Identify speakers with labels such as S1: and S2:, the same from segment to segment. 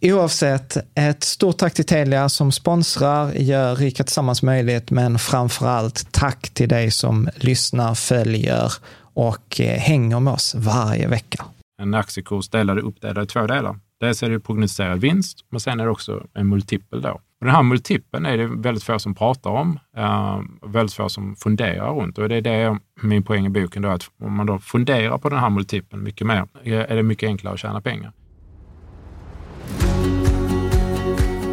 S1: Oavsett, ett stort tack till Telia som sponsrar, gör Rika Tillsammans möjligt, men framför allt tack till dig som lyssnar, följer och eh, hänger med oss varje vecka.
S2: En aktiekurs delad uppdelad i två delar. Dels är det prognostiserad vinst, men sen är det också en multipel då. Och den här multipeln är det väldigt få som pratar om, eh, väldigt få som funderar runt. Och det är det min poäng i boken då, att om man då funderar på den här multipeln mycket mer, eh, är det mycket enklare att tjäna pengar.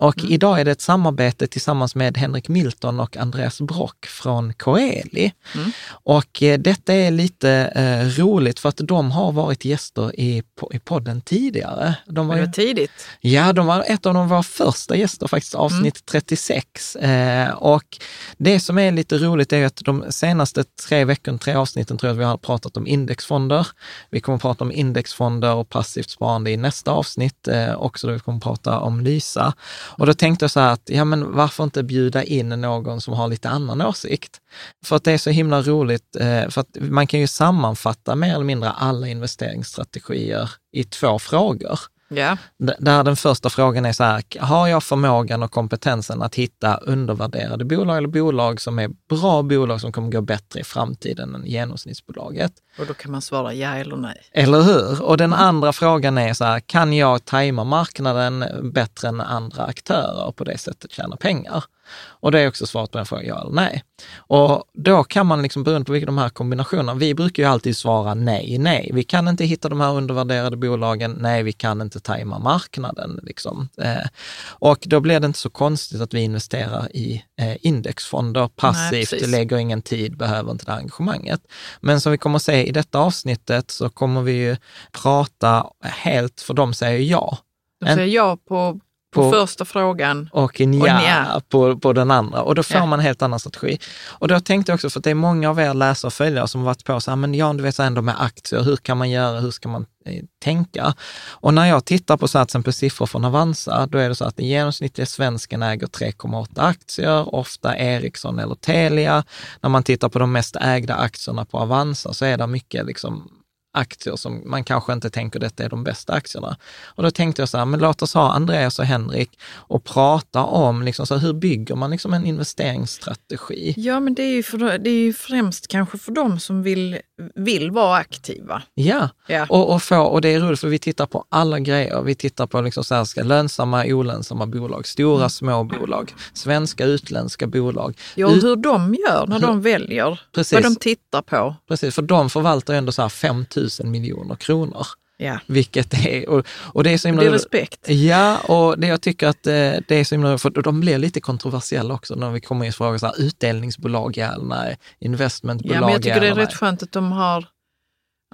S3: och mm. idag är det ett samarbete tillsammans med Henrik Milton och Andreas Brock från Coeli. Mm. Och eh, detta är lite eh, roligt för att de har varit gäster i, i podden tidigare.
S4: De var, det var tidigt.
S3: Ja, de var ett av de våra första gäster faktiskt, avsnitt mm. 36. Eh, och det som är lite roligt är att de senaste tre veckorna, tre avsnitten tror jag att vi har pratat om indexfonder. Vi kommer att prata om indexfonder och passivt sparande i nästa avsnitt eh, också, då vi kommer att prata om Lysa. Och då tänkte jag så här att, ja men varför inte bjuda in någon som har lite annan åsikt? För att det är så himla roligt, eh, för att man kan ju sammanfatta mer eller mindre alla investeringsstrategier i två frågor.
S4: Yeah.
S3: Där den första frågan är så här, har jag förmågan och kompetensen att hitta undervärderade bolag eller bolag som är bra bolag som kommer gå bättre i framtiden än genomsnittsbolaget?
S4: Och då kan man svara ja eller nej.
S3: Eller hur? Och den andra frågan är så här, kan jag tajma marknaden bättre än andra aktörer och på det sättet tjäna pengar? Och det är också svaret på den frågan, ja eller nej. Och då kan man, liksom, beroende på vilka de här kombinationerna, vi brukar ju alltid svara nej, nej. Vi kan inte hitta de här undervärderade bolagen, nej, vi kan inte tajma marknaden. Liksom. Eh, och då blir det inte så konstigt att vi investerar i eh, indexfonder passivt, nej, lägger ingen tid, behöver inte det engagemanget. Men som vi kommer att se i detta avsnittet så kommer vi ju prata helt, för de säger ja.
S4: De säger ja på På,
S1: på,
S4: första frågan.
S1: och nja,
S4: Och.
S1: På, på den andra. Och då får
S4: Ja.
S1: man en helt annan strategi. Och då tänkte jag också, för att det är många av er läsare och följare som har varit på så här, men Jan, du vet så ändå med aktier, hur kan man göra, hur ska man eh, tänka? Och när jag tittar på till exempel siffror från Avanza, då är det så att den genomsnittliga svensken äger 3,8 aktier, ofta Ericsson eller Telia. När man tittar på de mest ägda aktierna på Avanza så är det mycket liksom aktier som man kanske inte tänker detta är de bästa aktierna. Och då tänkte jag så här, men låt oss ha Andreas och Henrik och prata om liksom så här, hur bygger man liksom en investeringsstrategi?
S4: Ja, men det är, ju för, det är ju främst kanske för dem som vill, vill vara aktiva.
S1: Ja,
S4: Ja.
S1: och, och, få, och det är roligt för vi tittar på alla grejer. Vi tittar på liksom så här, ska lönsamma, olönsamma bolag, stora,
S4: Mm.
S1: små bolag, svenska, utländska bolag.
S4: Ja, och hur de gör när
S1: Hur-
S4: de väljer,
S1: Precis.
S4: vad de tittar på.
S1: Precis, för de förvaltar ju ändå så här 5 000 miljoner kronor.
S4: Ja.
S1: Vilket är, och, och det är så himla
S4: Det är respekt.
S1: Ja, och det jag tycker att eh, det är så himla, för de blir lite kontroversiella också när vi kommer in på frågor så här, utdelningsbolag, ja eller nej, investmentbolag,
S4: Ja, men jag tycker det är rätt skönt att de har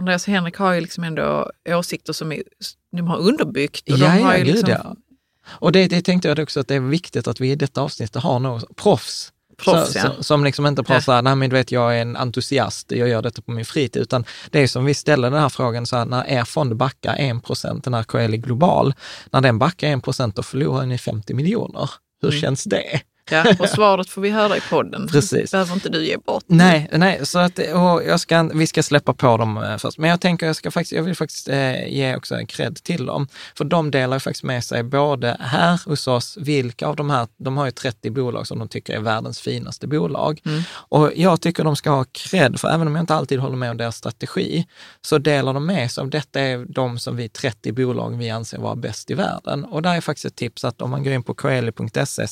S4: Andreas och Henrik har ju liksom ändå åsikter som är, de har underbyggt. Och
S1: Ja,
S4: de har
S1: ja,
S4: ju
S1: gud
S4: liksom
S1: ja. Och det, det tänkte jag också att det är viktigt att vi i detta avsnittet har någon proffs.
S4: Proffs,
S1: så,
S4: ja.
S1: så, som liksom inte pratar så här, nej men du vet jag är en entusiast, jag gör detta på min fritid, utan det är som vi ställer den här frågan så här, när er fond backar 1 procent, den här Coeli Global, när den backar 1 procent då förlorar ni 50 miljoner. Hur
S4: Mm.
S1: känns det?
S4: Ja, och svaret får vi höra i podden.
S1: Precis.
S4: behöver inte du ge bort.
S1: Nej, nej, så att jag ska, vi ska släppa på dem eh, först. Men jag tänker, jag, ska faktiskt, jag vill faktiskt eh, ge också en cred till dem. För de delar faktiskt med sig både här hos oss, vilka av de här, de har ju 30 bolag som de tycker är världens finaste bolag. Och jag tycker de ska ha cred, för även om jag inte alltid håller med om deras strategi, så delar de med sig av detta är de som vi 30 bolag vi anser vara bäst i världen. Och där är faktiskt ett tips att om man går in på coeli.se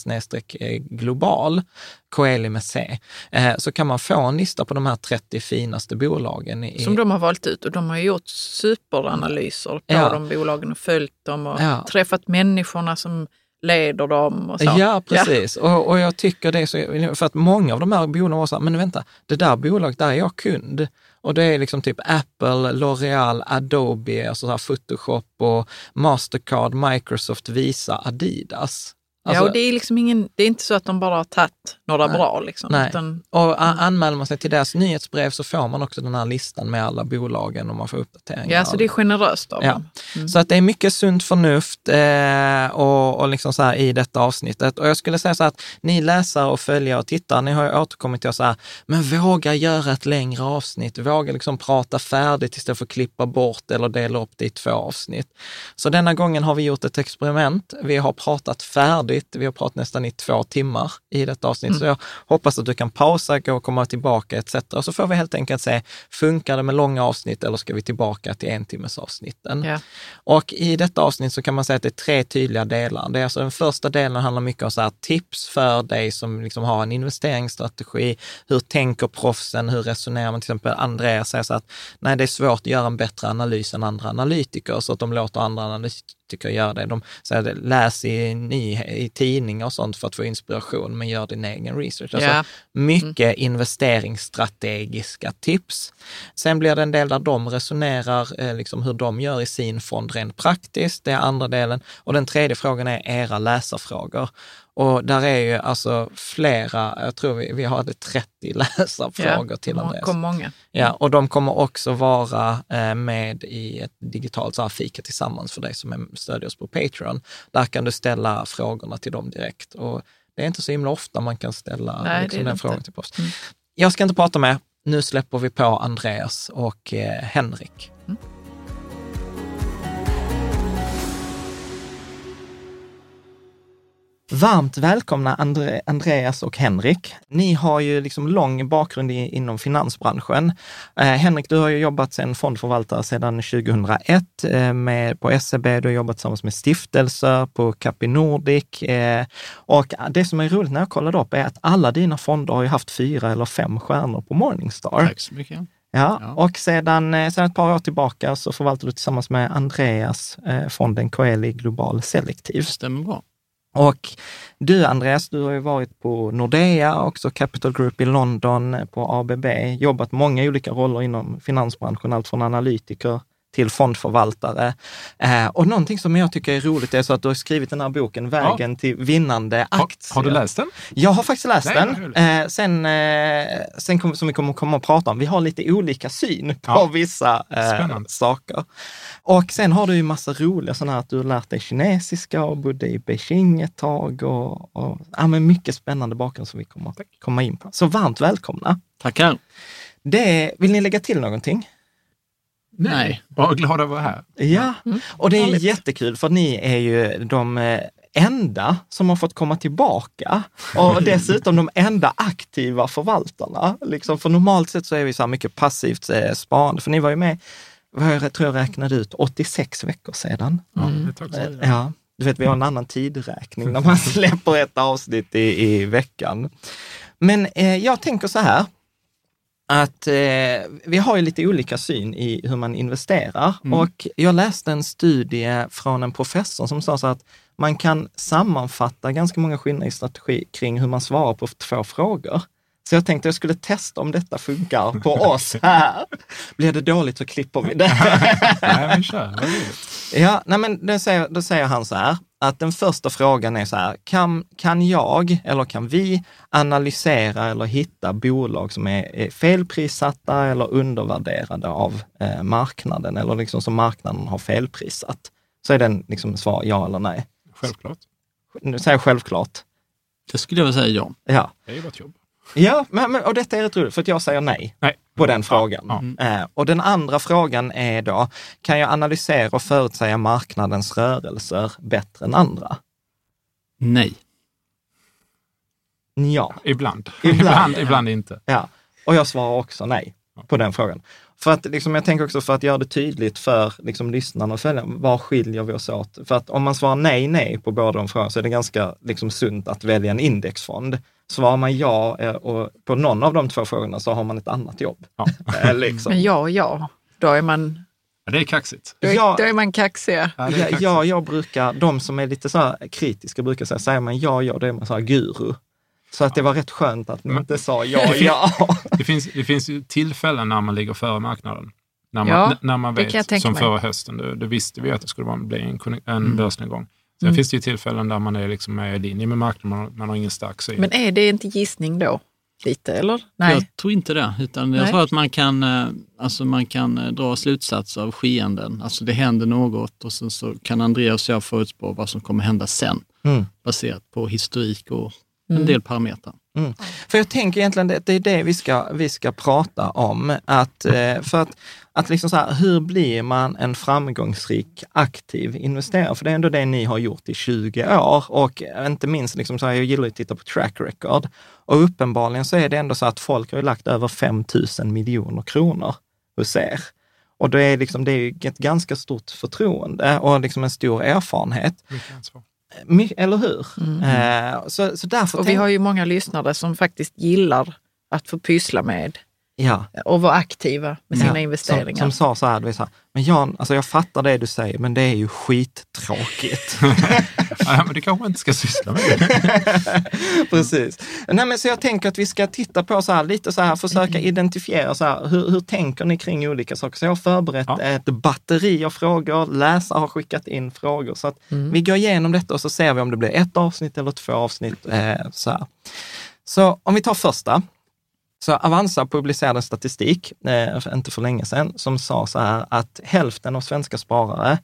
S1: global, Coeli med C, eh, så kan man få en lista på de här 30 finaste bolagen. I,
S4: Som de har valt ut och de har gjort superanalyser på
S1: Ja.
S4: de bolagen och följt dem och
S1: Ja.
S4: träffat människorna som leder dem och så.
S1: Ja, precis. Och, och jag tycker det är så, för att många av de här bolagen var så här, men vänta, det där bolaget, där är jag kund. Och det är liksom typ Apple, L'Oreal, Adobe, alltså så Photoshop och Mastercard, Microsoft, Visa, Adidas. Alltså,
S4: ja, och det är liksom ingen, det är inte så att de bara har tagit några
S1: Nej.
S4: bra liksom.
S1: Nej.
S4: Utan,
S1: Och anmäler man sig till deras nyhetsbrev så får man också den här listan med alla bolagen och man får uppdateringar.
S4: ja, så det är generöst av
S1: Ja.
S4: dem. Mm.
S1: Så att det är mycket sunt förnuft eh, och, och liksom så här i detta avsnittet. Och jag skulle säga så här att ni läsare och följare och tittare, ni har ju återkommit till oss så här, men våga göra ett längre avsnitt, våga liksom prata färdigt istället för att klippa bort eller dela upp det i två avsnitt. Så denna gången har vi gjort ett experiment. Vi har pratat färdigt, vi har pratat nästan i två timmar i detta avsnitt. Så jag hoppas att du kan pausa, gå och komma tillbaka etc. Och så får vi helt enkelt se, funkar det med långa avsnitt eller ska vi tillbaka till en timmes avsnitten?
S4: Ja.
S1: Och i detta avsnitt så kan man säga att det är tre tydliga delar. Det är alltså den första delen handlar mycket om så här tips för dig som liksom har en investeringsstrategi. Hur tänker proffsen? Hur resonerar man? Till exempel Andreas säger så att nej, det är svårt att göra en bättre analys än andra analytiker, så att de låter andra analytiker göra det. De det, läs i, ny, i tidningar och sånt för att få inspiration, men gör din egen research. Alltså,
S4: Ja.
S1: mycket investeringsstrategiska tips. Sen blir det en del där de resonerar eh, liksom hur de gör i sin fond rent praktiskt. Det är andra delen. Och den tredje frågan är era läsarfrågor. Och där är ju alltså flera, jag tror vi, vi hade 30 läsarfrågor till
S4: det
S1: Andreas.
S4: kom många.
S1: Ja, och de kommer också vara eh, med i ett digitalt så här, fika tillsammans för dig som stödjer oss på Patreon. Där kan du ställa frågorna till dem direkt. Och det är inte så himla ofta man kan ställa
S4: Nej,
S1: liksom, den frågan till post.
S4: Mm.
S1: Jag ska inte prata mer. Nu släpper vi på Andreas och eh, Henrik. Varmt välkomna Andre, Andreas och Henrik. Ni har ju liksom lång bakgrund i, inom finansbranschen. Eh, Henrik, du har ju jobbat som fondförvaltare sedan 2001 eh, med, på SEB. Du har jobbat tillsammans med stiftelser på Capi Nordic. Eh, och det som är roligt när jag kollade upp är att alla dina fonder har ju haft fyra eller fem stjärnor på Morningstar.
S5: Tack så mycket.
S1: Ja,
S5: Ja.
S1: och sedan, eh, sedan ett par år tillbaka så förvaltar du tillsammans med Andreas eh, fonden Coeli Global Selektiv.
S5: Stämmer bra.
S1: Och du Andreas, du har ju varit på Nordea, också Capital Group i London, eh, på ABB, jobbat många olika roller inom finansbranschen, allt från analytiker till fondförvaltare. Eh, och någonting som jag tycker är roligt är så att du har skrivit den här boken, Vägen till vinnande aktier.
S2: Har, har du läst den?
S1: Jag har faktiskt läst
S2: Nej,
S1: den. Eh, sen, eh, sen kom, som vi kommer komma att prata om, vi har lite olika syn på
S2: Ja.
S1: vissa eh, saker. Och sen har du ju massa roliga sådana här att du har lärt dig kinesiska och bodde i Beijing ett tag och, och ja, men mycket spännande bakgrund som vi kommer att komma in på. Så varmt välkomna.
S5: Tackar.
S1: Det, vill ni lägga till någonting?
S5: Nej.
S2: Bara glad att vara här.
S1: Ja,
S4: Mm.
S1: och det är jättekul för ni är ju de eh, enda som har fått komma tillbaka och dessutom de enda aktiva förvaltarna. Liksom, för normalt sett så är vi så här mycket passivt eh, sparande, för ni var ju med, vad jag tror jag räknade ut, 86 veckor sedan.
S2: Sedan.
S1: Ja, du vet vi har en annan tidräkning när man släpper ett avsnitt i, i veckan. Men eh, jag tänker så här, att eh, vi har ju lite olika syn i hur man investerar och jag läste en studie från en professor som sa så att man kan sammanfatta ganska många skillnader i strategi kring hur man svarar på två frågor. Så jag tänkte jag skulle testa om detta funkar på oss här. Blir det dåligt så klipper vi det.
S2: Nej, men kör.
S1: Ja, nej men då säger, då säger han så här, att den första frågan är så här, kan, kan jag eller kan vi analysera eller hitta bolag som är, är felprissatta eller undervärderade av eh, marknaden eller liksom som marknaden har felprissatt? Så är den liksom svar ja eller nej.
S2: Självklart.
S1: Nu säger jag självklart.
S5: Det skulle jag vilja säga ja.
S1: Ja,
S2: Det är vårt jobb.
S1: Ja men, men, och detta är rätt roligt för att jag säger nej.
S2: Nej.
S1: på den frågan.
S2: Ja.
S1: Eh, och den andra frågan är då, kan jag analysera och förutsäga marknadens rörelser bättre än andra?
S5: Nej.
S1: Ja.
S2: Ibland.
S1: Ibland.
S2: Ibland, ibland, inte.
S1: ja. Och jag svarar också nej på den frågan. För att liksom, jag tänker också för att göra det tydligt för liksom, lyssnarna och följarna, var skiljer vi oss åt? För att om man svarar nej, nej på båda de frågorna så är det ganska liksom, sunt att välja en indexfond. Svarar man ja eh, och på någon av de två frågorna så har man ett annat jobb.
S2: Ja.
S1: Eh, liksom.
S4: Men ja, ja, då är man,
S2: Ja, det är kaxigt.
S4: då är,
S1: Ja.
S4: då är man kaxiga.
S2: Ja, det
S1: Ja,
S2: kaxigt.
S1: ja, jag brukar, de som är lite så här kritiska brukar säga, säger man ja, ja, då är man så här guru. Så att det var rätt skönt att
S2: Men-
S1: inte sa ja, ja.
S2: Det finns, det finns ju tillfällen när man ligger före marknaden. När man,
S4: Ja,
S2: när man
S4: det
S2: vet, som
S4: mig.
S2: förra hösten, då, då visste vi att det skulle vara- bli en, en
S1: Mm.
S2: börsnedgång. Sen finns det ju tillfällen där man är liksom med i linje med marknaden, man, man har ingen stark syn.
S4: Men är det inte gissning då? Lite, eller? Nej.
S5: Jag tror inte det, utan jag tror att man kan, eh, alltså man kan eh, dra slutsatser av skeenden. Alltså det händer något och sen så kan Andreas och jag förutspå vad som kommer hända sen,
S1: Mm.
S5: baserat på historik och en del parametrar.
S1: För jag tänker egentligen det, det är det vi ska, vi ska prata om. Att, eh, för att, att liksom så här, hur blir man en framgångsrik aktiv investerare? För det är ändå det ni har gjort i 20 år och inte minst, liksom så här, jag gillar att titta på track record. Och uppenbarligen så är det ändå så att folk har ju lagt över 5 000 miljoner kronor hos er. Och det är, liksom, det är ju ett ganska stort förtroende och liksom en stor erfarenhet. Eller hur? Eh, så, så därför
S4: Och vi har ju många lyssnare som faktiskt gillar att få pyssla med
S1: ja.
S4: och vara aktiva med sina
S1: Ja,
S4: investeringar.
S1: Som, som sa så här, du vet, så här, men Jan, alltså jag fattar det du säger, men det är ju skittråkigt.
S2: Ja, men det kanske man inte ska syssla med. Det.
S1: Precis. Nej, men så jag tänker att vi ska titta på så här, lite så här, försöka identifiera så här, hur, hur tänker ni kring olika saker? Så jag har förberett
S2: Ja.
S1: ett batteri av frågor, läsare har skickat in frågor, så att vi går igenom detta och så ser vi om det blir ett avsnitt eller två avsnitt. Eh, så, här. så om vi tar första. Så Avanza publicerade en statistik, eh, inte för länge sedan, som sa så här att hälften av svenska sparare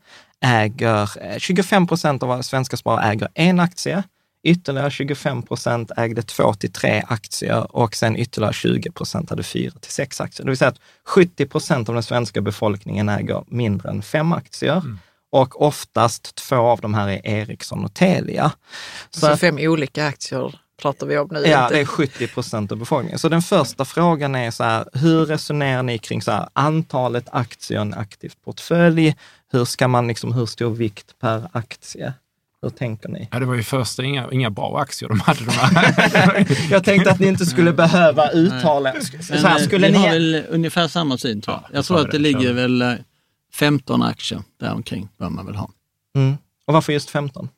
S1: äger, eh, 25 procent av svenska sparare äger en aktie, ytterligare 25 procent ägde två till tre aktier och sen ytterligare 20 procent hade fyra till sex aktier. Det vill säga att 70 procent av den svenska befolkningen äger mindre än fem aktier. Och oftast två av de här är Ericsson och Telia. Så
S4: så
S1: att-
S4: fem olika aktier pratar vi om nu.
S1: Ja,
S4: inte-
S1: det är 70 procent av befolkningen. Så den första frågan är så här, hur resonerar ni kring så här, antalet aktier i en aktiv portfölj? Hur ska man liksom, hur stor vikt per aktie? Hur tänker ni?
S2: Ja, det var ju första inga, inga bra aktier de hade. De här.
S1: Jag tänkte att ni inte skulle behöva uttala. Så här,
S5: eh,
S1: skulle
S5: vi har
S1: ni...
S5: väl ungefär samma syn tror jag.
S2: Ja,
S5: jag tror att det ligger väl eh, 15 aktier däromkring bör man väl ha.
S1: Mm. Och varför just 15?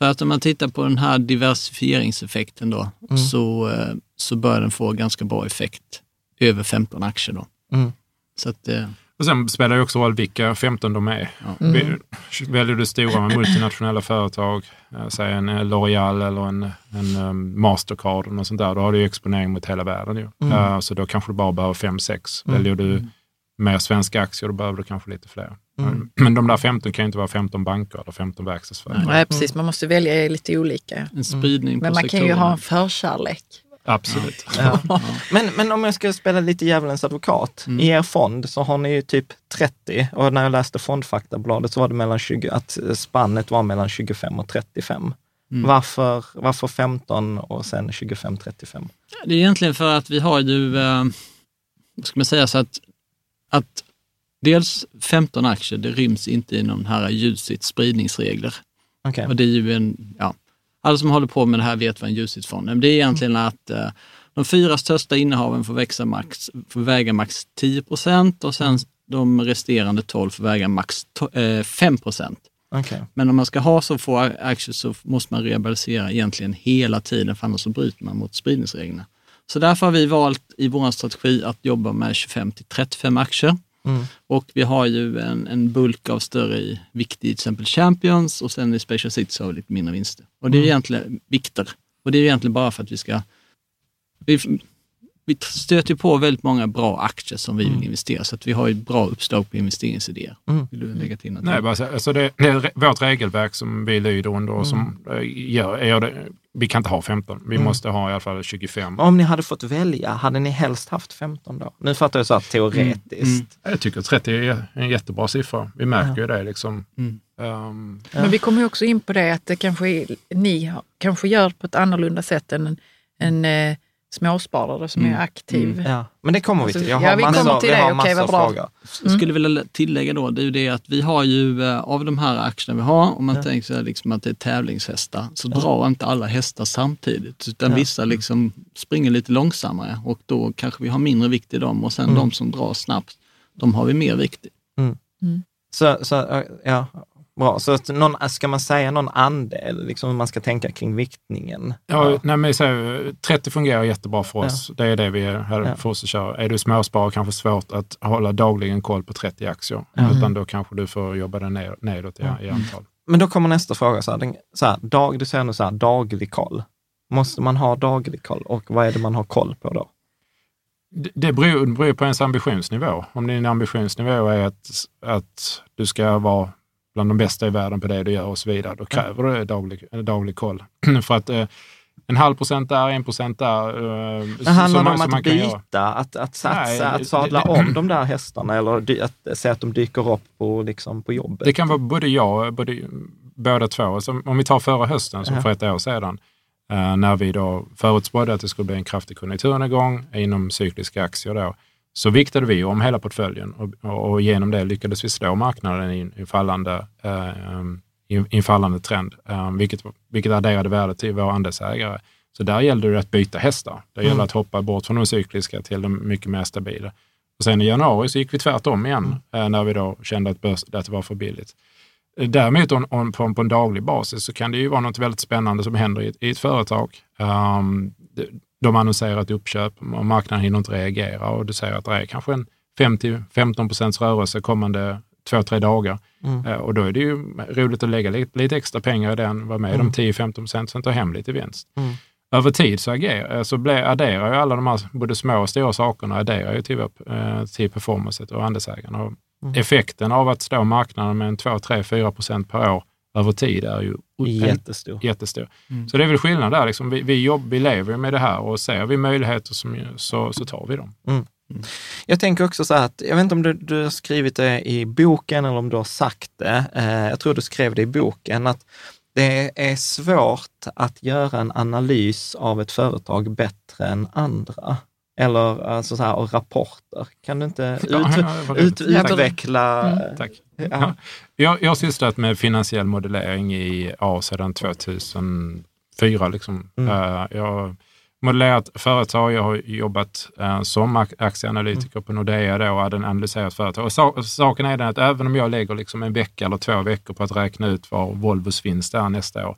S5: För att om man tittar på den här diversifieringseffekten då,
S1: Mm.
S5: så, eh, så bör den få ganska bra effekt över 15 aktier då.
S1: Mm.
S5: Så att, eh,
S2: Och sen spelar det också roll vilka 15 de är. Mm. Väljer du stora med multinationella företag, eh, säg en L'Oreal eller en, en Mastercard och sånt där, då har du ju exponering mot hela världen. Ju. Mm. Uh, så då kanske du bara behöver 5-6. Mm. Väljer du mer svenska aktier, då behöver du kanske lite fler. Mm. Men de där 15 kan ju inte vara 15 banker eller 15 verkstadsföretag.
S4: Nej, precis. Man måste välja lite olika.
S5: En spridning på
S4: Men man kan ju ha en förkärlek.
S2: Absolut.
S1: Ja. Men, men om jag ska spela lite djävulens advokat. Mm. I er fond så har ni ju typ 30 och när jag läste Fondfaktabladet så var det mellan 20, att spannet var mellan 25 och 35. Mm. Varför, varför 15 och sen 25-35?
S5: Det är egentligen för att vi har ju, eh, vad ska man säga, så att, att dels 15 aktier, det ryms inte inom den här ljusits spridningsregler.
S1: Okay.
S5: Och det är ju en, ja, alla som håller på med det här vet vad en ljusitsfond är. Det är egentligen att eh, de fyra största innehaven får, växa max, får väga max 10 procent och sen de resterande 12 får väga max eh, 5 procent.
S1: Okay.
S5: Men om man ska ha så få aktier så måste man rebalansera egentligen hela tiden, för annars så bryter man mot spridningsreglerna. Så därför har vi valt i vår strategi att jobba med 25 till 35 aktier. Mm. Och vi har ju en, en bulk av större vikt i till exempel Champions och sen i Special Cities har vi lite mindre vinster. Och det är mm. egentligen vikter. Och det är egentligen bara för att vi ska... Vi, vi stöter på väldigt många bra aktier som vi vill mm. investera, så att vi har ett bra uppslag på investeringsidéer.
S1: Mm.
S5: Vill du lägga till något?
S2: Nej, bara, alltså det, det är vårt regelverk som vi lyder under och som mm. gör, gör det, vi kan inte ha 15, vi mm. måste ha i alla fall 25.
S1: Om ni hade fått välja, hade ni helst haft 15 då? Nu fattar jag så här teoretiskt. Mm. Mm.
S2: Jag tycker 30 är en jättebra siffra. Vi märker ja. ju det. Liksom.
S1: Um,
S4: ja. Men vi kommer också in på det att det kanske ni kanske gör på ett annorlunda sätt än en, en småsparare som mm. är aktiv.
S1: Mm. Ja, men det kommer vi till. Jag
S4: har ja, vi massor, kommer till det. Okej, vad bra.
S5: Frågor. Jag skulle vilja tillägga då, det är ju det att vi har ju eh, av de här aktierna vi har, om man ja. tänker sig liksom att det är tävlingshästar, så ja. drar inte alla hästar samtidigt. Utan ja. vissa liksom springer lite långsammare och då kanske vi har mindre vikt i dem och sen mm. de som drar snabbt, de har vi mer vikt i.
S1: Mm. mm. Så, så, ja, Bra, så att någon, ska man säga någon andel, liksom hur man ska tänka kring viktningen?
S2: Ja, ja. Nej, så, 30 fungerar jättebra för oss. Ja. Det är det vi här ja. för oss att köra. Är du småsparare kanske svårt att hålla dagligen koll på 30 aktier, mm. utan då kanske du får jobba dig ner, nedåt i, ja. i antal.
S1: Men då kommer nästa fråga, så här, så här, dag, du säger nu så här, daglig koll. Måste man ha daglig koll och vad är det man har koll på då?
S2: Det, det beror, beror på ens ambitionsnivå. Om din ambitionsnivå är att, att du ska vara bland de bästa i världen på det du gör och så vidare. Då kräver det daglig, daglig koll. För att eh, en halv procent där, en procent där.
S1: Eh, det handlar om att byta, att, att satsa, Nej, att sadla om de där hästarna eller att säga att de dyker upp på, liksom, på jobbet?
S2: Det kan vara både jag, både, båda två. Så om vi tar förra hösten, som för ett år sedan, eh, när vi då förutspådde att det skulle bli en kraftig konjunkturnedgång inom cykliska aktier då, så viktade vi om hela portföljen och, och genom det lyckades vi slå marknaden i en fallande, eh, fallande trend, eh, vilket, vilket adderade värde till våra andelsägare. Så där gällde det att byta hästar. Det gällde mm. att hoppa bort från de cykliska till de mycket mer stabila. Och sen i januari så gick vi tvärtom igen, mm. eh, när vi då kände att, börs, att det var för billigt. Däremot on, on, på, på, en daglig basis så kan det ju vara något väldigt spännande som händer i ett, i ett företag. Um, det, de annonserar ett uppköp och marknaden hinner inte reagera och du säger att det är kanske en 5-15 procents rörelse kommande två, tre dagar. Mm. Uh, och då är det ju roligt att lägga lite, lite extra pengar i den, vara med mm. de 10-15 procent, sen ta hem lite vinst.
S1: Mm.
S2: Över tid så, agerar, så blir, adderar ju alla de här både små och stora sakerna adderar ju till, uh, till performancet och andelsägarna. Och mm. Effekten av att stå marknaden med en 2, 3, 4 procent per år över tid är ju
S1: jättestor.
S2: jättestor. Mm. Så det är väl skillnad där. Liksom. Vi, vi, jobb, vi lever med det här och ser vi möjligheter som, så, så tar vi dem.
S1: Mm. Mm. Jag tänker också så här att, jag vet inte om du, du har skrivit det i boken eller om du har sagt det. Eh, jag tror du skrev det i boken, att det är svårt att göra en analys av ett företag bättre än andra eller alltså så här, och rapporter. Kan du inte ut, ut, utveckla?
S2: Mm. Tack. Ja. Jag, jag har sysslat med finansiell modellering i ja, sedan 2004. Liksom. Mm. Uh, jag har modellerat företag, jag har jobbat uh, som aktieanalytiker mm. på Nordea då och hade analyserat företag. Och so saken är den att även om jag lägger liksom en vecka eller två veckor på att räkna ut vad Volvos vinst är nästa år,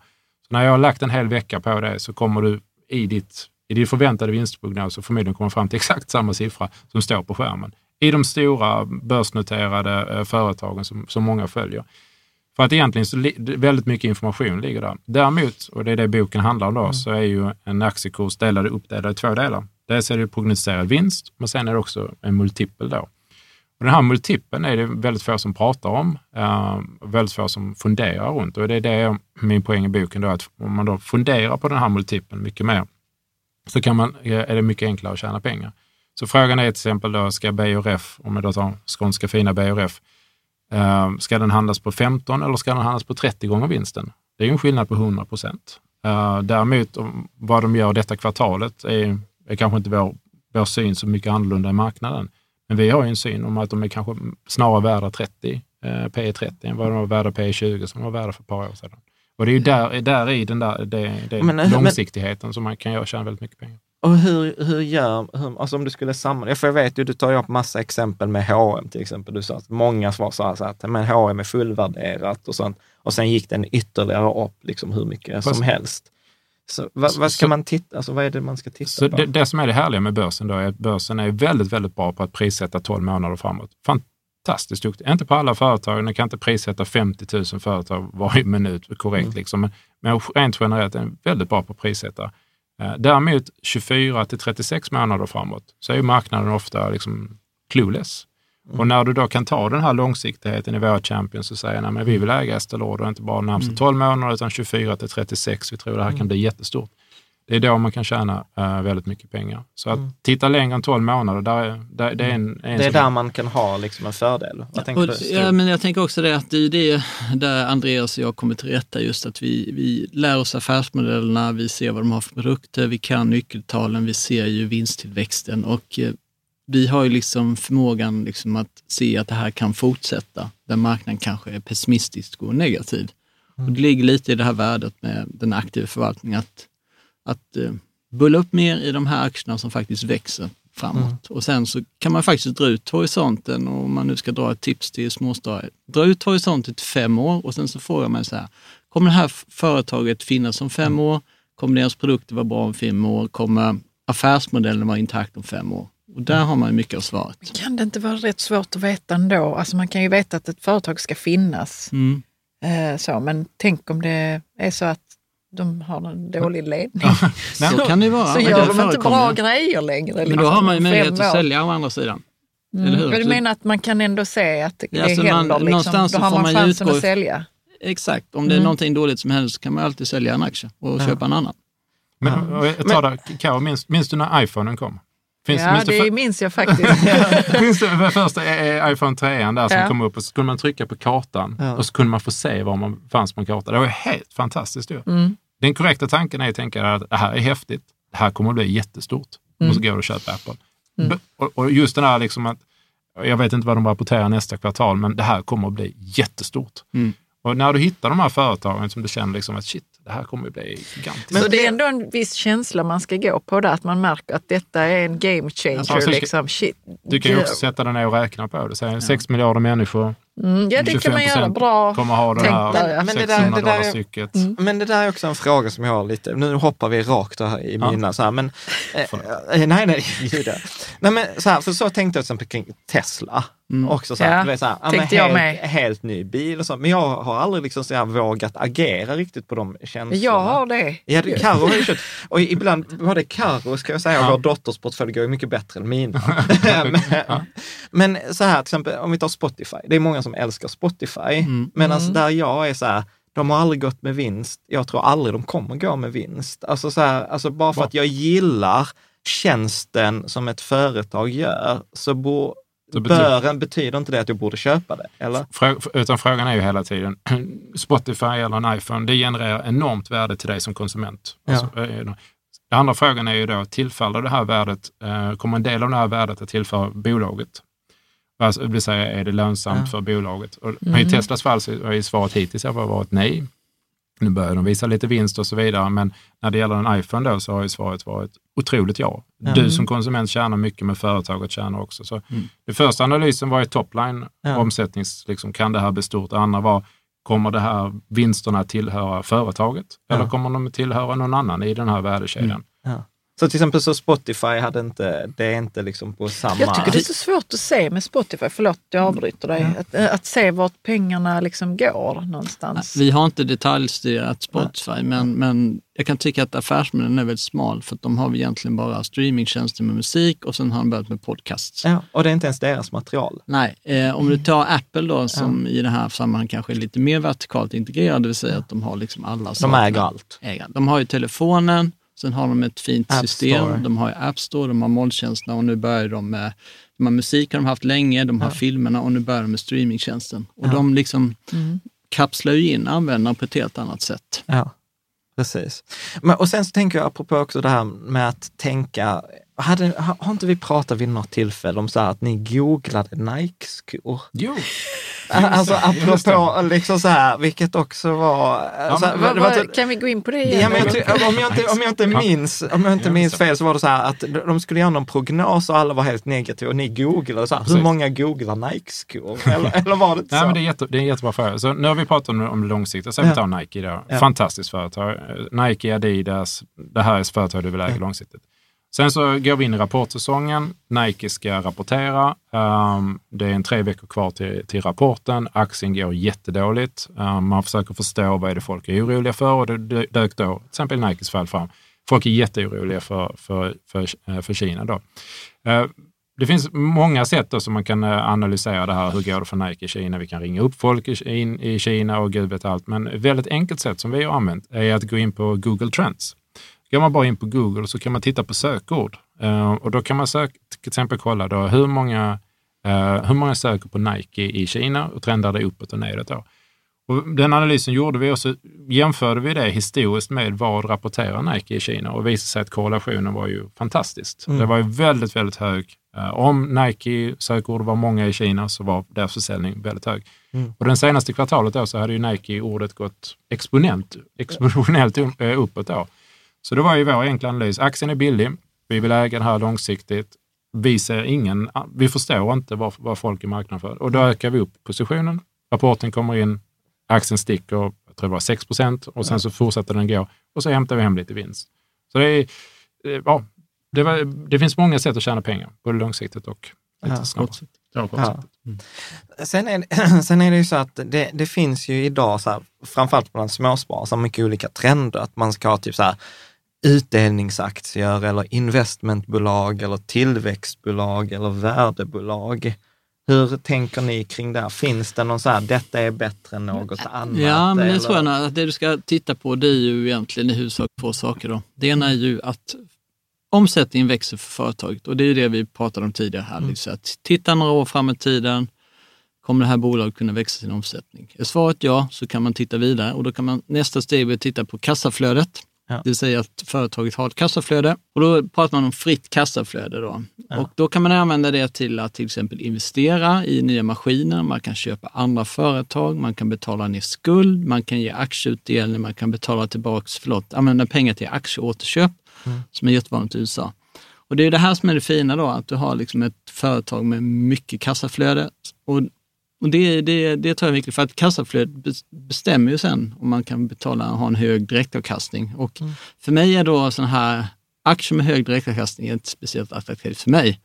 S2: så när jag har lagt en hel vecka på det så kommer du i ditt i din förväntade vinstprognos så förmodligen kommer fram till exakt samma siffra som står på skärmen. i de stora börsnoterade eh, företagen som, som många följer. För att egentligen så väldigt mycket information ligger där. Däremot, och det är det boken handlar om då, mm. så är ju en aktiekurs delad, uppdelad i två delar. Dels är det prognostiserad vinst, men sen är det också en multipel då. Och den här multipeln är det väldigt få som pratar om, uh, väldigt få som funderar runt. Och det är det min poäng i boken, då, att om man då funderar på den här multipeln mycket mer, så kan man, är det mycket enklare att tjäna pengar. Så frågan är till exempel då, ska BRF, om jag då tar skånska fina BRF, uh, eh, ska den handlas på 15 eller ska den handlas på 30 gånger vinsten? Det är ju en skillnad på 100 procent. Eh, däremot vad de gör detta kvartalet är, är kanske inte vår, vår syn så mycket annorlunda i marknaden. Men vi har ju en syn om att de är kanske snarare värda 30, eh, P 30 än vad de var värda P 20 som de var värda för ett par år sedan. Och det är ju där, där i den där det, det men, långsiktigheten men, som man kan göra tjäna väldigt mycket pengar.
S1: Och hur, hur gör, hur, alltså om du skulle sammanfatta, för jag vet ju, du tar ju upp massa exempel med H&M till exempel. Du sa att många svar sa så att men H&M är fullvärderat och sånt. Och sen gick den ytterligare upp liksom hur mycket Fast, som helst. Så vad, vad ska så, man titta, alltså vad är det man ska titta
S2: så
S1: på?
S2: Det, det, som är det härliga med börsen då är att börsen är väldigt, väldigt bra på att prissätta 12 månader framåt. Fantastiskt duktig. Inte på alla företag, den kan inte prissätta 50 000 företag varje minut korrekt, mm. liksom. men, men rent generellt är den väldigt bra på att prissätta. Eh, däremot 24 till 36 månader framåt så är marknaden ofta liksom clueless. Mm. Och när du då kan ta den här långsiktigheten i våra champions och säga att vi vill äga Estée Lauder inte bara de närmaste mm. 12 månader utan 24 till 36. Vi tror det här kan mm. bli jättestort. Det är då man kan tjäna uh, väldigt mycket pengar. Så att mm. titta längre än 12 månader, där, där, det är en, en
S1: Det är där man kan ha liksom en fördel.
S5: Vad ja, och, ja, men jag tänker också det att det är det där Andreas och jag kommer till rätta, just att vi, vi lär oss affärsmodellerna, vi ser vad de har för produkter, vi kan nyckeltalen, vi ser ju vinsttillväxten och eh, vi har ju liksom förmågan liksom att se att det här kan fortsätta, där marknaden kanske är pessimistisk och negativ. Mm. Och det ligger lite i det här värdet med den aktiva förvaltningen, att, att uh, bulla upp mer i de här aktierna som faktiskt växer framåt. Mm. Och sen så kan man faktiskt dra ut horisonten, och om man nu ska dra ett tips till småsparare, dra ut horisonten till fem år och sen så frågar man så här, kommer det här företaget finnas om fem år? Kommer deras produkter vara bra om fem år? Kommer affärsmodellen vara intakt om fem år? Och där har man mycket av svaret.
S4: Kan det inte vara rätt svårt att veta ändå? Alltså man kan ju veta att ett företag ska finnas. Mm. Eh, så, men tänk om det är så att de har en dålig ledning.
S5: så, så kan det vara.
S4: Så gör de inte bra grejer längre.
S5: Men då liksom, har man ju möjlighet att sälja å andra sidan.
S4: Mm. Eller hur? Du menar att man kan ändå se att det alltså händer? Man, liksom. Då har man, man chansen att sälja?
S5: Exakt. Om det är mm. någonting dåligt som händer så kan man alltid sälja en aktie och ja. köpa en annan.
S2: Men, jag tar det, Karo, minns, minns du när iPhonen kom?
S4: Finns, ja, minns det, det minns jag faktiskt.
S2: finns det första iPhone 3 där som ja. kom upp och så kunde man trycka på kartan ja. och så kunde man få se var man fanns på en karta. Det var helt fantastiskt ju. Mm. Den korrekta tanken är att tänka att det här är häftigt. Det här kommer att bli jättestort. Mm. Och så går du och köper Apple. Mm. Och, och, just den här liksom att, jag vet inte vad de rapporterar nästa kvartal, men det här kommer att bli jättestort. Mm. Och när du hittar de här företagen som du känner liksom att shit, det här kommer att bli gigantiskt.
S4: Men så det är ändå en viss känsla man ska gå på där, att man märker att detta är en game changer. Alltså, liksom. Shit.
S2: Du kan ju också sätta dig ner och räkna på det. Säg, ja. 6 miljarder människor,
S4: Mm, ja, det kan man göra. Bra
S2: kommer ha det här där, men, det där, det där stycket.
S1: Mm. Men det där är också en fråga som jag har lite, nu hoppar vi rakt här i ja. mina så här, men eh, eh nej, nej, nej, men så här, för så tänkte jag till exempel kring Tesla. Mm. Också så här, ja, så här, ja, helt, jag med. helt ny bil och så, men jag har aldrig liksom så här vågat agera riktigt på de känslorna.
S4: Jag har det.
S1: Ja, Karo har ju köpt, och ibland, både Karo ska jag säga, ja. vår dotters portfölj går ju mycket bättre än mina. men, men så här, till exempel om vi tar Spotify, det är många som älskar Spotify, mm. medan mm. där jag är så här, de har aldrig gått med vinst. Jag tror aldrig de kommer gå med vinst. Alltså, så här, alltså bara för att jag gillar tjänsten som ett företag gör, så bo, bören betyder inte det att jag borde köpa det, eller?
S2: Utan frågan är ju hela tiden, Spotify eller en iPhone, det genererar enormt värde till dig som konsument. Ja. Alltså, eh, den andra frågan är ju då, tillfaller det här värdet, eh, kommer en del av det här värdet att tillföra bolaget? Alltså, det vill säga, är det lönsamt ja. för bolaget? Och mm. I Teslas fall så har ju svaret hittills varit nej. Nu börjar de visa lite vinst och så vidare, men när det gäller en iPhone då så har ju svaret varit otroligt ja. Mm. Du som konsument tjänar mycket, men företaget tjänar också. Så mm. Den första analysen var ju topline, ja. omsättnings, liksom, kan det här bli stort? Det andra var, kommer det här vinsterna tillhöra företaget? Ja. Eller kommer de tillhöra någon annan i den här värdekedjan? Mm. Ja.
S1: Så till exempel så Spotify hade inte, det är inte liksom på samma...
S4: Jag tycker det är så svårt att se med Spotify, förlåt jag avbryter dig, att, att se vart pengarna liksom går någonstans.
S5: Vi har inte detaljstyrat Spotify, men, men jag kan tycka att affärsmodellen är väldigt smal för att de har egentligen bara streamingtjänster med musik och sen har de börjat med podcasts.
S1: Ja, och det är inte ens deras material.
S5: Nej, eh, om du tar Apple då som ja. i det här sammanhanget kanske är lite mer vertikalt integrerad, det vill säga att de har liksom alla
S1: De äger allt.
S5: Äger. De har ju telefonen, Sen har de ett fint App system. Store. De har App Store, de har molntjänsterna och nu börjar de med de har musik har de haft länge, de har ja. filmerna och nu börjar de med streamingtjänsten. Och ja. de liksom mm. kapslar ju in användaren på ett helt annat sätt.
S1: Ja, precis. Men, och sen så tänker jag apropå också det här med att tänka hade, har inte vi pratat vid något tillfälle om så att ni googlade Nike-skor?
S2: Jo.
S1: Alltså apropå liksom så här, vilket också var... Ja,
S4: så här, vad, vad, kan vi gå in på det igen?
S1: Ja, men jag, om, jag inte, om jag inte minns, om jag inte minns fel så var det så här att de skulle göra någon prognos och alla var helt negativa och ni googlade så här, hur många googlar Nike-skor? Eller, eller var det inte
S2: så? Nej, men det, är jätte, det är en jättebra fråga. Så nu har vi pratat om, om långsiktigt, så vi tar Nike då. Ja. Fantastiskt företag. Nike, Adidas, det här är företag du vill äga ja. långsiktigt. Sen så går vi in i rapportsäsongen. Nike ska rapportera. Um, det är en tre veckor kvar till, till rapporten. Aktien går jättedåligt. Um, man försöker förstå vad är det folk är oroliga för och det dök då, till exempel Nikes fall, fram. Folk är jätteoroliga för, för, för, eh, för Kina. Då. Uh, det finns många sätt då som man kan eh, analysera det här. Hur går det för Nike i Kina? Vi kan ringa upp folk in i Kina och gud vet allt. Men ett väldigt enkelt sätt som vi har använt är att gå in på Google Trends. Går man bara in på Google så kan man titta på sökord uh, och då kan man sök, till exempel kolla då hur många, uh, hur många söker på Nike i Kina och trendar det uppåt och nedåt. Då. Och den analysen gjorde vi och så jämförde vi det historiskt med vad rapporterar Nike i Kina och visade sig att korrelationen var ju fantastiskt. Mm. Det var ju väldigt, väldigt hög. Uh, om Nike sökord var många i Kina så var deras försäljning väldigt hög. Mm. Och den senaste kvartalet då så hade ju Nike-ordet gått exponent, exponentiellt uppåt. Då. Så det var ju vår enkla analys. Aktien är billig. Vi vill äga den här långsiktigt. Vi ser ingen, vi förstår inte vad, vad folk är marknaden för och då ökar vi upp positionen. Rapporten kommer in, aktien sticker, jag tror det var 6 procent och sen så fortsätter den gå och så hämtar vi hem lite vinst. Så det är, ja, det, var, det finns många sätt att tjäna pengar, både långsiktigt och lite ja, snabbare. Ja, ja.
S1: Mm. Sen, är, sen är det ju så att det, det finns ju idag, så här, framförallt bland småsparare, så mycket olika trender. Att man ska ha typ så här, utdelningsaktier eller investmentbolag eller tillväxtbolag eller värdebolag. Hur tänker ni kring det? Finns det någon så här, detta är bättre än något annat?
S5: Ja, men det tror jag att det du ska titta på det är ju egentligen i huvudsak två saker. Då. Det ena är ju att omsättningen växer för företaget och det är ju det vi pratade om tidigare här. Mm. Liksom att titta några år fram i tiden, kommer det här bolaget kunna växa sin omsättning? Är svaret ja, så kan man titta vidare och då kan man nästa steg bli titta på kassaflödet. Ja. Det vill säga att företaget har ett kassaflöde och då pratar man om fritt kassaflöde. Då. Ja. Och då kan man använda det till att till exempel investera i nya maskiner, man kan köpa andra företag, man kan betala ner skuld, man kan ge aktieutdelning, man kan betala tillbaks, förlåt, använda pengar till aktieåterköp mm. som är jättevanligt i USA. Och det är det här som är det fina då, att du har liksom ett företag med mycket kassaflöde och och det, det, det tror jag är viktigt, för att kassaflödet bestämmer ju sen om man kan betala och ha en hög direktavkastning. Och mm. För mig är då sådana här aktier med hög direktavkastning inte speciellt attraktivt för mig.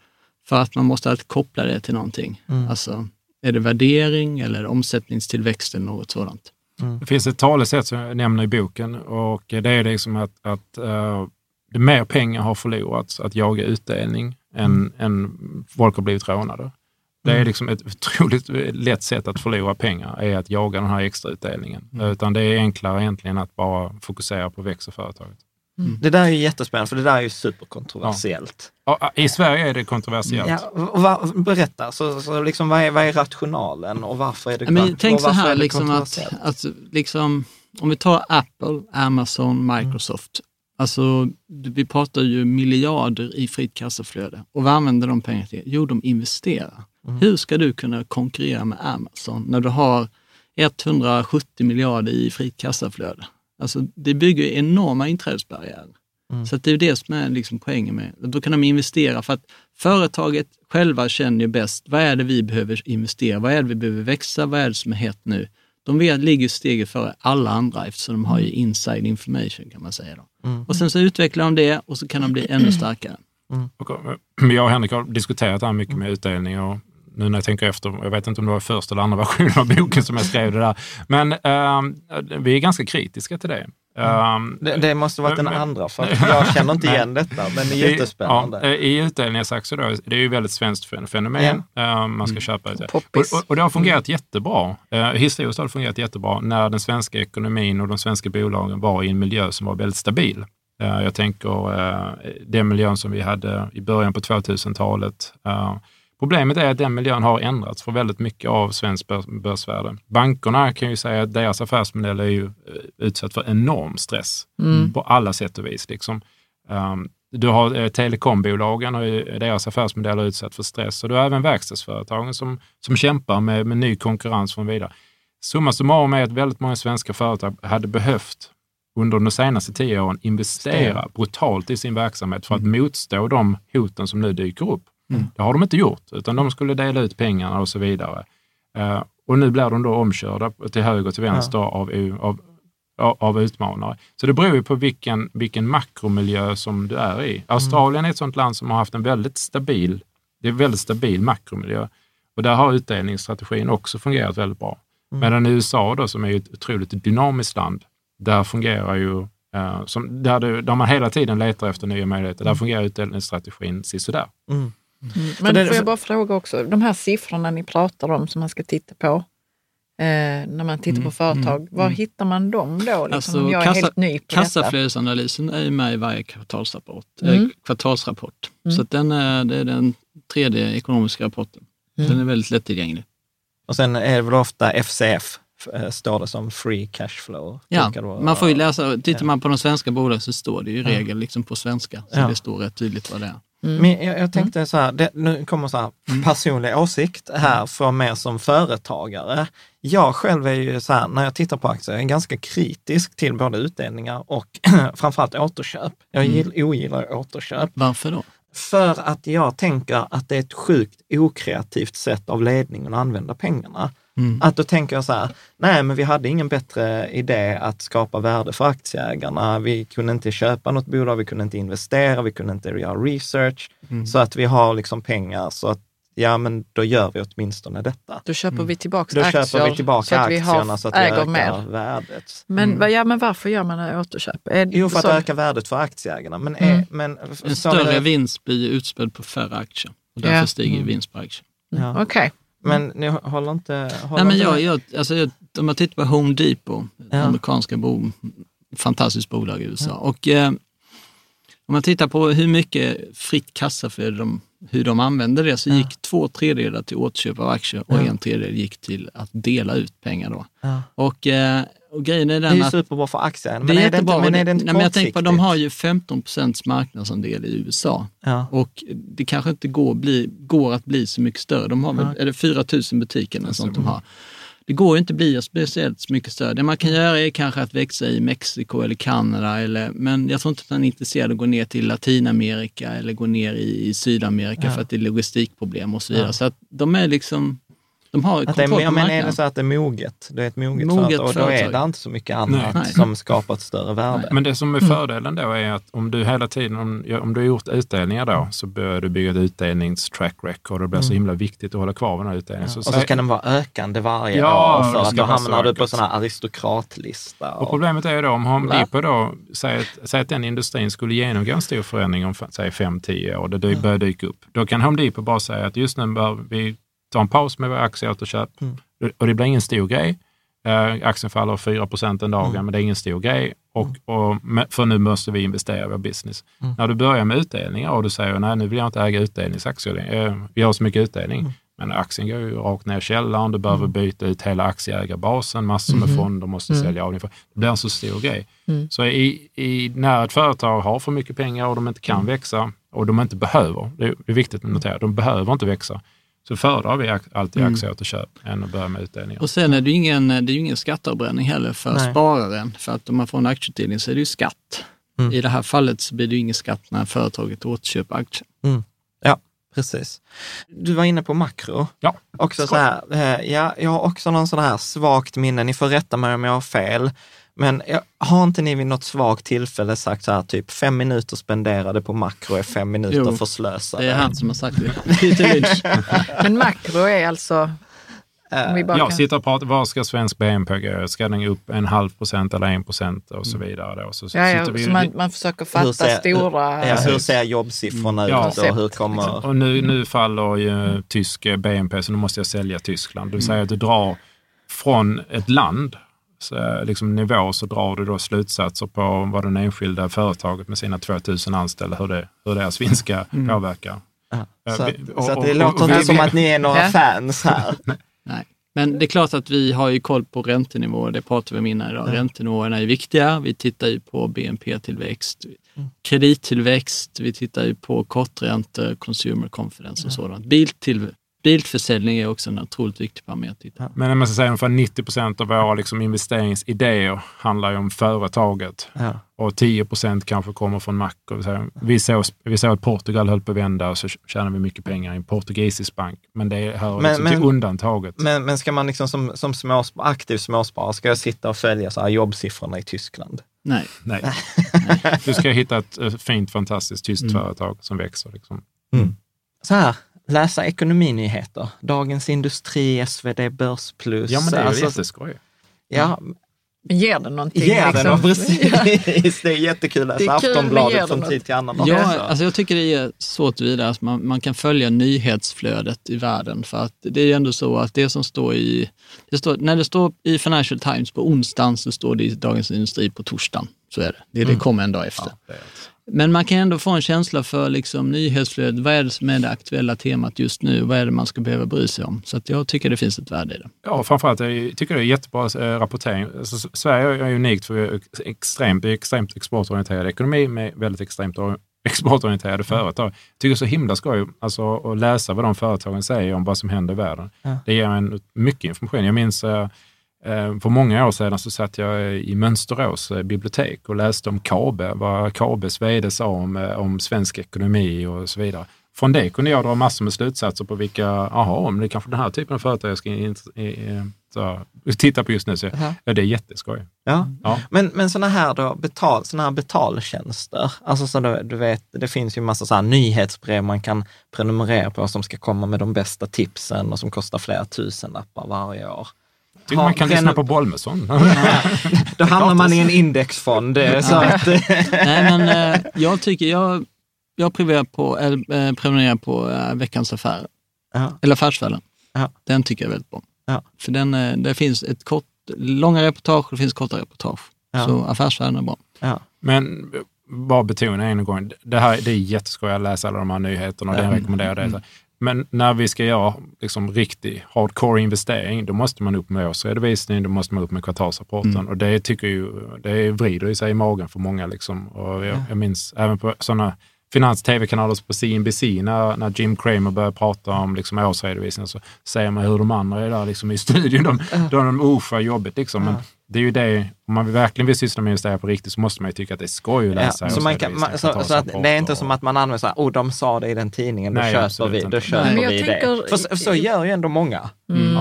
S5: För att man måste alltid koppla det till någonting. Mm. Alltså, är det värdering eller omsättningstillväxt eller något sådant?
S2: Mm. Det finns ett talesätt som jag nämner i boken och det är liksom att, att uh, mer pengar har förlorats att jaga utdelning än, mm. än folk har blivit rånade. Det är mm. liksom ett otroligt lätt sätt att förlora pengar, är att jaga den här extrautdelningen. Mm. Utan det är enklare egentligen att bara fokusera på växa företaget.
S1: Mm. Det där är ju jättespännande, för det där är ju superkontroversiellt.
S2: Ja. I Sverige är det kontroversiellt.
S1: Ja, va, berätta, så, så liksom, vad, är, vad är rationalen och varför är det,
S5: Men, tänk så här, liksom att, att liksom, om vi tar Apple, Amazon, Microsoft. Mm. Alltså, vi pratar ju miljarder i fritt kassaflöde. Och vad använder de pengarna till? Jo, de investerar. Mm. Hur ska du kunna konkurrera med Amazon när du har 170 miljarder i fritt kassaflöde? Alltså, det bygger enorma inträdesbarriärer. Mm. Så det är det som är liksom poängen med Då kan de investera för att företaget själva känner ju bäst, vad är det vi behöver investera? Vad är det vi behöver växa? Vad är det som är hett nu? De vet, ligger steget före alla andra eftersom de har ju inside information kan man säga. Då.
S1: Mm.
S5: Och sen så utvecklar de det och så kan de bli ännu starkare.
S2: Eh, jag och Henrik har diskuterat det här mycket med utdelning och nu när jag tänker efter, jag vet inte om det var första eller andra versionen av boken som jag skrev det där, men eh, vi är ganska kritiska till det. Um,
S1: Det, det måste varit den andra, för att jag känner inte igen detta, men det är jättespännande.
S2: I, ja, I utdelningsaktier då, det är ju väldigt svenskt fen- fenomen. Eh, man ska köpa ut det. Och, och, och det har fungerat jättebra. Eh, historiskt har det fungerat jättebra när den svenska ekonomin och de svenska bolagen var i en miljö som var väldigt stabil. Eh, jag tänker eh, den miljön som vi hade i början på 2000-talet. Problemet är att den miljön har ändrats för väldigt mycket av svensk börs, börsvärde. Bankerna kan ju säga att deras affärsmodell är ju eh, utsatt för enorm stress på alla sätt och vis. Liksom. Um, du har eh, telekombolagen och eh, deras affärsmodeller utsatt för stress och du har även verkstadsföretagen som, som kämpar med, med ny konkurrens från vidare. Summa summarum är att väldigt många svenska företag hade behövt under de senaste tio åren investera brutalt i sin verksamhet för att motstå de hoten som nu dyker upp. Det har de inte gjort, utan de skulle dela ut pengarna och så vidare. Eh, och nu blir de då omkörda till höger och till vänster av, av, av, av utmanare. Så det beror ju på vilken, vilken makromiljö som du är i. Australien är ett sådant land som har haft en väldigt stabil, det är väldigt stabil makromiljö. Och där har utdelningsstrategin också fungerat väldigt bra. Medan i USA då, som är ett otroligt dynamiskt land, där fungerar ju, eh, som, där, du, där man hela tiden letar efter nya möjligheter, där fungerar utdelningsstrategin sisådär.
S1: Mm.
S4: Men
S1: det-
S4: får jag bara fråga också, de här siffrorna ni pratar om som man ska titta på, eh, när man tittar på företag, var hittar man dem då? Liksom,
S5: Alltså,
S4: om jag är
S5: kassa-
S4: helt ny på.
S5: Kassaflödesanalysen är med i varje kvartalsrapport.
S4: Mm.
S5: Eh, kvartalsrapport. Så att den är, det är den tredje ekonomiska rapporten. Den är väldigt lättillgänglig.
S1: Och sen är det väl ofta FCF, eh, står det som free cash flow.
S5: Ja, man får ju läsa, tittar man på de svenska bolagen så står det ju i regel liksom på svenska. Så
S1: Ja.
S5: det står rätt tydligt vad det är.
S1: Men jag, jag tänkte så här, det, nu kommer så här personlig åsikt här från mer som företagare. Jag själv är ju så här, när jag tittar på aktier, jag är ganska kritisk till både utdelningar och framförallt återköp. Jag gill, ogillar återköp.
S5: Varför då?
S1: För att jag tänker att det är ett sjukt okreativt sätt av ledningen att använda pengarna. Att då tänker jag så här, nej men vi hade ingen bättre idé att skapa värde för aktieägarna. Vi kunde inte köpa något bolag, vi kunde inte investera, vi kunde inte göra research. Så att vi har liksom pengar så att, ja men då gör vi åtminstone detta.
S4: Då köper vi tillbaka
S1: Då
S4: aktier
S1: köper vi tillbaka
S4: så att vi
S1: aktierna
S4: har,
S1: så att vi
S4: äger
S1: ökar
S4: mer.
S1: värdet.
S4: Men, vad- ja, men varför gör man återköp? Är,
S1: Jo, för att
S4: så-
S1: öka värdet för aktieägarna. Men,
S4: Mm.
S1: är, men
S5: En större vinst blir utspädd på färre aktier. Och därför
S4: Ja.
S5: stiger ju vinst på aktier.
S1: Ja.
S4: Okej.
S1: Men ni håller inte... Håller
S5: Nej, men jag, jag, alltså, jag, om man tittar på Home Depot,
S1: Ja.
S5: amerikanska bo, fantastiskt bolag i USA. Och eh, om man tittar på hur mycket fritt kassaflöde de, hur de använder det, så gick två tredjedelar till återköp av aktier och en tredjedel gick till att dela ut pengar. Då.
S1: Ja.
S5: Och, eh, och grejen är
S1: Det är
S5: den
S1: ju superbra för aktien.
S5: det är
S1: Men är det inte, men är det inte
S5: nej, men jag tänker på, de har ju 15 procents marknadsandel i USA.
S1: Ja.
S5: Och det kanske inte går, bli, går att bli så mycket större. De har väl, är det 4 000 butiker eller sånt de har. Det går ju inte att bli speciellt mycket större. Det man kan göra är kanske att växa i Mexiko eller Kanada, eller, men jag tror inte att man är intresserad av att gå ner till Latinamerika eller gå ner i, i Sydamerika för att det är logistikproblem och så vidare. Så att de är liksom, de har
S1: Att det är,
S5: på
S1: men är det så att det är moget? Det är ett moget,
S5: Moget
S1: företag och då är det inte så mycket annat
S5: Nej.
S1: som skapar ett större värde.
S2: Men det som är fördelen då är att om du hela tiden, om, ja, om du har gjort utdelningar då, så börjar du bygga ett utdelningstrack record och det blir så himla viktigt att hålla kvar den här utdelningen.
S1: Och så ska den vara ökande varje
S2: Ja,
S1: år för att då
S2: så
S1: hamnar du på sån här aristokratlista.
S2: Och problemet är ju då om Home då, säg att, säg att den industrin skulle genomgå en stor förändring om säg 5-10 år, det börjar dyka upp. Då kan Home Depot bara säga att just nu bör vi ta en paus med våra aktieåterköp och det blir ingen stor grej. Eh, aktien faller 4 procent den dagen, men det är ingen stor grej. Och, och, men- för nu måste vi investera i vår business. När du börjar med utdelningar och du säger nej, nu vill jag inte äga utdelningsaktier. Eh, Vi har så mycket utdelning. Men aktien går ju rakt ner i källaren. Du behöver byta ut hela aktieägarbasen. Massor med fonder måste sälja av. Det blir en så stor grej. Så i, i, när ett företag har för mycket pengar och de inte kan växa och de inte behöver, det är viktigt att notera, de behöver inte växa. Så föredrar vi alltid aktieåterköp än att börja med utdelningar.
S5: Och sen är det ju ingen, det är ju ingen skatteavbränning heller för
S1: Nej.
S5: spararen. För att om man får en aktieutdelning så är det ju skatt.
S1: Mm.
S5: I det här fallet så blir det ju ingen skatt när företaget återköper aktier.
S1: Ja, Precis. Du var inne på makro.
S2: Ja.
S1: Också så här, eh, ja, jag har också någon sån här svagt minne, ni får rätta mig om jag har fel, men har inte ni vid något svagt tillfälle sagt så här, typ fem minuter spenderade på makro är fem minuter
S5: Jo,
S1: förslösade?
S5: Det är han som har sagt det.
S4: Men makro är alltså... Bara
S2: Jag sitter och pratar, vad ska svensk BNP gå? Ska den upp en halv procent eller en procent och så vidare? Då? Så, så
S4: ja, ja,
S2: vi
S4: så man, man försöker fatta
S1: Hur ser-
S4: stora...
S1: Ja, hur ser jobbsiffrorna
S2: Ja.
S1: ut och hur kommer...
S2: Och nu, nu faller ju tysk BNP, så nu måste jag sälja Tyskland. Det vill säga att du drar från ett land, liksom nivå, så drar du då slutsatser på vad den enskilda företaget med sina 2000 anställda, hur, det, hur deras vinst påverkar.
S1: Ja, så,
S2: Ja,
S1: att,
S2: vi-
S1: så att
S2: och-
S1: det
S2: och-
S1: låter inte som att ni är några
S4: Ja.
S1: fans här.
S5: Nej. Men det är klart att vi har ju koll på räntenivåer, det pratar vi om innan idag. Räntenivåerna är viktiga. Vi tittar ju på BNP-tillväxt, kredittillväxt, vi tittar ju på korträntor, consumer confidence och sådant. Biltill, bilförsäljning är också en otroligt viktig parameter. att titta på.
S2: Men om man ska säga ungefär 90 procent av våra liksom investeringsidéer handlar ju om företaget.
S1: Ja.
S2: Och 10 procent kanske kommer från här, Vi såg, vi såg att Portugal höll på att vända och så tjänade vi mycket pengar i en portugisisk bank. Men det hör
S1: Men-
S2: liksom till
S1: men-
S2: undantaget.
S1: Men, men ska man liksom som, som småsp- aktiv småsparare, ska jag sitta och följa så här jobbsiffrorna i Tyskland?
S5: Nej,
S2: Nej. Du ska hitta ett fint, fantastiskt tyskt
S1: Mm.
S2: företag som växer. Liksom.
S1: Så här, läsa ekonominyheter, Dagens Industri, SvD, Börsplus.
S2: Ja, men det är ju
S1: alltså,
S2: jätteskoj.
S1: Ja,
S4: Men ger det någonting?
S1: ger det
S4: liksom?
S1: då, precis. Det är jättekul att
S4: Det
S1: läsa Aftonbladet
S4: det
S1: från tid till annan.
S5: Ja,
S1: också.
S5: alltså jag tycker det är så tillvida att man, man kan följa nyhetsflödet i världen. För att det är ju ändå så att det som står i... Det står, när det står i Financial Times på onsdagen så står det i Dagens Industri på torsdagen. Så är det. Det, det kommer en dag efter.
S2: Det ett-
S5: Men man kan ändå få en känsla för liksom nyhetsflödet. Vad är det som är det aktuella temat just nu? Vad är det man ska behöva bry sig om? Så att jag tycker det finns ett värde i det.
S2: Ja, framförallt jag tycker det är jättebra eh, rapportering. Alltså, Sverige är unikt för vi är extremt, är extremt exportorienterad ekonomi med väldigt extremt or- exportorienterade företag. Jag tycker det är så himla skoj alltså, att läsa vad de företagen säger om vad som händer i världen. Det ger en mycket information. Jag minns eh, för många år sedan så satt jag i Mönsterås eh, bibliotek och läste om Kabe, vad Kabes vd sa om, eh, om svensk ekonomi och så vidare. Från det kunde jag dra massor med slutsatser på vilka, jaha, om det är kanske den här typen av företag jag ska in, eh, så, titta på just nu. Så,
S1: Jaha.
S2: ja, det är jätteskoj.
S1: Ja.
S2: Ja.
S1: Men, men sådana här, då, betal, såna här betaltjänster, alltså så då, du vet, det finns ju massa så här nyhetsbrev man kan prenumerera på som ska komma med de bästa tipsen och som kostar flera tusenlappar varje år.
S2: Tycker man kan lyssna på Bolmesson.
S1: Då hamnar man i en indexfond. eh, Så att,
S5: Nej, men eh, jag tycker, jag, jag prenumererar på, eller, eh, prenumererar på eh, Veckans Affärer,
S1: ja,
S5: eller Affärsvärlden. Den tycker jag är väldigt bra.
S1: Ja.
S5: För den, eh, det finns ett kort, långa reportage och det finns korta reportage.
S1: Ja.
S5: Så Affärsvärlden är bra.
S1: ja.
S2: Men bara betona en gång, det, här, det är jätteskoj att läsa alla de här nyheterna och det rekommenderar det. Men när vi ska göra liksom riktig hardcore investering, då måste man upp med årsredovisning, då måste man upp med kvartalsrapporten. Och det tycker ju, det vrider ju sig i magen för många. Liksom. Och jag, jag minns även på sådana finans-tv-kanaler på CNBC, när, när Jim Cramer börjar prata om liksom, årsredovisning, så säger man hur de andra är där liksom, i studion. De, de, de usch vad jobbigt liksom. Men det är ju det, om man verkligen vill syssla med investeringar på riktigt så måste man ju tycka att det är skoj att läsa
S1: Ja, så, man kan, man, så, så att det är inte som att man använder så här, oh de sa det i den tidningen, då
S2: Nej,
S1: köper vi, då köper
S4: Men jag
S1: vi
S4: tänker-
S1: det. För, så- så gör ju ändå många,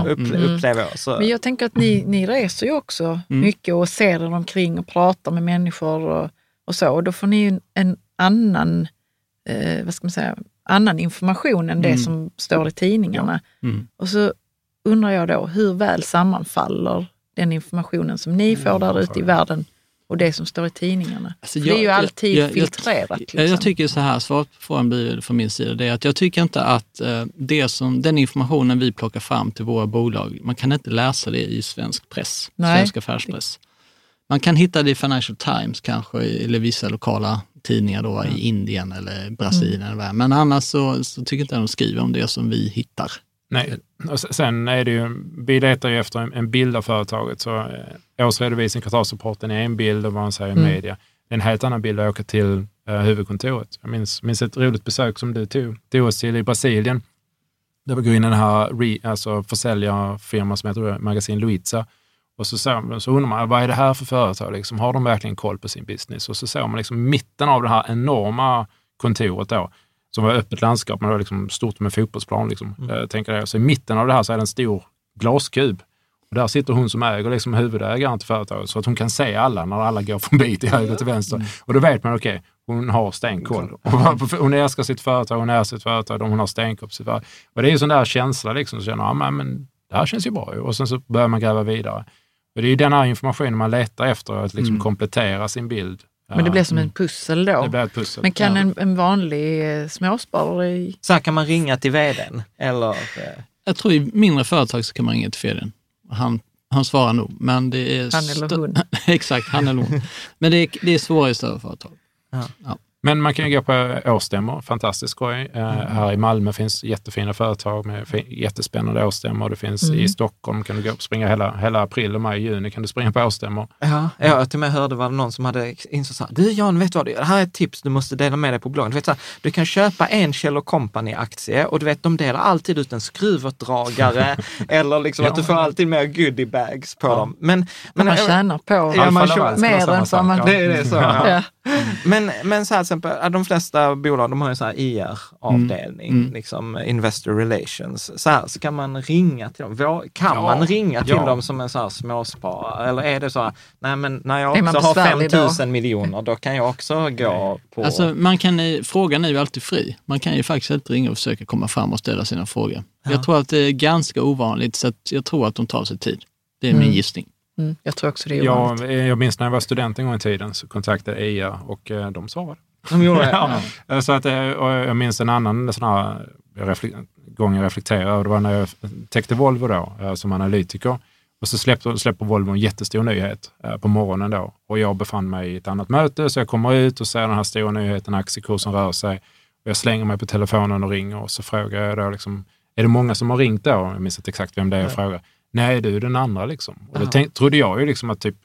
S1: upple, upplever jag. Så,
S4: Men jag tänker att ni, ni reser ju också mycket och ser er omkring och pratar med människor och, och så. Och då får ni ju en, annan, eh, vad ska man säga, annan information än det som står i tidningarna.
S5: Mm.
S4: Och så undrar jag då, hur väl sammanfaller den informationen som ni får där ute i världen och det som står i tidningarna?
S5: Alltså,
S4: För det är ju
S5: jag-
S4: alltid
S5: jag- jag-
S4: filtrerat.
S5: Jag,
S4: liksom.
S5: jag tycker så här, svaret på frågan blir från min sida, det är att jag tycker inte att eh, det som, den informationen vi plockar fram till våra bolag, man kan inte läsa det i svensk press,
S4: Nej.
S5: svensk affärspress. Man kan hitta det i Financial Times kanske, eller vissa lokala tidningar då i Indien eller Brasilien. Eller vad. Men annars så, så tycker jag inte de skriver om det som vi hittar.
S2: Nej, och se- sen är det ju, vi letar ju efter en, bild av företaget. Så eh, årsredovisning, kvartalsrapporten är en bild av vad man säger i media. Det är en helt annan bild att åka till eh, huvudkontoret. Jag minns, minns ett roligt besök som du tog, tog oss till i Brasilien. Där vi går in i den här re, alltså försäljarfirman som heter Magasin Luiza. Och så, så, så undrar man, vad är det här för företag? Liksom, har de verkligen koll på sin business? Och så såg man liksom mitten av det här enorma kontoret då, som var öppet landskap, men det var liksom stort med fotbollsplan. Liksom. Mm. tänker jag. Så i mitten av det här så är det en stor glaskub. Och där sitter hon som äger liksom huvudägaren till företaget så att hon kan se alla när alla går förbi till höger och till vänster. Mm. Och då vet man, okej, okay, hon har stenkoll. Hon älskar sitt företag, hon är sitt företag, hon har stenkoll på sitt företag. Och det är ju sån där känsla liksom, så känner ja, men det här känns ju bra Och sen så börjar man gräva vidare. Och det är ju den här informationen man letar efter, att liksom mm. komplettera sin bild.
S4: Men det blir som en mm. pussel då.
S2: Det blir ett pussel.
S4: Men kan ja. en, en vanlig eh, småsparare...
S1: Så här kan man ringa till vdn? Eller? Eh?
S5: Jag tror i mindre företag så kan man ringa till vdn. Han, han svarar nog, men det är...
S4: Han eller hon.
S5: Exakt, han eller hon. Men det är, det är svårare i större företag.
S2: Ja. Ja. Men man kan ju gå på årsstämmor, fantastiskt skoj. Eh, mm. Här i Malmö finns jättefina företag med jättespännande årsstämmor. Det finns mm. i Stockholm, kan du gå och springa hela, hela april och maj, juni kan du springa på årsstämmor.
S1: Ja, jag till och med hörde var någon som hade insåg så här, du Jan, vet du vad, det här är ett tips du måste dela med dig på bloggen. Du, vet, så här, du kan köpa en Kjell Company-aktie och du vet, de delar alltid ut en skruvåtdragare eller liksom ja. att du får alltid mer goodiebags på ja. dem.
S4: Men, men man tjänar på
S1: ja, man
S4: kör, mer än vad man...
S1: Det är det så. Ja. Men, men så här, exempel, de flesta bolag de har en så här IR-avdelning, mm. mm. liksom Investor Relations. Så här, så kan man ringa till dem. Kan ja. man ringa till ja. dem som en så här småsparare? Eller är det så här, nej men när jag också har 5 000 miljoner, då kan jag också gå på...
S5: Alltså, man kan, frågan är ju alltid fri. Man kan ju faktiskt inte ringa och försöka komma fram och ställa sina frågor. Ja. Jag tror att det är ganska ovanligt, så jag tror att de tar sig tid. Det är mm. min gissning.
S4: Mm, jag tror också det är
S2: ja, Jag minst när jag var student en gång i tiden så kontaktade EIA och eh, de svarade.
S1: De gjorde det?
S2: ja. Så att, eh, och jag minns en annan sån här gång jag reflekterade, det var när jag täckte Volvo då, eh, som analytiker. Och så släpper, släpper Volvo en jättestor nyhet på morgonen då. Och jag befann mig i ett annat möte, så jag kommer ut och ser den här stora nyheten, aktiekursen rör sig. Och jag slänger mig på telefonen och ringer och så frågar jag då, liksom, är det många som har ringt då? Jag minns inte exakt vem det är jag frågar. Nej, du är den andra liksom. Och då tänk, trodde jag ju liksom att typ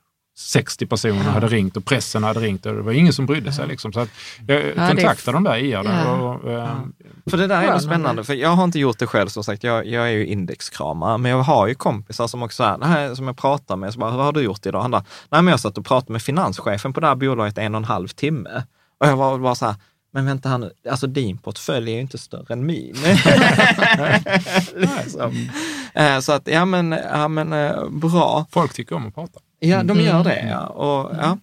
S2: 60 personer hade ringt och pressen hade ringt och det var ingen som brydde sig. Liksom. Så att jag ja, kontaktade de där IA. Ja. Och,
S1: ja. För det där är ändå spännande, för jag har inte gjort det själv som sagt. Jag, jag är ju indexkramare, men jag har ju kompisar som också är, här som jag pratar med, så bara, vad har du gjort idag? Han bara, nej men jag satt och pratade med finanschefen på det här bolaget en och en halv timme. Och jag var bara så här, men vänta här nu, alltså din portfölj är ju inte större än min. liksom. Eh, så att, ja men, ja men eh, bra.
S2: Folk tycker om att prata.
S1: Ja, de gör det. Ja. Och, ja.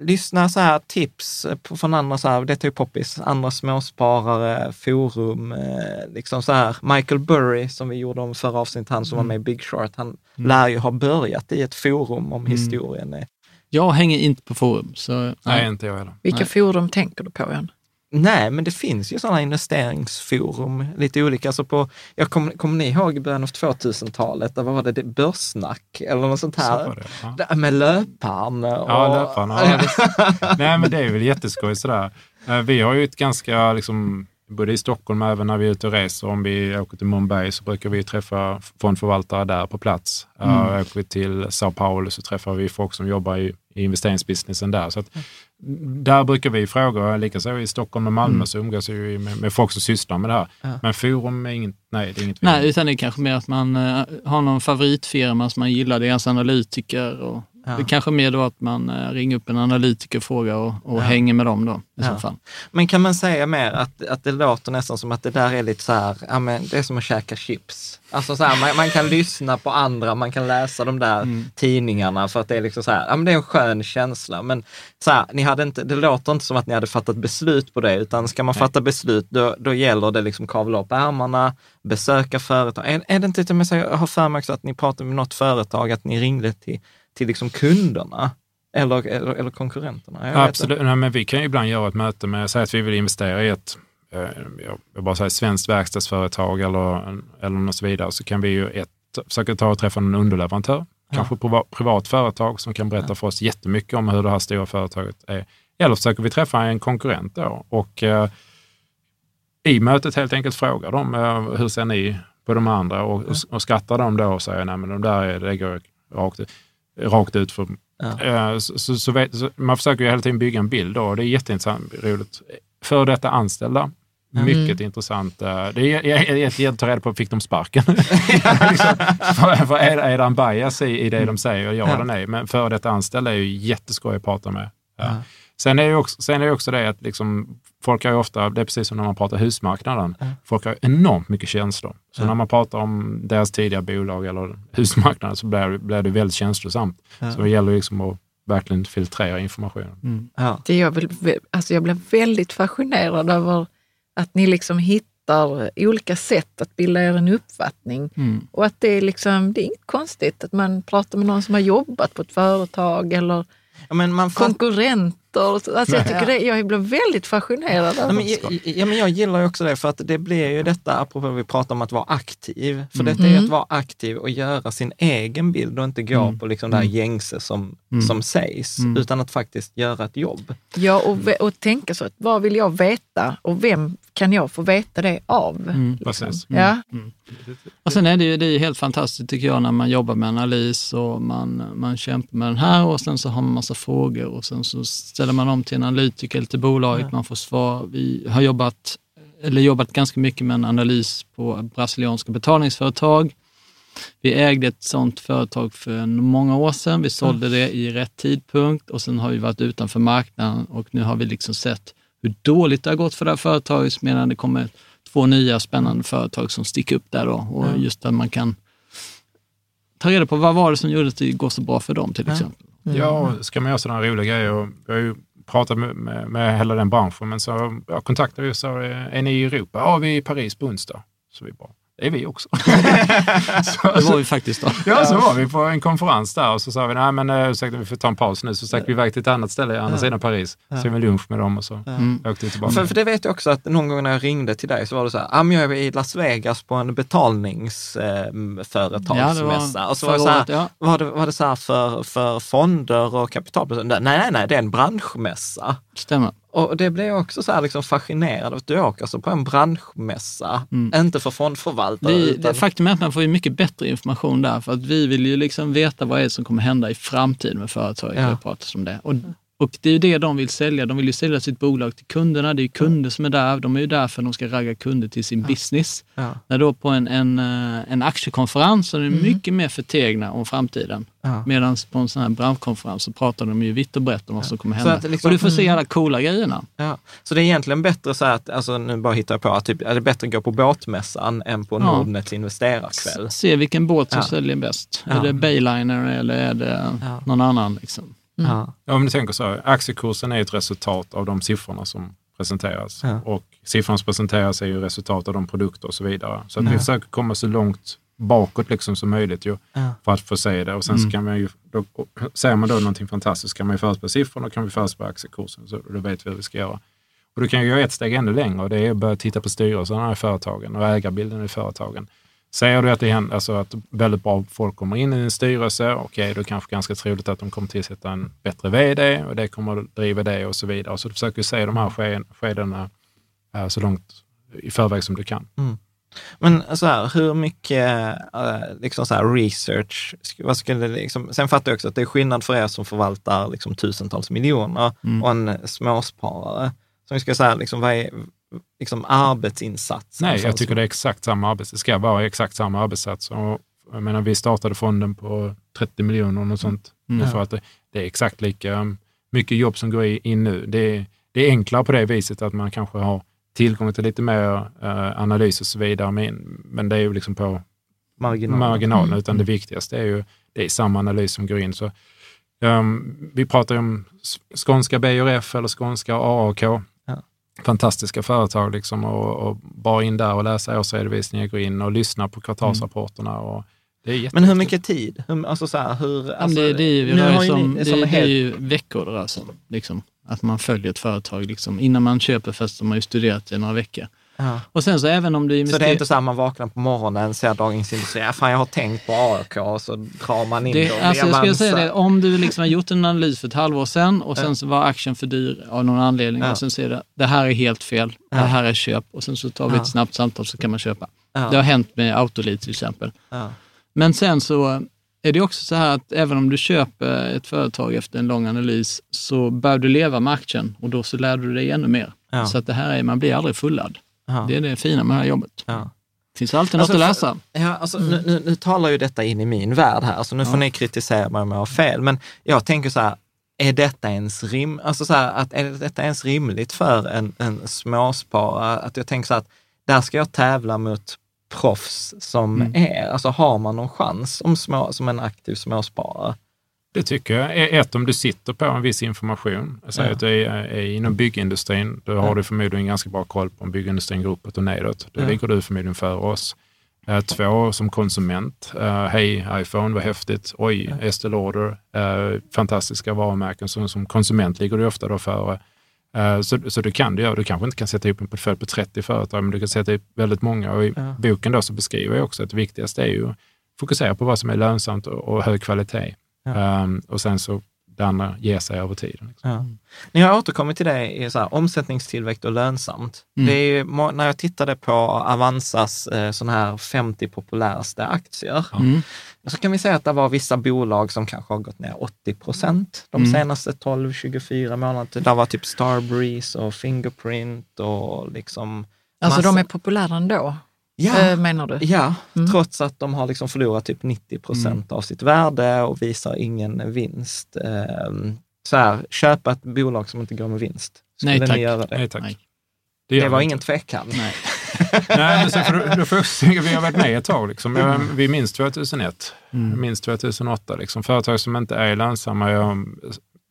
S1: Lyssna så här, tips från andra, så här, detta är poppis, andra småsparare, forum, eh, liksom så här. Michael Burry som vi gjorde om förra avsnittet, han som mm. var med i Big Short, han mm. lär ju ha börjat i ett forum om mm. historien.
S5: Jag hänger inte på forum. Så,
S2: nej, nej inte jag heller.
S4: Vilka nej. forum tänker du på igen?
S1: Nej, men det finns ju sådana investeringsforum, lite olika. Alltså på, jag kommer kom ni ihåg i början av 2000-talet, där var det, börsnack eller något sånt här? Så det, ja. Med löparen. Och...
S2: Ja, löparen. Ja, Nej, men det är väl jätteskoj sådär. Eh, vi har ju ett ganska, liksom, både i Stockholm och även när vi är ute och reser, om vi åker till Mumbai så brukar vi träffa fondförvaltare där på plats. Mm. Uh, åker vi till Sao Paulo så träffar vi folk som jobbar i, i investeringsbusinessen där. Så att, där brukar vi fråga, likaså i Stockholm och Malmö mm. så umgås vi med, med, folk som sysslar med det här. Ja. Men forum är inget, nej det är inget.
S5: Nej, utan det är kanske mer att man uh, har någon favoritfirma som man gillar, deras analytiker och Ja. Det kanske mer då att man eh, ringer upp en analytiker och frågar och, och ja. hänger med dem då i ja. så fall.
S1: Men kan man säga mer att, att det låter nästan som att det där är lite så här, ja men det är som att käka chips. Alltså så här, man, man, kan lyssna på andra, man kan läsa de där mm. tidningarna för att det är liksom så här, ja men det är en skön känsla. Men så här, ni hade inte, det låter inte som att ni hade fattat beslut på det, utan ska man Nej. fatta beslut, då, då gäller det liksom kavla upp ärmarna, besöka företag. Är, är det inte, jag har för mig också att ni pratade med något företag, att ni ringde till till liksom kunderna eller, eller, eller konkurrenterna?
S2: Jag Absolut, Nej, men vi kan ju ibland göra ett möte med, säg att vi vill investera i ett eh, jag bara säger svenskt verkstadsföretag eller, eller något så vidare, så kan vi ju ett, försöka ta och träffa en underleverantör, ja. kanske privat, privat företag som kan berätta ja. för oss jättemycket om hur det här stora företaget är. Eller försöker vi träffa en konkurrent då och eh, i mötet helt enkelt fråga dem, eh, hur ser ni på de andra? Och, och, och skrattar de då och säger, nej men de där är, det går rakt rakt ut. För, ja. Eh, så, så, så, så, man försöker ju hela tiden bygga en bild och det är jätteintressant, roligt. För detta anställda, Mm. Mycket intressant. Eh, det är jättegett att ta reda på, fick de sparken? liksom, för, för är, är det en bias i, i det de säger? Ja eller nej. Men för detta anställda är ju jätteskoj att prata med. Ja. Sen är det också, sen är det, också det att liksom, folk har ju ofta, det är precis som när man pratar husmarknaden, folk har enormt mycket känslor. Så när man pratar om deras tidiga bolag eller husmarknaden så blir, blir det väldigt känslosamt. Så det gäller liksom att verkligen filtrera informationen.
S1: Ja.
S4: Det jag, vill, alltså jag blev väldigt fascinerad över att ni liksom hittar olika sätt att bilda er en uppfattning.
S5: Mm.
S4: Och att det är, liksom, det är inget konstigt att man pratar med någon som har jobbat på ett företag eller
S1: Ja, men
S4: så. Alltså jag, tycker det, jag blev väldigt fascinerad
S1: Ja, men,
S4: det.
S1: ja, men jag gillar ju också det, för att det blir ju detta, apropå vi pratar om att vara aktiv, för detta är ju
S4: Mm.
S1: att vara aktiv och göra sin egen bild och inte gå på liksom det här gängse som, som sägs, utan att faktiskt göra ett jobb.
S4: Ja, och, och tänka så att vad vill jag veta och vem kan jag få veta det av?
S1: Mm.
S4: liksom.
S2: Precis.
S4: Ja.
S5: Och sen är det ju det är helt fantastiskt tycker jag när man jobbar med analys och man, man kämpar med den här och sen så har man massa frågor och sen så ställer man om till en analytiker eller till bolaget, man får svar. Vi har jobbat, eller jobbat ganska mycket med en analys på brasilianska betalningsföretag. Vi ägde ett sådant företag för många år sedan. Vi sålde det i rätt tidpunkt och sen har vi varit utanför marknaden och nu har vi liksom sett hur dåligt det har gått för det här företaget medan det kommer två nya spännande företag som sticker upp där då. Och just där man kan ta reda på vad var det som gjorde att det går så bra för dem till exempel. Mm.
S2: Ja, ska man göra sådana roliga grejer. Och vi har ju pratat med, med, med hela den branschen, men så jag kontaktade ju så är eh, ni i Europa? Ja, vi är i Paris på onsdag. Så vi bara, det är vi också. så,
S5: Det var vi faktiskt då.
S2: Ja, så var vi på en konferens där och så sa vi, nej men uh, ursäkta, vi får ta en paus nu. Så stack vi iväg till ett annat ställe i andra sidan Paris. Så vi lunch med dem och så åkte vi tillbaka.
S1: För, för det vet jag också att någon gång när jag ringde till dig så var det så här, ah, men jag är i Las Vegas på en betalningsföretagsmässa.
S5: Ja, det var
S1: och så var det, så här,
S5: året, ja.
S1: var det, var det så här för, för fonder och? Nej, nej, nej, det är en branschmässa.
S5: Stämmer.
S1: Och det blev jag också så här liksom fascinerad av. att Du åker alltså på en branschmässa, inte för fondförvaltare.
S5: Vi,
S1: utan,
S5: det, faktum är att man får mycket bättre information där, för att vi vill ju liksom veta vad är det som kommer hända i framtiden med företaget.
S1: Ja.
S5: Ja. pratas om det. Och, och det är ju det de vill sälja. De vill ju sälja sitt bolag till kunderna. Det är ju kunder som är där. De är ju där för att de ska ragga kunder till sin business.
S1: Ja.
S5: När då på en, en, eh, en aktiekonferens så är de mycket mer förtegna om framtiden.
S1: Ja.
S5: Medan på en sån här branschkonferens så pratar de ju vitt och brett om vad som kommer hända.
S1: liksom-
S5: och du får se alla coola grejerna.
S1: ja. Så det är egentligen bättre så att, alltså nu bara hittar jag på, att typ, är det bättre att gå på båtmässan än på
S5: Ja.
S1: Nordnets investerarkväll?
S5: Se vilken båt som
S1: Ja.
S5: säljer bäst.
S1: Ja.
S5: Är det Bayliner eller är det
S1: Ja.
S5: någon annan? Liksom?
S1: Ja.
S2: Ja, om ni tänker så, aktiekursen är ett resultat av de siffrorna som presenteras.
S1: Ja.
S2: Och siffrorna som presenteras är ju resultat av de produkter och så vidare. Så att vi försöker komma så långt bakåt liksom som möjligt ju,
S1: Ja.
S2: för att få se det. Och sen så kan man ju, då, säger man då någonting fantastiskt kan man ju förutspå siffrorna och kan vi förutspå aktiekursen. Så då vet vi hur vi ska göra. Och du kan ju gå ett steg ännu längre och det är att börja titta på styrelserna i företagen och ägarbilden i företagen. Säger du att det händer, alltså att väldigt bra folk kommer in i en styrelse, okej, då är det kanske ganska troligt att de kommer tillsätta en bättre vd och det kommer att driva det och så vidare. Så du försöker se de här skedena eh, så långt i förväg som du kan.
S1: Men så här, hur mycket eh, liksom så här research, vad skulle liksom, sen fattar jag också att det är skillnad för er som förvaltar liksom tusentals miljoner och en småsparare. Så vi ska säga, liksom, vad är liksom arbetsinsatsen?
S2: Nej,
S1: för
S2: jag tycker det är exakt samma arbets. Det ska vara exakt samma arbetssats. Och, jag menar, vi startade fonden på 30 miljoner och något sånt.
S1: Mm.
S2: För att det, det är exakt lika mycket jobb som går in nu. Det är, det är enklare på det viset att man kanske har tillgång till lite mer eh, analys och så vidare. Men, men det är ju liksom på
S1: marginal.
S2: marginalen, utan det viktigaste är ju det är samma analys som går in. Så, um, vi pratar ju om skånska BRF eller skånska AAK. Fantastiska företag liksom och, och bara in där och läsa årsredovisningar, gå in och lyssna på kvartalsrapporterna. Och det är
S1: Men hur mycket tid? Hur, alltså så här, hur, alltså,
S5: det, det, är, ju-
S1: nu har
S5: som,
S1: ni
S5: det,
S1: som
S5: det är
S1: helt-
S5: ju veckor det rör sig om. Liksom. Att man följer ett företag. Liksom. Innan man köper först har man ju studerat det i några veckor.
S1: Ja.
S5: Och sen så även om du
S1: Så
S5: investerar...
S1: det är inte så att man vaknar på morgonen, ser Dagens Industri, ja, fan jag har tänkt på AIK och så drar man in
S5: Det,
S1: dem
S5: alltså jag skulle säga det, om du liksom har gjort en analys för ett halvår sedan och sen så var aktien för dyr av någon anledning och sen ser det, det här är helt fel, det här är köp och sen så tar vi ett snabbt samtal så kan man köpa. Det har hänt med Autoliv till exempel. Men sen så är det också så här att även om du köper ett företag efter en lång analys så bör du leva med aktien och då så lär du dig ännu mer.
S1: Ja.
S5: Så att det här är, man blir aldrig fullad.
S1: Ja.
S5: Det är det fina med det här jobbet.
S1: Ja.
S5: Finns alltid
S1: Alltså,
S5: något att
S1: för-
S5: läsa.
S1: Ja, alltså, nu, nu, nu talar ju detta in i min värld här, så nu får ni kritisera mig om jag har fel. Men jag tänker så här, är detta ens, rim, alltså så här, att är detta ens rimligt för en, en småsparare? Att jag tänker så här att där ska jag tävla mot proffs som
S2: Mm.
S1: är, alltså har man någon chans som, små, som en aktiv småsparare?
S2: Det tycker jag. Ett, om du sitter på en viss information. Jag säger
S1: Ja.
S2: att du är, är inom byggindustrin. Då har du förmodligen ganska bra koll på om byggindustrin går uppåt och nedåt. Då
S1: Ja.
S2: ligger du förmodligen före oss. Eh, Två, som konsument. Eh, Hej iPhone, vad häftigt. Oj, Estée Lauder. eh, Fantastiska varumärken. Så som konsument ligger du ofta då före. Så, så du kan det göra. Du kanske inte kan sätta ihop en portfölj på 30 företag, men du kan sätta ihop väldigt många. Och I
S1: Ja.
S2: boken då så beskriver jag också att det viktigaste är ju att fokusera på vad som är lönsamt och, och hög kvalitet.
S1: Ja.
S2: Ehm, och sen så det andra ger sig över tiden. Liksom.
S1: Ja. Ni har återkommit till det i så här, omsättningstillväxt och lönsamt.
S5: Mm.
S1: Det är ju, när jag tittade på Avanzas eh, sådana här 50 populäraste aktier,
S5: Mm.
S1: så kan vi säga att det var vissa bolag som kanske har gått ner 80 procent de
S5: Mm.
S1: senaste 12-24 månaderna. Det var typ Starbreeze och Fingerprint och liksom...
S4: Alltså
S1: massa-
S4: de är populära ändå,
S1: Ja,
S4: eh, menar du?
S1: ja
S4: Mm.
S1: trots att de har liksom förlorat typ 90 procent av sitt värde och visar ingen vinst. Ehm, Så här, köpa ett bolag som inte går med vinst. Skulle
S5: Nej, tack.
S1: ni göra det?
S2: Nej, tack.
S5: Nej.
S1: Det,
S2: gör
S1: var
S2: vi
S1: ingen
S2: inte.
S1: tvekan.
S5: Nej.
S2: Nej, men sen får du, du får vi har varit med ett tag. Liksom. Jag, vi minns 2001,
S5: Mm.
S2: minns 2008. Liksom. Företag som inte är lönsamma. Jag,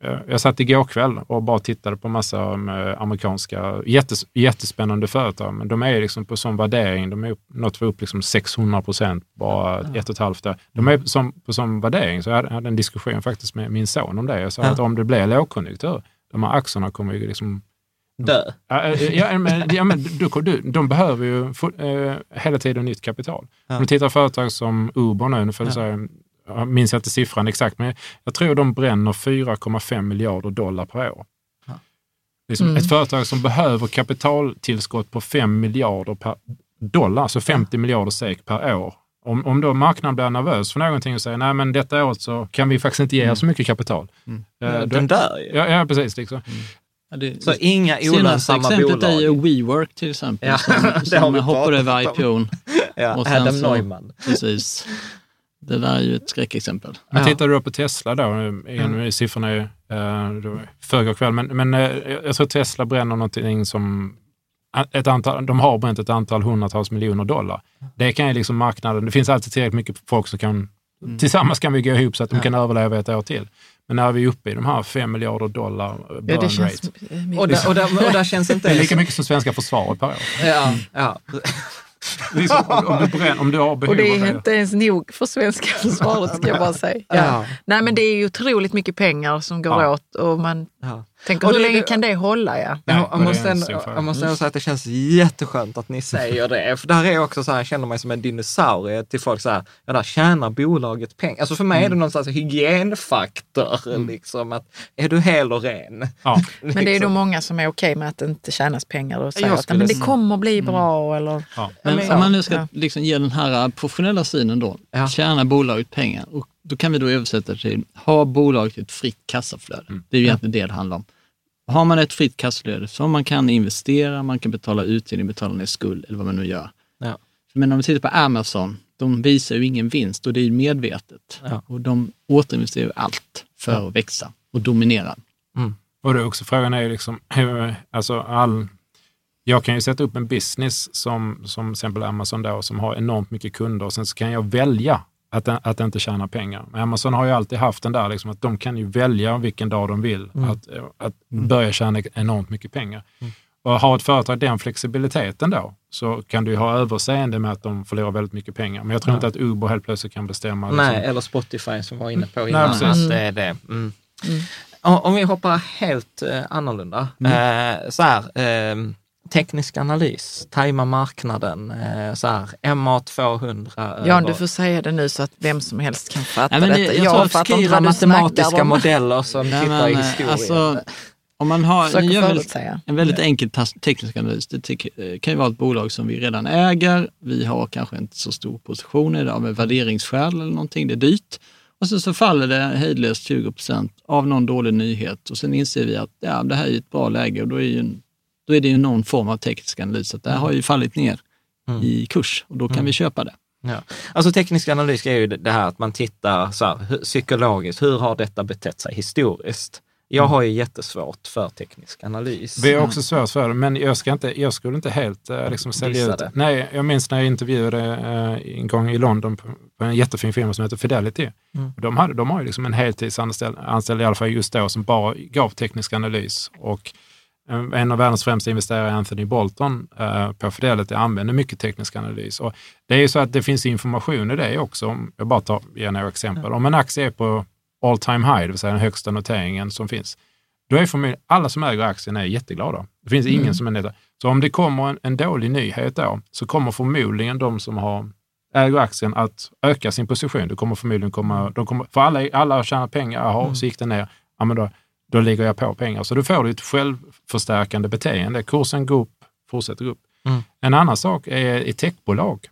S2: jag, jag satt igår kväll och bara tittade på massa um, amerikanska jättes, jättespännande företag. Men de är liksom på sån värdering. De är upp, något för upp liksom 600 procent bara ett och ett halvt år. De är som, på sån värdering. Så jag hade, en diskussion faktiskt med min son om det. Jag sa
S1: Ja.
S2: att om det blir lågkonjunktur, de här aktierna kommer ju liksom
S1: Dö.
S2: Ja, eh, ja, men, ja, men du, du, de behöver ju eh, hela tiden nytt kapital.
S1: Ja.
S2: Om du tittar på företag som Uber nu, nu får
S1: Ja.
S2: Jag minns inte siffran exakt, men jag tror de bränner 4,5 miljarder dollar per år.
S1: Ja.
S2: Liksom
S4: Mm.
S2: Ett företag som behöver kapitaltillskott på 5 miljarder per dollar, alltså 50 miljarder SEK per år. Om, om då marknaden blir nervös för någonting och säger nej men detta året så kan vi faktiskt inte ge er så mycket kapital.
S5: Mm.
S2: Då-
S1: Den dör ju.
S2: ja, ja, precis. Liksom.
S5: Ja, det,
S1: Så inga
S5: senaste
S1: olönsamma
S5: exemplet
S1: bolag.
S5: är ju WeWork till exempel,
S1: Ja,
S5: som, som
S1: pratat
S5: över. IPOn.
S1: Ja,
S5: Och sen
S1: Adam
S5: så-
S1: Neumann.
S5: Precis. Det där är ju ett skräckexempel.
S2: Men
S1: Ja.
S2: tittar du på Tesla då, igen, mm. siffrorna är uh, förrgår kväll, men, men eh, jag tror Tesla bränner någonting som ett antal, de har bränt ett antal hundratals miljoner dollar. Det kan ju liksom marknaden, det finns alltid tillräckligt mycket folk som kan, tillsammans kan vi gå ihop så att de
S1: Ja.
S2: kan överleva ett år till. Men när vi är uppe i de här 5 miljarder dollar eh,
S4: Ja,
S2: burn
S4: det känns
S2: rate,
S4: eh.
S1: Och där, och, där, och där känns inte...
S2: det är lika mycket som svenska försvaret per år.
S1: Ja, ja.
S2: Liksom, om, du bränner, om du har behov
S4: Och det är inte ens nog för svenska försvaret ska jag bara säga. Ja.
S1: Ja.
S4: Nej men det är ju otroligt mycket pengar som går
S2: Ja.
S4: åt och man
S1: Ja. Och
S4: hur länge
S1: det-
S4: kan det hålla? Ja?
S2: Nej,
S1: jag, måste ändå, jag måste ändå säga att det känns jätteskönt att ni säger det. För där är jag också så här, jag känner mig som en dinosaurie till folk så här, ja där tjänar bolaget pengar. Alltså för mig är det någon slags hygienfaktor, liksom att är du hel och ren?
S2: Ja.
S4: Men det är
S1: Liksom.
S4: då många som är okej med att det inte tjänas pengar och säger
S1: Jag
S4: att men det kommer bli bra eller
S2: Ja.
S5: Men
S1: men-
S5: om man nu ska
S4: Ja.
S5: liksom ge den här professionella synen då,
S1: Ja.
S5: tjänar bolaget pengar? Och då kan vi då översätta till, har bolaget ett fritt kassaflöde?
S2: Mm.
S5: Det är ju egentligen det det handlar om. Har man ett fritt kassaflöde som man kan investera, man kan betala utdelning, betala ner skuld eller vad man nu gör.
S1: Ja.
S5: Men om vi tittar på Amazon, de visar ju ingen vinst och det är ju medvetet.
S1: Ja.
S5: Och de återinvesterar ju allt för att växa och dominera.
S2: Och det är också frågan är ju liksom, alltså all, jag kan ju sätta upp en business som, som till exempel Amazon då, som har enormt mycket kunder och sen så kan jag välja att, att inte tjäna pengar. Men Amazon har ju alltid haft den där liksom, att de kan ju välja vilken dag de vill att, att börja tjäna enormt mycket pengar. Och har ett företag den flexibiliteten då, så kan du ju ha överseende med att de förlorar väldigt mycket pengar. Men jag tror
S1: Ja.
S2: inte att Uber helt plötsligt kan bestämma.
S1: Nej,
S2: liksom,
S1: eller Spotify som var inne på
S2: Nej,
S1: innan.
S2: precis.
S1: att det är det. Mm. Om om vi hoppar helt eh, annorlunda. Eh, så här, eh, teknisk analys, tajma marknaden, eh, så här, MA200.
S4: Jan,
S1: över-
S4: du får säga det nu så att vem som helst kan fatta
S5: Nej, men det-
S4: detta.
S5: jag
S4: Jag,
S5: tror att
S4: fattar inte vad
S1: matematiska modeller som
S5: Nej,
S1: tittar i
S5: men, eh,
S1: historien.
S5: Alltså, om man har,
S4: Försöker
S5: ni gör väl
S4: förutsäga.
S5: en väldigt enkel teknisk analys. Det eh, kan ju vara ett bolag som vi redan äger. Vi har kanske inte så stor position i det av en värderingsskäl eller någonting. Det är dyrt. Och så, så faller det hejdlöst 20 procent av någon dålig nyhet och sen inser vi att ja, det här är ett bra läge och då är, ju, en- då är det ju någon form av teknisk analys. Att det här har ju fallit ner
S1: Mm.
S5: i kurs och då kan vi köpa det.
S1: Ja. Alltså teknisk analys är ju det här att man tittar så här, hur, psykologiskt, hur har detta betett sig historiskt? Jag har ju jättesvårt för teknisk analys.
S2: Vi har också svårt för det, men jag, ska inte, jag skulle inte helt eh, liksom sälja ut. Nej, jag minns när jag intervjuade eh, en gång i London på, på en jättefin firma som heter Fidelity.
S1: Mm.
S2: De, hade, de har ju liksom en heltidsanställd anställd, i alla fall just då, som bara gav teknisk analys. Och en av världens främsta investerare, Anthony Bolton, eh, på Fidelity använder mycket teknisk analys. Och det är ju så att det finns information i det också. Om jag bara tar, ger några exempel. Om en aktie är på all time high, det vill säga den högsta noteringen som finns, då är förmodligen alla som äger aktien är jätteglada. Det finns ingen som är nöjda. Så om det kommer en, en dålig nyhet då, så kommer förmodligen de som har äger aktien att öka sin position. Det kommer förmodligen komma, de kommer, för alla, alla har tjänat pengar, jaha, så gick det ner, ja men då, då lägger jag på pengar. Så då får du ett självförstärkande beteende. Kursen går upp, fortsätter gå upp.
S1: Mm.
S2: En annan sak är i techbolag.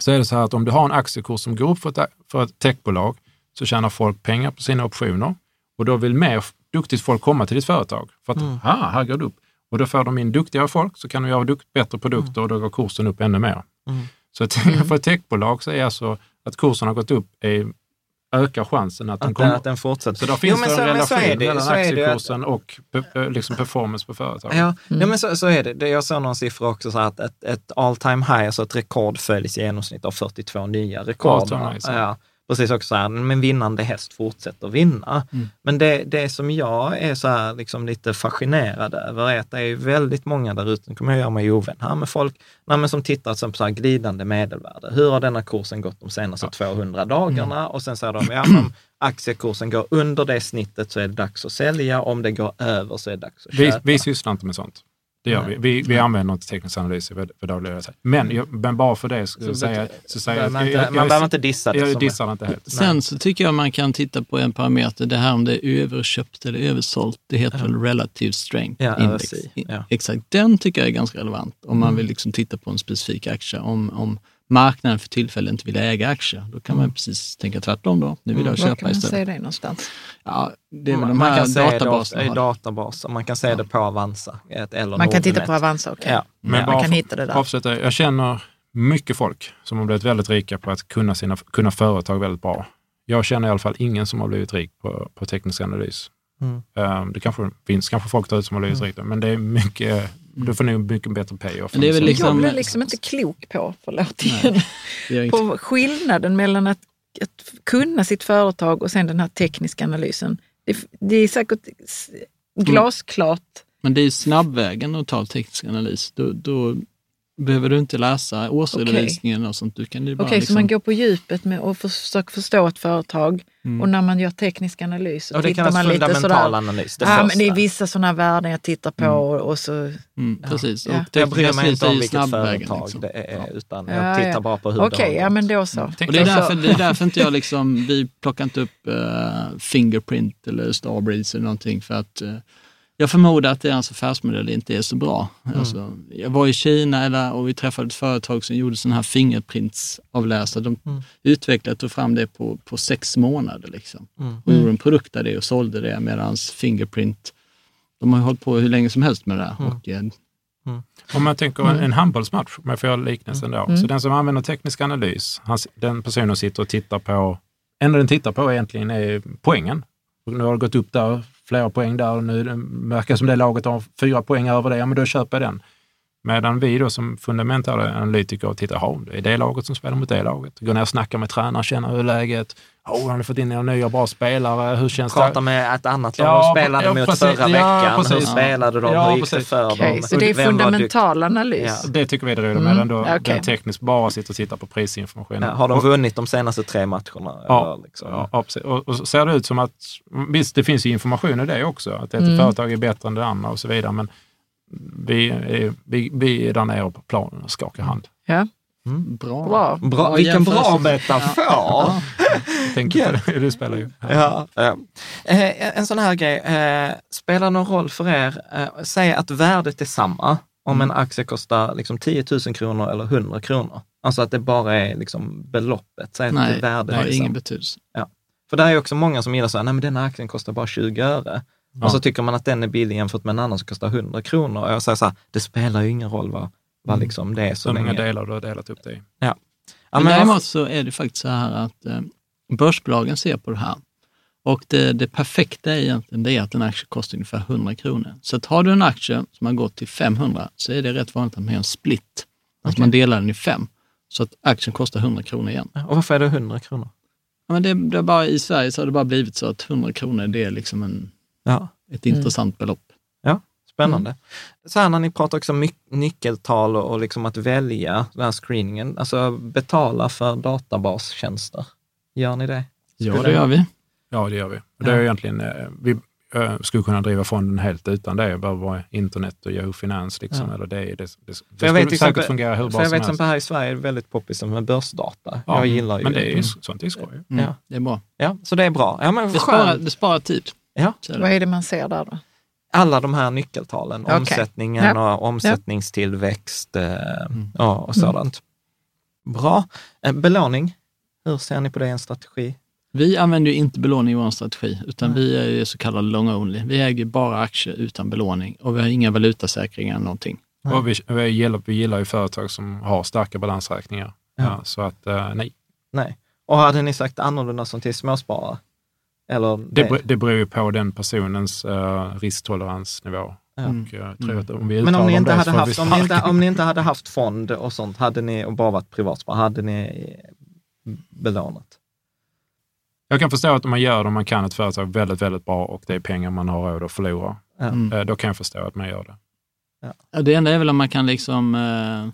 S2: Så är det så här att om du har en aktiekurs som går upp för ett, för ett techbolag så tjänar folk pengar på sina optioner och då vill mer duktigt folk komma till ditt företag. För att,
S1: Mm.
S2: ah, här går det upp. Och då får de in duktigare folk så kan de göra dukt, bättre produkter och då går kursen upp ännu mer.
S1: Mm.
S2: Så att, för ett techbolag så är alltså att kursen har gått upp är, ökar chansen att den
S1: Att,
S2: kommer.
S1: att den fortsätter.
S2: så då finns
S1: men
S2: det
S1: så-
S2: en
S1: men
S2: relation
S1: så är det-
S2: mellan
S1: så är det ju att-
S2: aktiekursen och pe- liksom performance på företaget.
S1: Ja, ja men så, så är det. det. Jag såg någon siffra också, så att ett, ett all time high, alltså ett rekord följs i genomsnitt av 42 nya rekord.
S2: All time high, så.
S1: ja, precis också så här, men vinnande häst fortsätter vinna.
S2: Mm.
S1: Men det, det som jag är så här liksom lite fascinerad över är att det är väldigt många där ute, nu kommer jag göra mig ovän här med folk, nej, men som tittar till på glidande medelvärde. Hur har denna kursen gått de senaste 200 dagarna?
S2: Mm.
S1: Och sen säger de, ja, om aktiekursen går under det snittet så är det dags att sälja, om det går över så är det dags att
S2: Vi,
S1: köpa.
S2: vi sysslar inte med sånt. Det gör vi. Vi, vi använder inte teknisk analys för, för dagliga sätt. Men, jag- men bara för det ska jag säga, så säger jag,
S1: man, inte,
S2: jag,
S1: man behöver inte dissa det.
S2: jag, dissar inte helt.
S5: Sen så tycker jag man kan titta på en parameter, det här om det är överköpt eller översålt, det heter väl relative strength
S1: Ja,
S5: index.
S1: Ja.
S5: Exakt, den tycker jag är ganska relevant om man vill liksom titta på en specifik aktie. Om, om marknaden för tillfället inte vill äga aktier, då kan man precis tänka tvärtom då. Nu vill jag
S4: Var
S5: köpa
S4: kan man
S5: istället.
S4: se det någonstans?
S5: Ja, det är de
S1: man
S5: här
S1: kan se
S5: databaserna.
S1: det i databaser, man kan se det på Avanza. Eller
S4: Man kan titta på Avanza, okej.
S1: Ja.
S2: Men
S4: Ja,
S2: bara
S4: man kan hitta det där.
S2: Avsluta, jag känner mycket folk som har blivit väldigt rika på att kunna, sina, kunna företag väldigt bra. Jag känner i alla fall ingen som har blivit rik på, på teknisk analys.
S1: Mm.
S2: Um, det kanske finns kanske folk där ute som har blivit rika, men det är mycket, du får nog mycket bättre payoff.
S5: Det är väl liksom-
S4: jag blir liksom inte klok på, förlåt igen, på skillnaden mellan att, att kunna sitt företag och sen den här tekniska analysen. Det, det är säkert s- glasklart.
S5: Men det är snabbvägen att ta teknisk analys. Då, då behöver du inte läsa årsredovisningen och sånt. Du kan ju
S4: Okej,
S5: bara
S4: så
S5: liksom,
S4: man går på djupet med och försöker förstå ett företag och när man gör teknisk analys så
S1: Och det
S4: tittar man lite
S1: fundamental
S4: sådär.
S1: analys. Det
S4: Ja, men det är vissa sådana värden jag tittar på och, och så...
S5: mm, precis.
S4: Ja.
S5: Och
S1: jag bryr mig inte om vilket företag
S5: liksom.
S1: det är, utan
S4: Ja,
S1: jag tittar
S4: ja.
S1: bara på hur
S4: Okej,
S1: det har
S4: ja men då så.
S5: Och det är,
S4: så.
S5: därför, det är därför inte jag liksom, vi plockar inte upp uh, Fingerprint eller Starbreeze eller någonting för att eh, jag förmodar att deras affärsmodell inte är så bra. Alltså, jag var i Kina eller, och vi träffade ett företag som gjorde sådana här fingerprintsavläsare. De utvecklade och tog fram det på, på sex månader. Liksom. Och gjorde en produkt av det och sålde det medan Fingerprint, de har ju hållit på hur länge som helst med det här. Och, eh,
S2: Om man tänker en, en handbollsmatch, om jag får göra liknelsen
S4: Mm.
S2: då. Så den som använder teknisk analys, han, den personen sitter och tittar på, enda den tittar på egentligen är poängen. Nu har det gått upp där, flera poäng där och nu det- verkar som det laget har fyra poäng över det, ja men då köper jag den. Medan vi då som fundamentala analytiker tittar, ja, det är det laget som spelar mot det laget. Går ner och snackar med tränaren, känner hur läget Oh, har ni fått in några nya bra spelare? Hur känns
S1: Prata
S2: det?
S1: med ett annat lag
S2: Ja,
S1: de spelade
S2: ja,
S1: mot
S2: precis.
S1: förra
S2: Ja,
S1: veckan. Hur
S2: precis.
S1: spelade de?
S2: Ja,
S1: Hur gick det
S2: precis.
S1: för
S4: Okej,
S1: dem?
S4: så det är
S1: Vem
S4: fundamental analys.
S1: Ja.
S2: Det tycker vi är det roliga,
S4: Mm,
S2: medan då
S4: okej.
S2: den tekniskt bara sitter och tittar på prisinformation.
S1: Ja, har de vunnit de senaste tre matcherna?
S2: Ja,
S1: Eller liksom?
S2: ja, ja, precis. Och, och ser det ut som att, visst det finns ju information i det också, att ett
S4: Mm.
S2: företag är bättre än det andra och så vidare, men vi är, vi, vi är där nere på planen och skakar hand.
S4: Ja,
S5: bra.
S4: bra.
S1: Bra, vilken bra metafor!
S2: Tänker på det, du spelar ju.
S1: Ja, ja. Eh, en sån här grej, eh, spelar någon roll för er, eh, säg att värdet är samma om en aktie kostar liksom 10 000 kronor eller 100 kronor. Alltså att det bara är liksom beloppet, säg att
S5: Nej,
S1: det värdet
S5: det har
S1: är
S5: ingen betydelse.
S1: För där är också många som gillar så här, nej men den här aktien kostar bara 20 öre.
S2: Ja.
S1: Och så tycker man att den är billig jämfört med en annan som kostar 100 kronor. Och jag säger så här, det spelar ju ingen roll vad, vad liksom det är så
S2: Så många delar du har delat upp det i.
S1: Ja,
S5: Men
S1: men
S5: däremot så är det faktiskt så här att eh, börsbolagen ser på det här Och det, det perfekta är egentligen det är att en aktie kostar ungefär 100 kronor. Så att har du en aktie som har gått till 500 så är det rätt vanligt att man gör en split. Att man delar den i fem. Så att aktien kostar 100 kronor igen.
S1: Och varför är det 100 kronor?
S5: Ja, men det, det är bara, I Sverige så har det bara blivit så att 100 kronor det är liksom en,
S1: Ja,
S5: ett intressant belopp.
S1: ja spännande. Så här när ni pratar också my- nyckeltal och, och liksom att välja den här screeningen, alltså betala för databastjänster. Gör ni det?
S5: Ja, det gör vi.
S2: Ja, det gör vi. Och det är egentligen, eh, vi eh, skulle kunna driva fonden helt utan det. Det behöver vara internet och Yahoo Finans. Liksom,
S1: Ja.
S2: eller det, det, det, det
S1: jag
S2: skulle
S1: vet till
S2: säkert
S1: exempel-
S2: fungera hur bra
S1: jag
S2: som
S1: vet
S2: helst.
S1: som här i Sverige är det väldigt poppis med börsdata.
S2: Ja,
S1: jag gillar ju
S2: Men det är
S1: Mm.
S2: sånt är skoj.
S5: Mm,
S1: Ja.
S5: Det är bra.
S1: Ja, så det är bra. Ja, men
S5: Det sparar, det sparar tid.
S1: Ja.
S4: Vad är det man ser där då?
S1: Alla de här nyckeltalen,
S4: Okej.
S1: omsättningen
S4: Ja.
S1: och omsättningstillväxt eh,
S5: Mm.
S1: ja, och sådant. Bra. Eh, belåning, hur ser ni på det i en strategi?
S5: Vi använder ju inte belåning i vår strategi, utan
S1: Nej.
S5: vi är ju så kallade long only. Vi äger bara aktier utan belåning och vi har inga valutasäkringar eller någonting.
S1: Nej.
S2: Och vi, vi, gillar, vi gillar ju företag som har starka balansräkningar.
S1: Ja.
S2: Ja. så att, eh, nej.
S1: Nej. Och hade ni sagt annorlunda som till småsparare? Eller
S2: Det, det beror ju på den personens uh, risktoleransnivå.
S1: Ja.
S5: Mm.
S2: Och om vi
S1: Men om ni, inte hade haft,
S2: vi
S1: om, ni inte,
S2: sparken.
S1: om ni inte hade haft fond och sånt, hade ni och bara varit privatsparare, hade ni belånat?
S2: Jag kan förstå att om man gör det, om man kan ett företag väldigt, väldigt bra och det är pengar man har råd att förlora.
S5: Mm.
S2: eh, då kan jag förstå att man gör det.
S5: Ja, det enda är väl om man kan liksom, eh,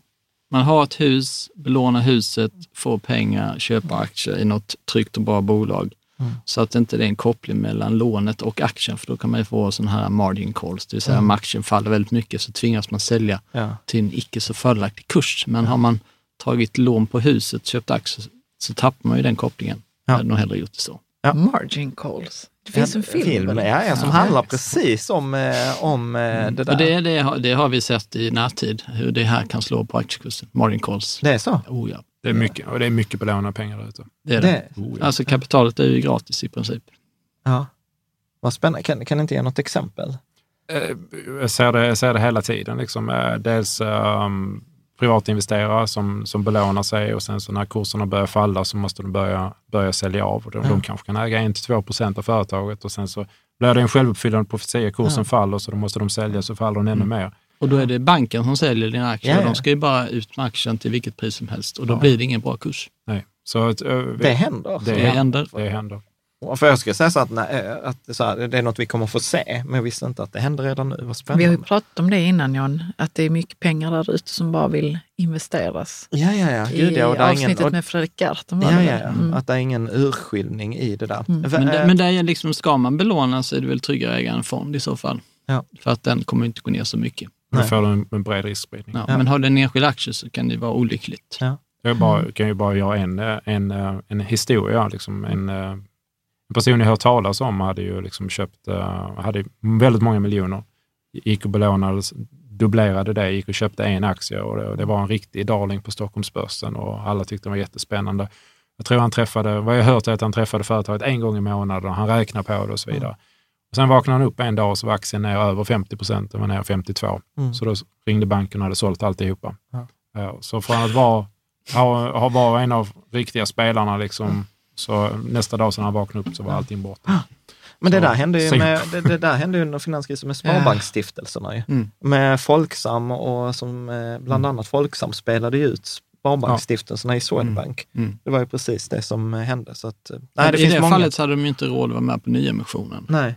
S5: man har ett hus, belåna huset, få pengar, köpa aktier i något tryggt och bra bolag.
S1: Mm.
S5: Så att inte det är en koppling mellan lånet och aktien, för då kan man ju få sådana här margin calls, det vill säga
S1: Mm.
S5: om aktien faller väldigt mycket så tvingas man sälja
S1: Ja.
S5: till en icke så fördelaktig kurs. Men har man tagit lån på huset, köpt aktier, så tappar man ju den kopplingen.
S1: Ja.
S5: Jag hade nog hellre gjort det så.
S1: Ja.
S4: Margin calls. Det finns en film. väl?
S1: ja, ja, som
S4: Ja.
S1: handlar precis om, eh, om eh, det där.
S5: Och det, det, har, det har vi sett i närtid, hur det här kan slå på aktiekursen. Margin calls.
S1: det är så?
S5: Oh, ja.
S2: Det är mycket, och det är mycket belånade pengar där ute.
S5: Det är det.
S1: Det,
S2: Oh, ja.
S5: Alltså kapitalet är ju gratis i princip.
S1: ja. Vad spännande. Kan, kan ni inte ge något exempel?
S2: Eh, jag, ser det, jag ser det hela tiden. Liksom. Eh, Dels um, privatinvesterare som, som belånar sig och sen så när kurserna börjar falla så måste de börja, börja sälja av. Och de, de kanske kan äga 1-2 procent av företaget och sen så blir det en självuppfyllande profetia. Kursen faller så då måste de sälja så faller den ännu mer.
S5: Och då är det banken som säljer dina aktier.
S1: Ja,
S5: och
S1: ja.
S5: De ska ju bara ut med aktien till vilket pris som helst och då blir det ingen bra kurs.
S2: Nej. Så att, eh, vi-
S1: Det händer.
S2: Det
S5: Det
S2: händer. Det händer.
S1: För jag skulle säga så att, nej, att så här, det är något vi kommer få se, men jag visste inte att det händer redan nu. Vad
S4: Vi
S1: spännande.
S4: har ju pratat om det innan John, att det är mycket pengar där ute som bara vill investeras.
S1: Ja, ja, ja. Gud,
S4: I
S1: ja, och det är ingen,
S4: avsnittet
S1: och,
S4: med Fredrik Gerten var
S1: ja, ja, ja.
S4: Mm.
S1: Att det är ingen urskiljning i det där.
S4: Mm.
S5: Men, det,
S1: eh,
S5: men det är liksom, ska man belåna så är det väl tryggare att äga en fond i så fall.
S1: Ja.
S5: För att den kommer inte gå ner så mycket.
S2: Då
S1: Nej.
S2: får du en, en bred riskspridning.
S5: Ja,
S1: Ja.
S5: Men har du en enskild aktie så kan det vara olyckligt.
S2: Jag bara, kan ju bara göra en, en, en historia. Liksom en, en person jag hört talas om hade ju liksom köpt, eh, hade väldigt många miljoner, gick och belånade, dubblerade det, gick och köpte en aktie och det, det var en riktig darling på Stockholmsbörsen och alla tyckte det var jättespännande. Jag tror han träffade, vad jag hört är att han träffade företaget en gång i månaden och han räknade på det och så vidare. Och sen vaknade han upp en dag och så var aktien ner över 50 procent, den var ner 52.
S1: Mm.
S2: Så då ringde banken och hade sålt alltihopa.
S1: Ja.
S2: Ja, så från att vara, ha, ha vara en av riktiga spelarna, liksom, så nästa dag när han vaknade upp så var allting borta.
S1: Men det där hände ju, med, det, det där hände ju under finanskrisen med sparbanksstiftelserna. Ju.
S5: Mm.
S1: Med Folksam och som eh, bland annat Folksam spelade ju ut sparbanksstiftelserna i Swedbank.
S5: Mm.
S1: Det var ju precis det som eh, hände. Så att, eh, nej,
S5: Nej,
S1: det
S5: I
S1: finns
S5: det
S1: många.
S5: fallet så hade de ju inte råd att vara med på nyemissionen.
S1: Nej.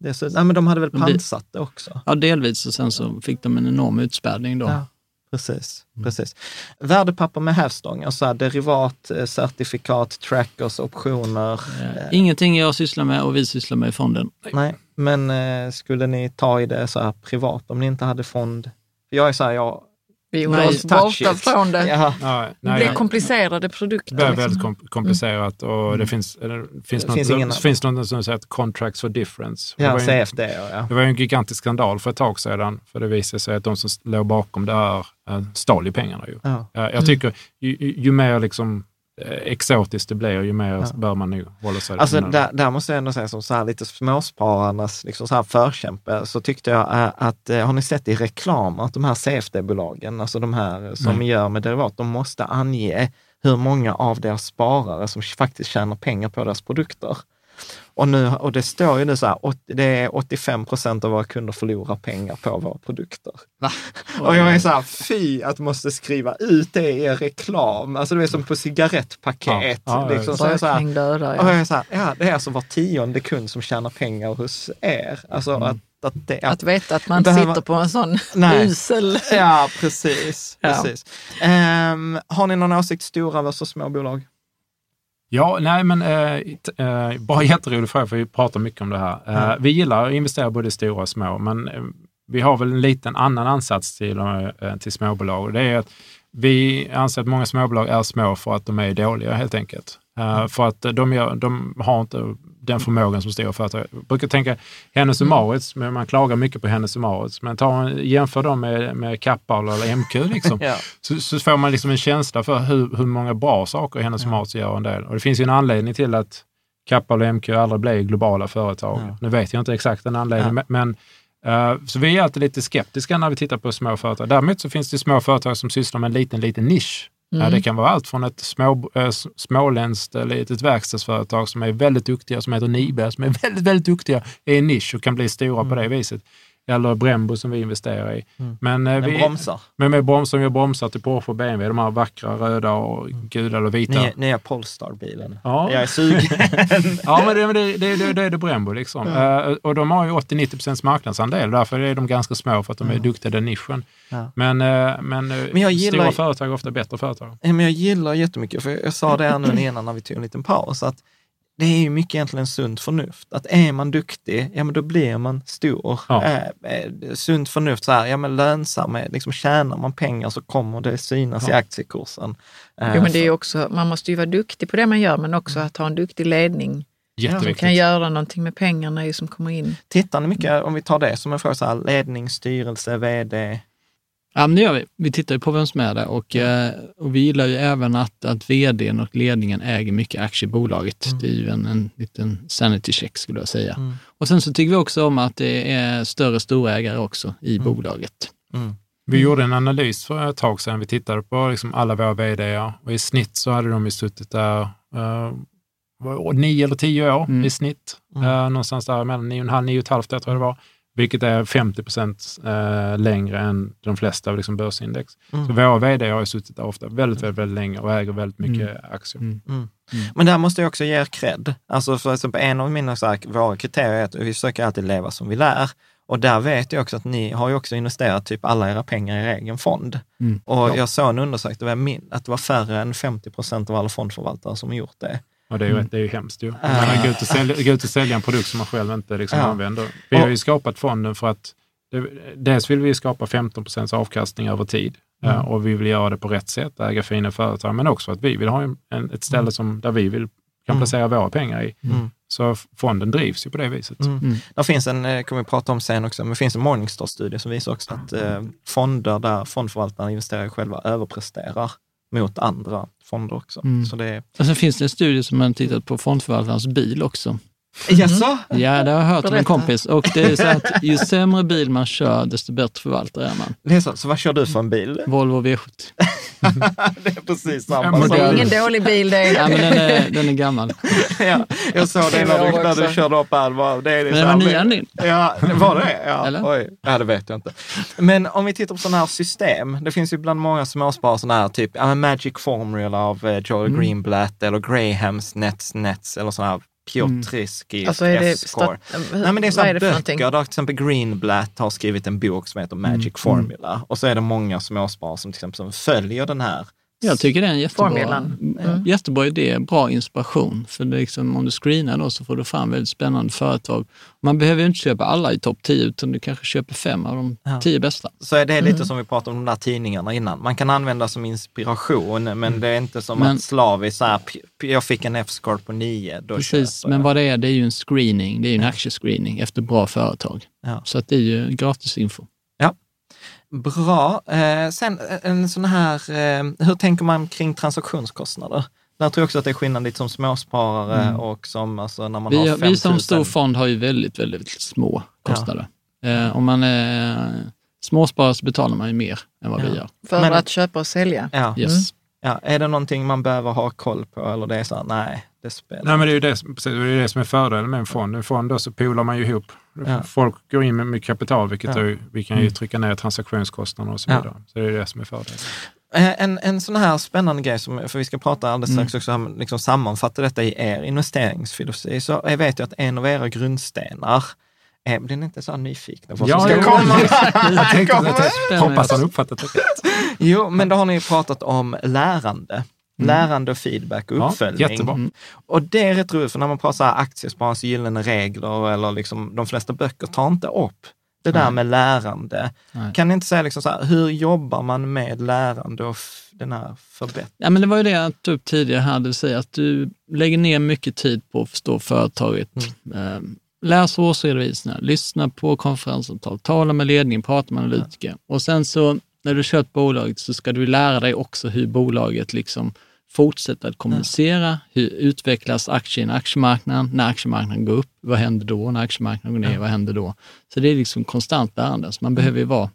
S1: Det så, nej, men de hade väl pansat det också.
S5: Ja, delvis och sen så fick de en enorm utspädning då.
S1: Ja, precis. precis. Värdepapper med hävstång, alltså derivat, eh, certifikat, trackers, optioner.
S5: Eh, Ingenting jag sysslar med och vi sysslar med i fonden.
S1: Nej, men eh, skulle ni ta i det så här privat om ni inte hade fond? Jag är så här, jag...
S4: Vi gjorde
S1: Nej,
S4: oss borta från det.
S1: Ja,
S2: Nej,
S4: Det
S2: nej.
S4: komplicerade produkter.
S2: Det är
S4: liksom.
S2: väldigt kom- komplicerat och det finns, eller, finns,
S1: Det
S2: något,
S1: finns ingen-
S2: finns något som att contracts for difference. Det
S1: ja
S2: var ju-
S1: CFD, ja.
S2: Det var en gigantisk skandal för ett tag sedan, för det visade sig att de som låg bakom det här eh, stal ju pengarna. Ju.
S1: ja.
S2: Eh, Jag tycker ju, ju, ju mer liksom, exotiskt det blir, ju mer
S1: Ja.
S2: bör man nog hålla sig
S1: Alltså där, där måste jag ändå säga som så här lite småspararnas liksom så här förkämpe, så tyckte jag eh, att, eh, har ni sett i reklam att de här CFD-bolagen, alltså de här som
S2: Nej.
S1: gör med derivat, de måste ange hur många av deras sparare som faktiskt tjänar pengar på deras produkter. Och, nu, och det står ju nu så här, det är 85 procent av våra kunder förlorar pengar på våra produkter.
S5: Va?
S1: Och jag är så här, fy att måste skriva ut det i er reklam. Alltså det är som på cigarettpaket.
S2: Ja, ja,
S1: liksom. så är jag så här,
S4: Rökning dödar,
S1: och jag
S4: ja.
S1: är så här, ja, det är alltså var tionde kund som tjänar pengar hos er. Alltså att, att det,
S4: Att veta att man
S1: Behöver-
S4: sitter på en sån
S1: Nej.
S4: usel...
S1: Ja, precis.
S4: Ja.
S1: precis. Ehm, har ni någon åsikt stora versus små bolag?
S2: Ja, nej men eh, eh, bara jätterolig fråga, för vi pratar mycket om det här. Eh, Vi gillar att investera både i stora och små, men eh, vi har väl en liten annan ansats till, eh, till småbolag. Och Det är att vi anser att många småbolag är små för att de är dåliga helt enkelt. Eh, För att de, gör, de har inte den förmågan som stora företag. Jag brukar tänka Hennes och Mauritz, men man klagar mycket på Hennes och Mauritz. Men ta, jämför dem med, med Kappahl eller MQ liksom
S1: Ja.
S2: så, så får man liksom en känsla för hur, hur många bra saker Hennes ja. Mauritz gör en del. Och det finns ju en anledning till att Kappahl och MQ aldrig blev globala företag.
S1: Ja.
S2: Nu vet jag inte exakt den anledningen, men eh, så vi är alltid lite skeptiska när vi tittar på små företag. Däremot så finns det små företag som sysslar med en liten, liten nisch. Ja, det kan vara allt från ett små, äh, småländskt litet verkstadsföretag som är väldigt duktiga, som heter Nibe, som är väldigt, väldigt duktiga i en nisch och kan bli stora på det viset. Eller Brembo som vi investerar i. Men, eh,
S1: Men
S2: vi,
S1: bromsar.
S2: men med bromsar som gör bromsar till Porsche och BMW, de här vackra röda och gula och vita.
S1: Nya, nya Polestar-bilen.
S2: Ja.
S1: Jag är sugen.
S2: Ja, men det, det, det, det, det är det Brembo liksom. Eh, och de har ju 80-90 procents marknadsandel, därför är de ganska små för att de är duktiga i den nischen.
S1: Ja.
S2: Men, eh, men, eh,
S1: Men gillar-
S2: stora företag är ofta bättre företag.
S1: Men jag gillar jättemycket, för jag sa det här nu innan när vi tog en liten paus, att det är ju mycket egentligen sunt förnuft. Att är man duktig, ja men då blir man stor.
S2: Ja.
S1: Eh, eh, sunt förnuft, så här, ja men lönsam, liksom tjänar man pengar så kommer det synas i aktiekursen. Eh,
S4: Jo, men det är också, man måste ju vara duktig på det man gör, men också att ha en duktig ledning som kan göra någonting med pengarna som kommer in.
S1: Tittar ni mycket, om vi tar det som en fråga, så här, ledning, styrelse, vd?
S5: Ja, men det gör vi. Vi tittar ju på vem som är där och, eh, och vi gillar ju även att, att vdn och ledningen äger mycket aktier i bolaget. Det är ju en, en liten sanity check skulle jag säga.
S1: Mm.
S5: Och sen så tycker vi också om att det är större storägare också i bolaget.
S2: Vi gjorde en analys för ett tag sedan. Vi tittade på liksom alla våra vd och i snitt så hade de ju suttit där det nio eller tio år
S5: Mm.
S2: i snitt. Eh, någonstans där mellan nio och en halv, nio och ett halvt år tror jag det var. Vilket är 50 procent eh, längre än de flesta liksom börsindex.
S1: Mm.
S2: Så våra vd har ju suttit där ofta väldigt, väldigt, väldigt länge och äger väldigt mycket aktier.
S5: Mm.
S1: Men där måste jag också ge er cred. Alltså för exempel en av mina så här, våra kriterier är att vi försöker alltid leva som vi lär. Och där vet jag också att ni har ju också investerat typ alla era pengar i er egen fond.
S5: Mm.
S1: Och jag såg en undersökning, att det var färre än 50 procent av alla fondförvaltare som har gjort det.
S2: Och det är ju, det är ju hemskt ju. Man gå, ut och sälja, gå ut och sälja en produkt som man själv inte liksom
S1: Ja.
S2: använder. Vi har ju skapat fonden för att dels vill vi skapa 15 procents avkastning över tid eh, och vi vill göra det på rätt sätt, äga fina företag, men också att vi vill ha en, ett ställe som, där vi vill, kan placera våra pengar i.
S1: Mm.
S2: Så fonden drivs ju på det viset.
S1: Mm. Det finns en, eh, kommer vi prata om sen också, men det finns en Morningstar-studie som visar också att eh, fonder där fondförvaltarna investerar själva överpresterar mot andra fonder också.
S5: Mm.
S1: Så det är...
S5: Och sen finns det en studie som har tittat på fondförvaltarens bil också.
S1: Jaså?
S5: Ja, det har jag hört av en kompis. Och det är så att ju sämre bil man kör, desto bättre förvaltare är man.
S1: Det är så, så vad kör du för en bil?
S5: Volvo V70.
S1: det är precis samma.
S2: Ja,
S4: Det är ingen dålig bil det.
S5: Ja, men den är, den är gammal.
S1: ja, jag såg det när du, när du körde upp här. Det är
S5: Men det var nya din.
S1: Ja, var det ja,
S5: Eller?
S1: Oj, ja, det vet jag inte. Men om vi tittar på sådana här system. Det finns ju bland många småsparare sådana här typ Magic Formula av eh, Joel
S4: Mm.
S1: Greenblatt eller Grahams Nets Nets eller sådana här Piotrowski
S4: Alltså är det stat-
S1: Nej, men det är sådana
S4: är
S1: böcker. Där till exempel Greenblatt har skrivit en bok som heter Magic Formula. Och så är det många småsparare som till exempel följer den här.
S5: Jag tycker det är en jättebra,
S4: Formulan. Mm.
S5: jättebra idé, bra inspiration. För det är liksom, om du screenar då så får du fram väldigt spännande företag. Man behöver ju inte köpa alla i topp 10, utan du kanske köper fem av de
S1: Ja.
S5: tio bästa.
S1: Så är det lite
S4: Mm.
S1: som vi pratade om de där tidningarna innan. Man kan använda som inspiration, men det är inte som
S5: Men-
S1: att slaviskt så här, jag fick en F-score på nio, då
S5: Precis,
S1: köper
S5: men vad det är, det är ju en screening, det är ju en aktiescreening efter bra företag.
S1: Ja.
S5: Så att det är ju gratisinfo.
S1: Bra. Eh, sen en sån här, eh, hur tänker man kring transaktionskostnader? Där tror jag också att det är skillnad lite som småsparare och som alltså, när man har
S5: Vi,
S1: 5 000.
S5: vi som stor fond har ju väldigt, väldigt små kostnader. Eh, om man är småsparare så betalar man ju mer än vad vi
S1: Ja.
S5: gör.
S4: För
S1: Men-
S4: att köpa och sälja.
S1: Ja.
S5: Yes.
S1: ja. Är det någonting man behöver ha koll på eller det är så här, nej, det spelet.
S2: Nej, men det är ju det, precis, det är det som är fördelen med en fond. En fond då så polar man ju ihop.
S1: Ja.
S2: Folk går in med mycket kapital, vilket
S1: Ja.
S2: är, vi kan ju trycka ner transaktionskostnader och så
S1: Ja.
S2: vidare. Så det är det som är fördelen.
S1: Eh, En, en sån här spännande grej, som, för vi ska prata alldeles
S5: Mm.
S1: strax också, om, liksom sammanfatta detta i er investeringsfilosofi, så jag vet jag att en av era grundstenar är, blir ni inte så nyfikna på
S2: Ja,
S1: ska
S2: jo.
S1: komma?
S2: Jag
S5: Spännande.
S2: hoppas han uppfattat det rätt.
S1: Jo, men då har ni pratat om lärande. Lärande och feedback och
S2: Ja,
S1: uppföljning.
S2: jättebra.
S1: Och det är rätt roligt, för när man pratar aktiespararens gyllene regler, eller liksom, de flesta böcker tar inte upp det där
S5: Nej.
S1: med lärande.
S5: Nej.
S1: Kan ni inte säga liksom så här, hur jobbar man med lärande och den här förbättringen?
S5: Ja, men det var ju det jag tog upp tidigare här, det vill säga att du lägger ner mycket tid på att förstå företaget. Eh, läs årsredovisningar, lyssna på konferenssamtal, tala med ledningen, prata med analytiker. Och sen så när du kört bolaget så ska du lära dig också hur bolaget liksom fortsätter att kommunicera. Hur utvecklas aktien i aktiemarknaden? När aktiemarknaden går upp, vad händer då? När aktiemarknaden går ner, vad händer då? Så det är liksom konstant lärande. Så man behöver ju vara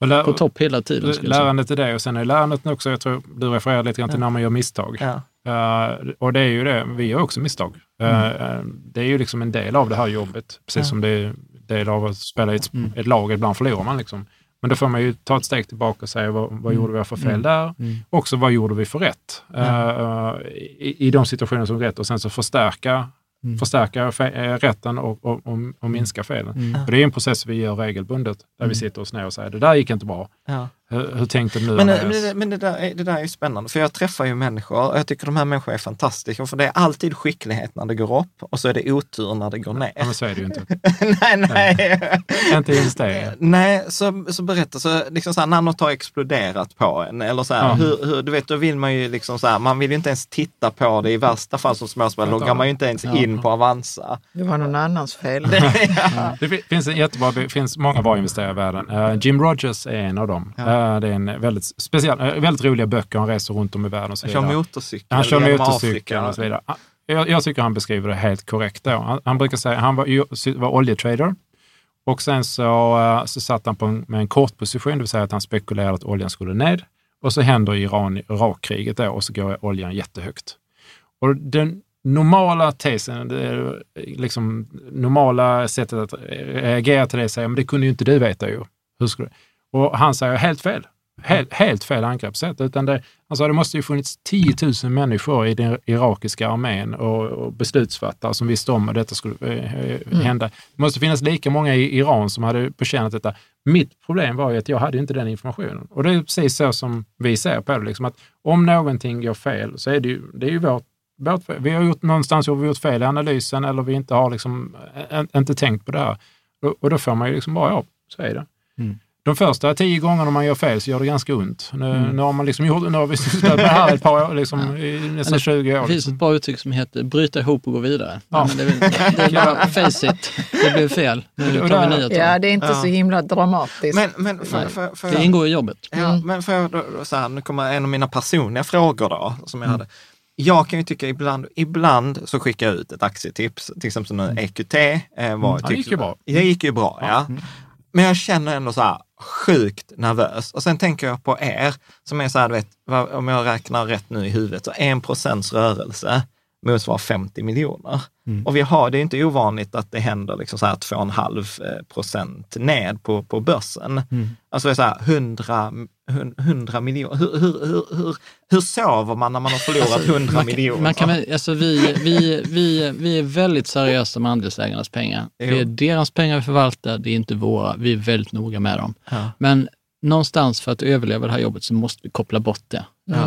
S2: Och lä-
S5: på topp hela tiden.
S2: Lärandet är det och sen är lärandet också, jag tror du refererar lite grann till när man gör misstag.
S1: Ja.
S2: Eh, och det är ju det, vi gör också misstag. Eh, det är ju liksom en del av det här jobbet, precis
S1: Ja.
S2: som det är del av att spela i ett,
S5: Mm.
S2: ett lag, ibland förlorar man liksom. Men då får man ju ta ett steg tillbaka och säga vad, vad gjorde vi för fel där?
S5: Mm.
S2: Också vad gjorde vi för rätt eh, i, i de situationer som är rätt och sen så förstärka,
S5: Mm.
S2: förstärka eh, rätten och, och, och, och minska felen.
S5: Mm.
S2: Och det är en process vi gör regelbundet, där vi sitter oss ner och säger det där gick inte bra.
S1: Ja.
S2: Hur, hur tänkte du nu?
S1: Men,
S2: Andreas?
S1: men, det, men det, där är, det där är ju spännande, för jag träffar ju människor och jag tycker de här människorna är fantastiska, för det är alltid skicklighet när det går upp och så är det otur när det går ner.
S2: Ja, men så är det ju inte.
S1: nej, nej.
S2: inte investeringar.
S1: Nej, så, så berätta, så liksom så här, när något har exploderat på en, eller så här,
S2: Ja.
S1: hur, hur, du vet, då vill man ju liksom så här, man vill ju inte ens titta på det, i värsta fall som småspelare loggar man ju inte ens in på Avanza.
S4: Det var någon annans fel.
S2: Det fi- finns en jättebra, det finns många bra investerare i världen. Eh, Jim Rogers är en av dem. Eh, det är en väldigt speciell, eh, väldigt roliga böcker. Han reser runt om i världen och så
S1: Jag kör
S2: vidare.
S1: motorcykel
S2: Han kör
S1: Afrika.
S2: och så vidare. Jag, jag tycker han beskriver det helt korrekt. Då. Han, han brukar säga, han var, var oljetrader och sen så, eh, så satt han på en, med en kort position, det vill säga att han spekulerade att oljan skulle ned. Och så händer Iran-Irak-kriget då och så går oljan jättehögt. Och den normala tesen, det liksom normala sättet att reagera till det, säger men det kunde ju inte du veta ju. Hur skulle? Och han säger helt fel. Helt, helt fel angreppssätt. Utan det, alltså det måste ju funnits 10 000 människor i den irakiska armén och, och beslutsfattare som visste om att detta skulle eh, hända. Det måste finnas lika många i Iran som hade bekänat detta. Mitt problem var ju att jag hade inte den informationen. Och det är precis så som vi ser på det. Liksom att om någonting går fel så är det ju, det är ju vårt vårt fel. Vi har gjort någonstans har vi gjort fel i analysen eller vi inte har liksom, inte tänkt på det här. Och, och då får man ju liksom bara, ja, så är det.
S5: Mm.
S2: De första tio gångerna man gör fel så gör det ganska ont. Nu, nu har man liksom gjort, nu har vi sysslat med det här ett par år, liksom, i nästan 20 år.
S5: Det finns
S2: Liksom.
S5: ett bra uttryck som heter bryta ihop och gå vidare.
S2: Ja.
S5: Men det, är, det är bara face it, det blev fel. Nu tar vi nya tag.
S4: Ja, det är inte
S1: Ja.
S4: så himla dramatiskt.
S1: Men, men för, för, för,
S5: Det ingår i jobbet.
S1: Ja, men för, då, så här, nu kommer en av mina personliga frågor då, som jag hade. Jag kan ju tycka ibland, ibland så skickar jag ut ett aktietips, till exempel nu EQT. Eh, var,
S2: Ja, det gick ju bra.
S1: Det gick ju bra, ja. Men jag känner ändå så här sjukt nervös. Och sen tänker jag på er, som är så här, du vet, om jag räknar rätt nu i huvudet, så en procents rörelse motsvarar 50 miljoner. Och vi har, det är inte ovanligt att det händer liksom så här 2,5 procent ned på, på börsen. Alltså det är så här 100, 100 miljoner. Hur, hur, hur, hur, hur sover man när man har förlorat 100
S5: Man
S1: miljoner?
S5: man kan, alltså vi, vi, vi, vi är väldigt seriösa med andelsägarnas pengar.
S1: Jo.
S5: Det är deras pengar vi förvaltar, det är inte våra. Vi är väldigt noga med dem.
S1: Ja.
S5: Men någonstans för att överleva det här jobbet så måste vi koppla bort det.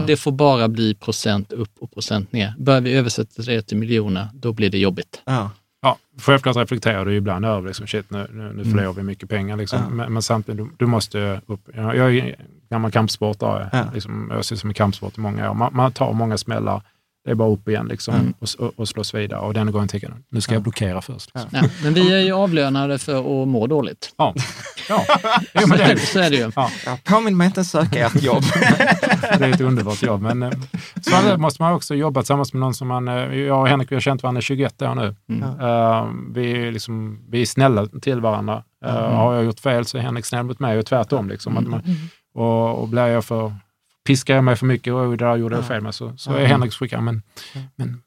S5: Det får bara bli procent upp och procent ner. Börjar vi översätta det till miljoner, då blir det jobbigt.
S1: Ja.
S2: Ja, självklart reflekterar du ju ibland över liksom, shit, nu, nu,
S5: Mm.
S2: nu förlorar vi mycket pengar. Liksom. Men, men samtidigt, du, du måste upp. Jag, jag är gammal kampsportare.
S1: Ja.
S2: Liksom, jag har sysslat med kampsport i många år. Man, man tar många smällar. Det är bara upp igen liksom,
S5: Mm.
S2: och, och, och slåss vidare. Och den gången tänker jag, nu ska jag blockera först. Liksom.
S5: Ja, men vi är ju avlönade för att må dåligt.
S2: Ja, ja. Jo, men det, är,
S5: Så är det ju.
S2: ja,
S1: Ja, påminn mig inte att söka ert jobb.
S2: det är ett underbart jobb. Men eh, så här måste man också jobba tillsammans med någon som man, eh, jag och Henrik vi har känt varandra i 21 år nu. Eh, vi, är liksom, vi är snälla till varandra. Eh, Har jag gjort fel så är Henrik snäll mot mig och tvärtom. Liksom, att man, och, och blir jag för, piskar jag mig för mycket och där gjorde jag fel med så, så är Henrik skickar men, men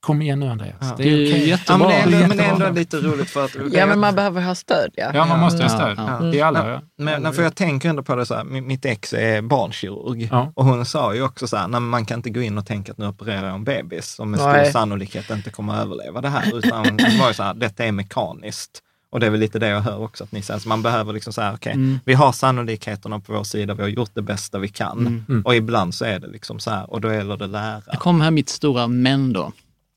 S2: Kom igen nu Andreas.
S1: Ja.
S2: Det är
S5: ju
S2: okej.
S1: Ja,
S5: jättebra.
S1: men det är ändå,
S2: Det är
S1: men det är ändå
S2: jättebra.
S1: lite roligt för att...
S4: Ja, men man behöver ha stöd ja.
S2: Ja, man måste ha stöd.
S5: ja.
S2: I alla. ja.
S1: Men, men för jag tänker ändå på det så här, mi- mitt ex är barnkirurg
S2: Ja.
S1: och hon sa ju också så här, nej, man kan inte gå in och tänka att nu opererar jag en bebis som med stor
S4: Nej.
S1: sannolikhet inte kommer att överleva det här, utan det var ju så här, detta är mekaniskt. Och det är väl lite det jag hör också, att ni säger, så man behöver liksom så här, okej,
S5: Mm.
S1: vi har sannolikheterna på vår sida, vi har gjort det bästa vi kan.
S2: Mm.
S1: Och ibland så är det liksom så här, och då gäller det lära.
S5: Det kommer här mitt stora men då.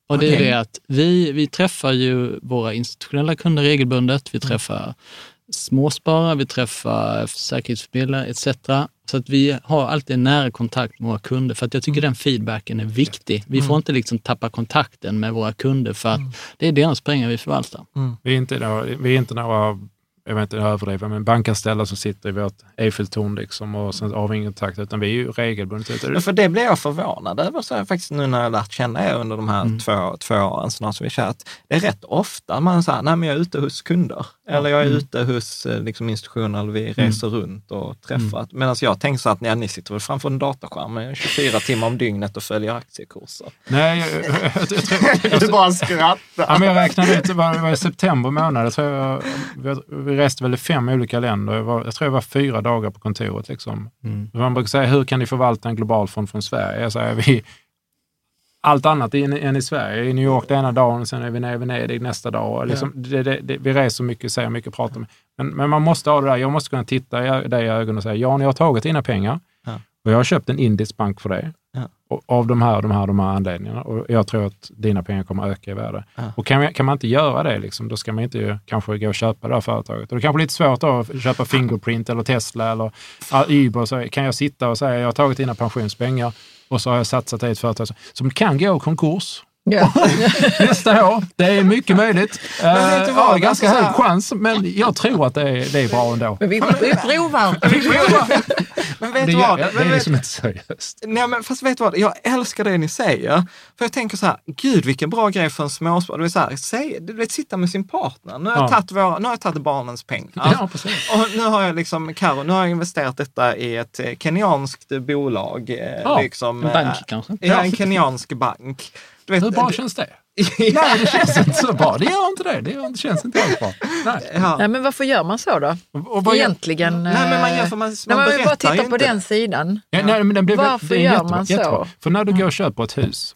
S5: Och det är
S1: Okej.
S5: det att vi, vi träffar ju våra institutionella kunder regelbundet. Vi träffar småsparare, vi träffar säkerhetsförmedlare etc. Så att vi har alltid en nära kontakt med våra kunder för att jag tycker den feedbacken är viktig. Vi får inte liksom tappa kontakten med våra kunder för att det är deras pengar vi förvaltar.
S2: Vi är inte, vi är inte några, jag vet inte överdriva, men bankanställda som sitter i vårt Eiffeltorn liksom och sen har vi ingen kontakt, utan vi är ju regelbundet ute.
S1: Ja, för det blev jag förvånad över så här, faktiskt nu när jag lärt känna er under de här
S2: Mm.
S1: två, två åren snart som vi kört. Det är rätt ofta man säger, nej men jag är ute hos kunder. Eller jag är
S2: Mm.
S1: ute hos eh, liksom, institutioner, eller vi reser runt och träffar.
S2: Mm.
S1: Medan jag tänker så att ja, ni sitter väl framför en datorskärm eh, 24 timmar om dygnet och följer aktiekurser.
S2: Nej, jag, jag, jag, jag,
S1: Du bara skrattar.
S2: Ja, men jag räknade ut, det var, det var i september månad, jag tror jag, vi, vi reste väl i fem olika länder. Jag, var, jag tror jag var fyra dagar på kontoret. Liksom. Man brukar säga, hur kan ni förvalta en global fond från Sverige? Jag säger, vi, allt annat än, än i Sverige. I New York den ena dagen, sen är vi nere i Venedig nästa dag. Liksom, det, det, det, vi reser mycket, säger mycket, pratar med. Men, men man måste ha det där, jag måste kunna titta i dig i ögonen och säga, Jan, jag har tagit dina pengar
S1: Ja.
S2: och jag har köpt en indisk bank för det. Av de här, de här, de här anledningarna. Och jag tror att dina pengar kommer öka i värde.
S1: Ja.
S2: Och kan, vi- kan man inte göra det, liksom, då ska man inte ju kanske gå och köpa det här företaget. Och det är kanske lite svårt då att köpa Fingerprint eller Tesla eller Uber. Så kan jag sitta och säga, jag har tagit dina pensionspengar och så har jag satsat i ett företag som- som kan gå i konkurs
S4: Ja.
S2: nästa år. Det är mycket möjligt.
S1: Men vad?
S2: ja, ganska
S1: Alltså så här-
S2: hög chans, men jag tror att det är, det är bra ändå.
S4: Men vi, vi provar.
S1: Men vet du vad?
S2: är- det är
S1: vet-
S2: liksom inte seriöst.
S1: Nej, men fast vet du vad? Jag älskar det ni säger. För jag tänker så här, gud vilken bra grej för en småsparare. Du vet, så här, säg, du vet, sitta med sin partner. Nu har, jag
S2: Ja.
S1: tagit våra, nu har jag tagit barnens pengar.
S2: Ja, precis.
S1: Och nu har jag liksom, Karo, nu har jag investerat detta i ett eh, kenyanskt bolag. eh,
S2: Ja,
S1: liksom,
S5: En bank
S1: eh,
S5: kanske?
S1: Ja, en kenyansk bank. Du vet,
S2: Hur bra känns det? Nej, det känns inte så bra. Det gör inte det. Det, känns inte alls bra. Nej.
S1: ja.
S4: Nej, men varför gör man så då?
S2: Och vad gör-
S4: Egentligen.
S1: Nej, men man gör
S4: eh,
S1: för man,
S4: Nej,
S1: man
S4: bara
S1: berättar
S4: titta
S1: ju
S4: på den sidan.
S2: Ja, nej, men den blir,
S4: Varför gör
S2: jättebra,
S4: man så?
S2: jättebra. För när du går och köper ett hus,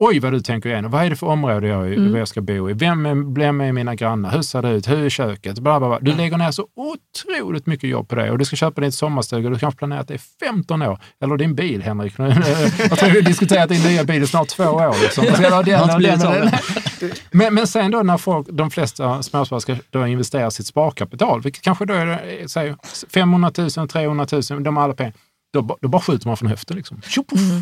S2: oj vad du tänker igenom. Vad är det för område jag,
S4: Mm.
S2: jag ska bo i? Vem är, vem är mina grannar? Hur ser det ut? Hur är köket? Bla, bla, bla. Du lägger ner så otroligt mycket jobb på det och du ska köpa din sommarstuga. Du kanske planerat det i 15 år. Eller din bil, Henrik. jag tror vi diskuterat din nya bil i snart två år. Liksom. Den, den, den. Men, men sen då när folk, de flesta småsparare ska då investera sitt sparkapital, vilket kanske då är det, säg, 500 000, 300 000, de har alla pengar. Då, då bara skjuter man från höften. Liksom.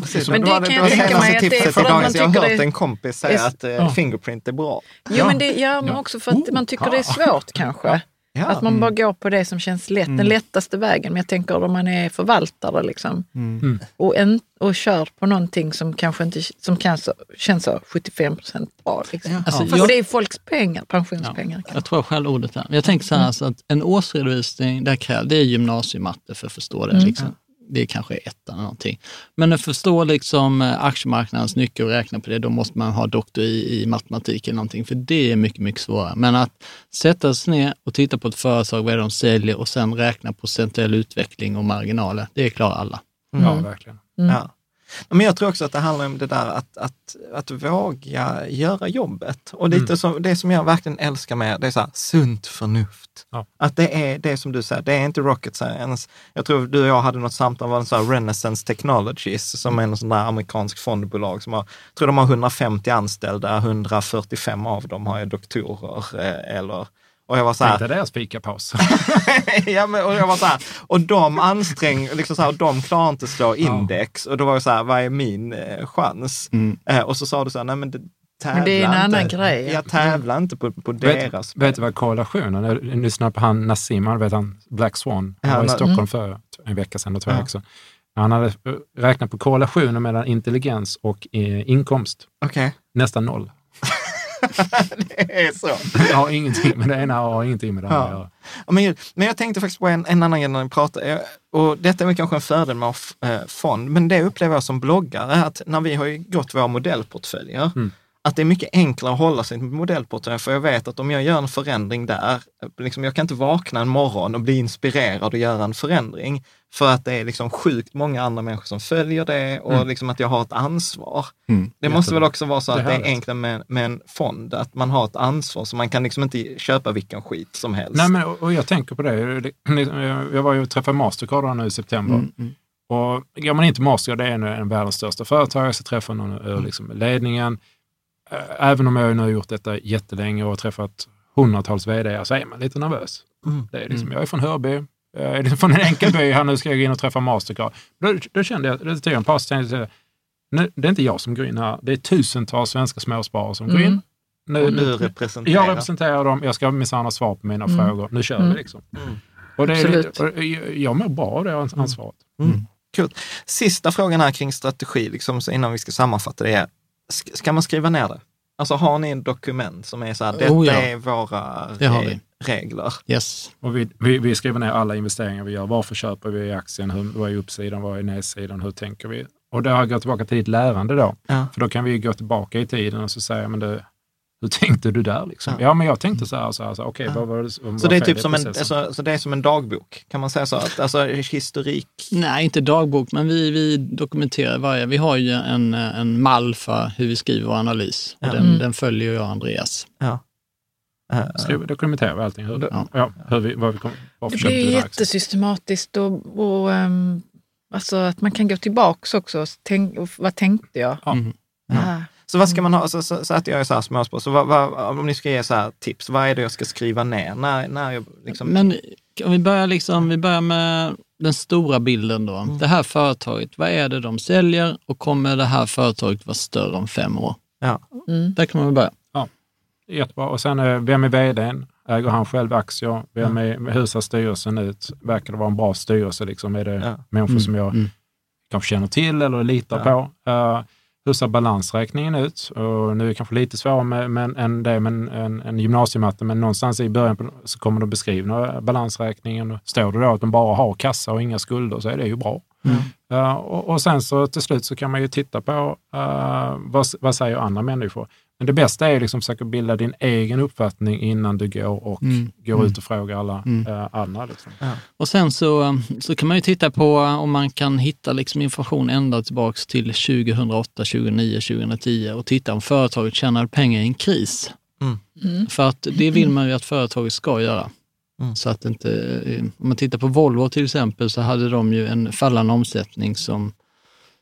S1: Precis,
S4: Men det
S1: var
S4: kan jag tänka mig att det är för att man
S1: så Jag har
S4: tycker
S1: hört
S4: det-
S1: en kompis säga att eh,
S2: Ja.
S1: Fingerprint är bra.
S4: Jo,
S2: Ja.
S4: men det gör man
S2: Ja.
S4: också för att
S2: Oh,
S4: man tycker det är svårt kanske.
S1: Ja.
S4: Att man bara går på det som känns lätt, den lättaste vägen. Men jag tänker om man är förvaltare liksom,
S2: Mm.
S4: och, en, och kör på någonting som kanske inte som kan så, känns så 75 procent bra. Liksom.
S5: Alltså,
S4: Fast
S5: jag-
S4: det är folks pengar, pensionspengar. kanske.
S5: Jag tror själv ordet här. Jag tänker så här, så att en årsredovisning, där krävs, det är gymnasiematte för att förstå det. Liksom. Det är kanske ettan eller någonting. Men att förstå liksom eh, aktiemarknadens nyckel och räkna på det, då måste man ha doktor i, i matematik eller någonting, för det är mycket, mycket svårare. Men att sätta sig ner och titta på ett företag, vad är det de säljer och sen räkna procentuell utveckling och marginaler, det klarar alla.
S2: Ja, verkligen.
S1: Ja. Men jag tror också att det handlar om det där att, att, att våga göra jobbet. Och lite som, det som jag verkligen älskar med det är så här, sunt förnuft.
S2: Ja.
S1: Att det är det som du säger, det är inte rocket science. Jag tror du och jag hade något samtal om så här Renaissance Technologies, som är en sån där amerikansk fondbolag som har, jag tror de har 150 anställda, 145 av dem har doktorer eh, eller och jag var så här,
S2: Tänkte deras fikapaus.
S1: ja, men, och jag var så här, och de ansträng, liksom så här, och de klarar inte slå index. Och då var jag så här, vad är min eh, chans? Eh, och så sa du så här, nej men det, tävla
S4: Men det är en
S1: inte.
S4: annan grej.
S1: Jag tävlar inte på, på
S2: vet,
S1: deras.
S2: vet du vad korrelationen är? Jag lyssnade på han Nassim, han vet han Black Swan. Han
S1: Ja,
S2: var i Stockholm för en vecka sedan, och två
S1: Ja.
S2: veckor sedan. Han hade eh, räknat på korrelationen mellan intelligens och eh, inkomst.
S1: Okej.
S2: Nästan noll.
S1: Det är så.
S2: Det har ingenting med det ena har ingenting med det andra göra.
S1: Ja, Men, men jag tänkte faktiskt på en, en annan grej när ni pratar, eh, och detta är väl kanske en fördel med eh, fond, men det upplever jag som bloggare, att när vi har gått våra modellportföljer,
S2: Mm.
S1: Att det är mycket enklare att hålla sig till modellportföljen, för jag vet att om jag gör en förändring där, liksom jag kan inte vakna en morgon och bli inspirerad och göra en förändring, för att det är liksom sjukt många andra människor som följer det och
S2: Mm.
S1: liksom att jag har ett ansvar.
S5: Mm.
S1: Det måste väl också vara så
S2: Det
S1: att
S2: är
S1: det är enklare med, med en fond, att man har ett ansvar, så man kan liksom inte köpa vilken skit som helst.
S2: Nej, men, och jag tänker på det. Det- Jag var ju och träffade Mastercard nu i september.
S5: Mm, mm.
S2: Och går man in till Mastercard, det är en, en världens största företag, jag ska träffa någon ur liksom, ledningen. Även om jag nu har gjort detta jättelänge och har träffat hundratals vd så är man lite nervös.
S1: Mm.
S2: Det är liksom, Jag är från Hörby, jag är liksom från en enkel by, här nu ska jag gå in och träffa Mastercard. Då, då kände jag, det tog en paus, tänkte jag, nu, det är inte jag som går in här, det är tusentals svenska småsparare som går
S4: Mm.
S2: in. Nu,
S1: och du
S2: nu,
S1: representerar.
S2: jag representerar dem, jag ska minsann ha svar på mina
S4: Mm.
S2: frågor. Nu kör
S4: Mm.
S2: vi liksom.
S1: Mm.
S2: Och det är, och jag- mår bra av det ansvaret.
S1: Mm. Kul. Sista frågan här kring strategi, liksom, så innan vi ska sammanfatta det. Är, ska man skriva ner det? Alltså har ni en dokument som är så här, detta
S5: Oh, ja.
S1: är våra
S5: Det har
S1: re-
S5: vi.
S1: regler?
S5: Yes.
S2: Och vi, vi, vi skriver ner alla investeringar vi gör. Varför köper vi aktien? Hur, vad är uppsidan? Vad är nedsidan? Hur tänker vi? Och det har gått tillbaka till ditt lärande då.
S1: Ja.
S2: För då kan vi gå tillbaka i tiden och så säga, men det, hur tänkte du där? Liksom?
S1: Ja.
S2: Ja. men jag tänkte så här, så här, så här. okej,
S1: Ja.
S2: vad var det vad
S1: Så
S2: var
S1: det är typ som en, alltså, så det är som en dagbok, kan man säga så? Att, alltså historik.
S5: Nej, inte dagbok, men vi, vi dokumenterar varje. Vi har ju en, en mall för hur vi skriver vår analys. Och
S1: Ja.
S5: den,
S4: Mm.
S5: den följer jag och Andreas.
S1: Ja. Eh,
S2: Skriv, dokumenterar vi allting. Hur,
S5: Ja.
S2: ja. hur vi, vad vi kom, varför
S4: Det
S2: köpte
S4: blir
S2: aktien?
S4: jättesystematiskt och, och um, alltså att man kan gå tillbaks också. Tänk, och vad tänkte jag?
S2: Ja.
S5: Mm.
S1: Så vad ska man ha, så, så, så att jag är så här småspår, så vad, vad, om ni ska ge så här tips, vad är det jag ska skriva ner? När, när jag liksom,
S5: Men om vi börjar, liksom, vi börjar med den stora bilden då.
S1: Mm.
S5: Det här företaget, vad är det de säljer och kommer det här företaget vara större om fem år?
S1: ja.
S4: Mm.
S5: Där kan man väl börja.
S2: Jättebra. Och sen, eh, vem är vdn? Äger han själv aktier? Vem är, hur ser styrelsen ut? Verkar det vara en bra styrelse? Liksom? Är det
S1: Ja.
S2: människor som jag
S5: Mm.
S2: kanske känner till eller litar
S1: Ja.
S2: på? Eh, hur ser balansräkningen ut? Och nu är det kanske lite svårare med, med en, det med en, en, en gymnasiematte, men någonstans i början på, så kommer de beskrivna balansräkningen. Står det då att de bara har kassa och inga skulder så är det ju bra. Eh, och, och sen så till slut så kan man ju titta på eh, vad, vad säger andra människor. Men det bästa är ju liksom att försöka bilda din egen uppfattning innan du går och
S5: Mm.
S2: går
S5: Mm.
S2: ut och frågar alla
S5: Mm.
S2: eh, andra. Liksom.
S5: Och sen så, så kan man ju titta på om man kan hitta liksom information ända tillbaks till 2008, 2009, 2010 och titta om företaget tjänar pengar i en kris.
S4: Mm.
S5: För att det vill man ju att företaget ska göra.
S1: Mm.
S5: Så att inte, eh, om man tittar på Volvo till exempel så hade de ju en fallande omsättning som,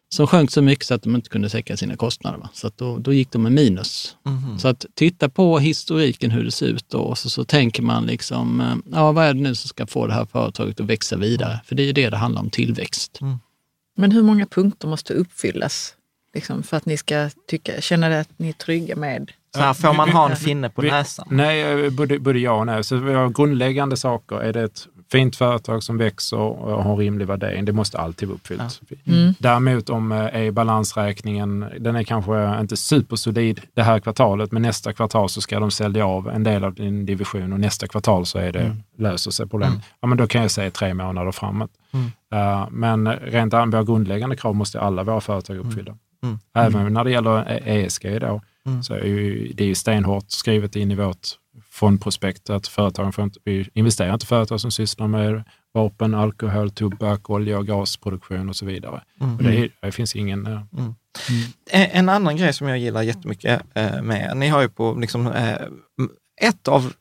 S5: som sjönk så mycket så att de inte kunde täcka sina kostnader. Va? Så att då, då gick de med minus.
S1: Mhm.
S5: Så att titta på historiken hur det ser ut då och så, så tänker man liksom, eh, ja vad är det nu som ska få det här företaget att växa vidare? För det är ju det det handlar om, tillväxt.
S4: Men hur många punkter måste uppfyllas liksom, för att ni ska tycka, känna att ni är trygga med?
S1: Så här, får man ha en finne på
S2: Vi-
S1: näsan?
S2: Nej, eh, både, både ja och nej. Så vi har grundläggande saker. Är det ett fint företag som växer och har rimlig värdering, det måste alltid vara uppfyllt.
S4: Mm.
S2: Däremot om eh, är balansräkningen, den är kanske inte supersolid det här kvartalet, men nästa kvartal så ska de sälja av en del av din division och nästa kvartal så är det, löser sig problem. Ja, men då kan jag säga tre månader framåt.
S1: Mm.
S2: Eh, men rent våra grundläggande krav måste alla våra företag uppfylla.
S1: Mm.
S2: Även när det gäller E- ESG då,
S1: Mm.
S2: så är ju, det är ju stenhårt skrivet in i vårt fondprospekt att företagen får inte, vi investerar inte i företag som sysslar med vapen, alkohol, tobak, olja och gasproduktion och så vidare.
S1: Mm.
S2: Och det, det finns ingen... eh,
S1: En, en annan grej som jag gillar jättemycket eh, med, ni har ju på liksom, eh, ett av,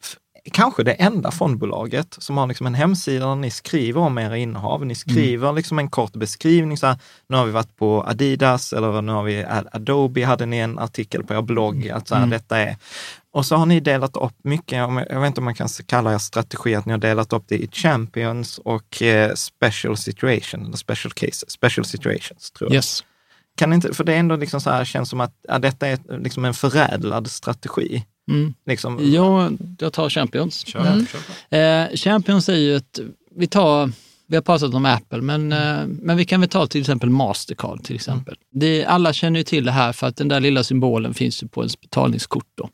S1: kanske det enda fondbolaget som har liksom en hemsida där ni skriver om era innehav. Ni skriver liksom en kort beskrivning, så här, nu har vi varit på Adidas eller nu har vi Ad- Adobe, hade ni en artikel på er blogg, att så här, detta är. Och så har ni delat upp mycket, jag vet inte om man kan kalla er strategi, att ni har delat upp det i champions och eh, special situation, eller special cases, special situations tror jag.
S5: Yes.
S1: Kan inte, för det är ändå liksom så här, känns som att ja, detta är liksom en förädlad strategi.
S5: Mm.
S1: Liksom,
S5: Jag, jag tar Champions.
S2: kör,
S4: Mm.
S2: kör.
S5: Eh, Champions är ju ett, vi tar vi har pratat om Apple, men, eh, men vi kan väl ta till exempel Mastercard till exempel. Det, alla känner ju till det här för att den där lilla symbolen finns ju på ens betalningskort. Då.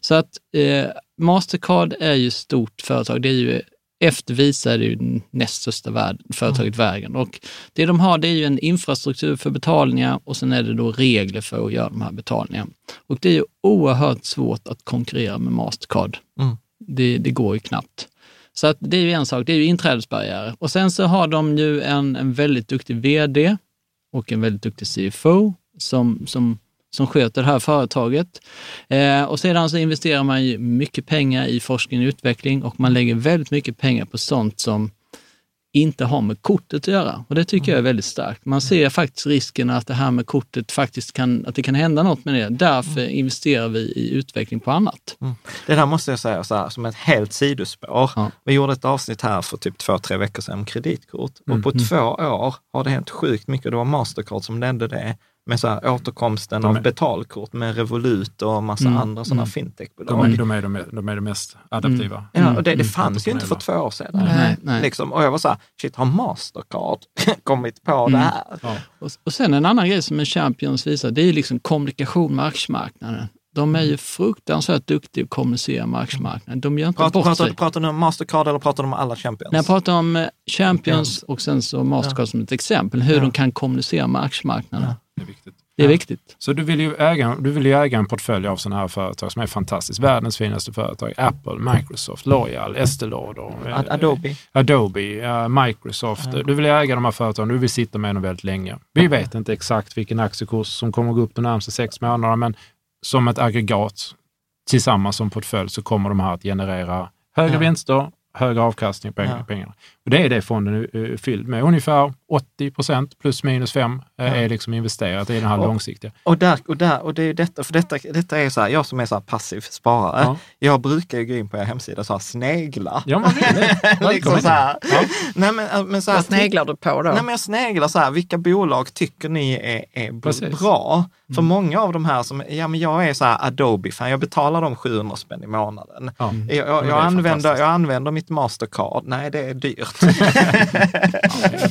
S5: Så att eh, Mastercard är ju ett stort företag. Det är ju efter Visa är det ju näst största värld, företaget i världen. Och det de har det är ju en infrastruktur för betalningar och sen är det då regler för att göra de här betalningarna. Och det är ju oerhört svårt att konkurrera med Mastercard.
S1: Mm.
S5: Det, det går ju knappt. Så att det är ju en sak, det är ju inträdesbarriärer. Och sen så har de ju en, en väldigt duktig vd och en väldigt duktig CFO som, som, som sköter det här företaget. Eh, och sedan så investerar man ju mycket pengar i forskning och utveckling och man lägger väldigt mycket pengar på sånt som inte har med kortet att göra. Och det tycker jag är väldigt starkt. Man ser faktiskt risken att det här med kortet faktiskt kan, att det kan hända något med det. Därför investerar vi i utveckling på annat.
S1: Det där måste jag säga så här, som ett helt sidospår.
S5: Ja.
S1: Vi gjorde ett avsnitt här för typ två, tre veckor sedan om kreditkort. Och på två år har det hänt sjukt mycket. Det var Mastercard som ledde det med så här återkomsten
S2: De är-
S1: av betalkort med Revolut och massa andra sådana fintechbolag.
S2: De är, de, är de, de är de mest adaptiva.
S1: Ja, och det, det
S2: Mm.
S1: fanns ju inte för två år sedan.
S5: Nej, nej.
S1: Liksom, och jag var så här, shit, har Mastercard kommit på det här?
S2: Ja.
S5: Och, och sen en annan grej som en Champions visar, det är ju liksom kommunikation med aktiemarknaden. De är ju fruktansvärt duktiga att kommunicera med aktiemarknaden. De gör inte
S1: Pratar,
S5: bort
S1: pratar,
S5: sig.
S1: pratar du om Mastercard eller pratar du om alla champions?
S5: När jag pratar om eh, Champions och sen så Mastercard som ett exempel, hur de kan kommunicera med aktiemarknaden.
S2: Det är viktigt.
S5: Det är viktigt.
S2: Så du vill, ju äga, du vill ju äga en portfölj av sådana här företag som är fantastiskt. Världens finaste företag. Apple, Microsoft, L'Oreal, Estée Lauder, eh,
S1: Ad- Adobe.
S2: Adobe, Microsoft. Du vill äga de här företagen, du vill sitta med dem väldigt länge. Vi vet inte exakt vilken aktiekurs som kommer att gå upp de närmaste sex månaderna, men som ett aggregat tillsammans som portfölj så kommer de här att generera högre
S1: Ja.
S2: vinster, högre avkastning på
S1: Ja.
S2: pengarna. Och det är det fonden är eh, fylld med. Ungefär 80 procent plus minus 5 är liksom investerat i den här
S1: Och-
S2: långsiktiga.
S1: Och, där, och, där, och det är detta, för detta, detta är så här, jag som är så här passiv sparare,
S2: Ja.
S1: jag brukar ju gå in på er hemsida och så här snegla.
S2: Ja, man vill det.
S1: liksom så här.
S2: Ja.
S1: Nej, men, men så här,
S4: Vad sneglar du på då?
S1: Nej, men jag sneglar så här, vilka bolag tycker ni är, är
S2: Precis.
S1: bra? För många av de här som, ja men jag är så här Adobe-fan, jag betalar dem 700 spänn i månaden.
S2: Ja.
S1: Jag, jag,
S2: det är
S1: jag, använder, jag använder mitt Mastercard, nej det är dyrt.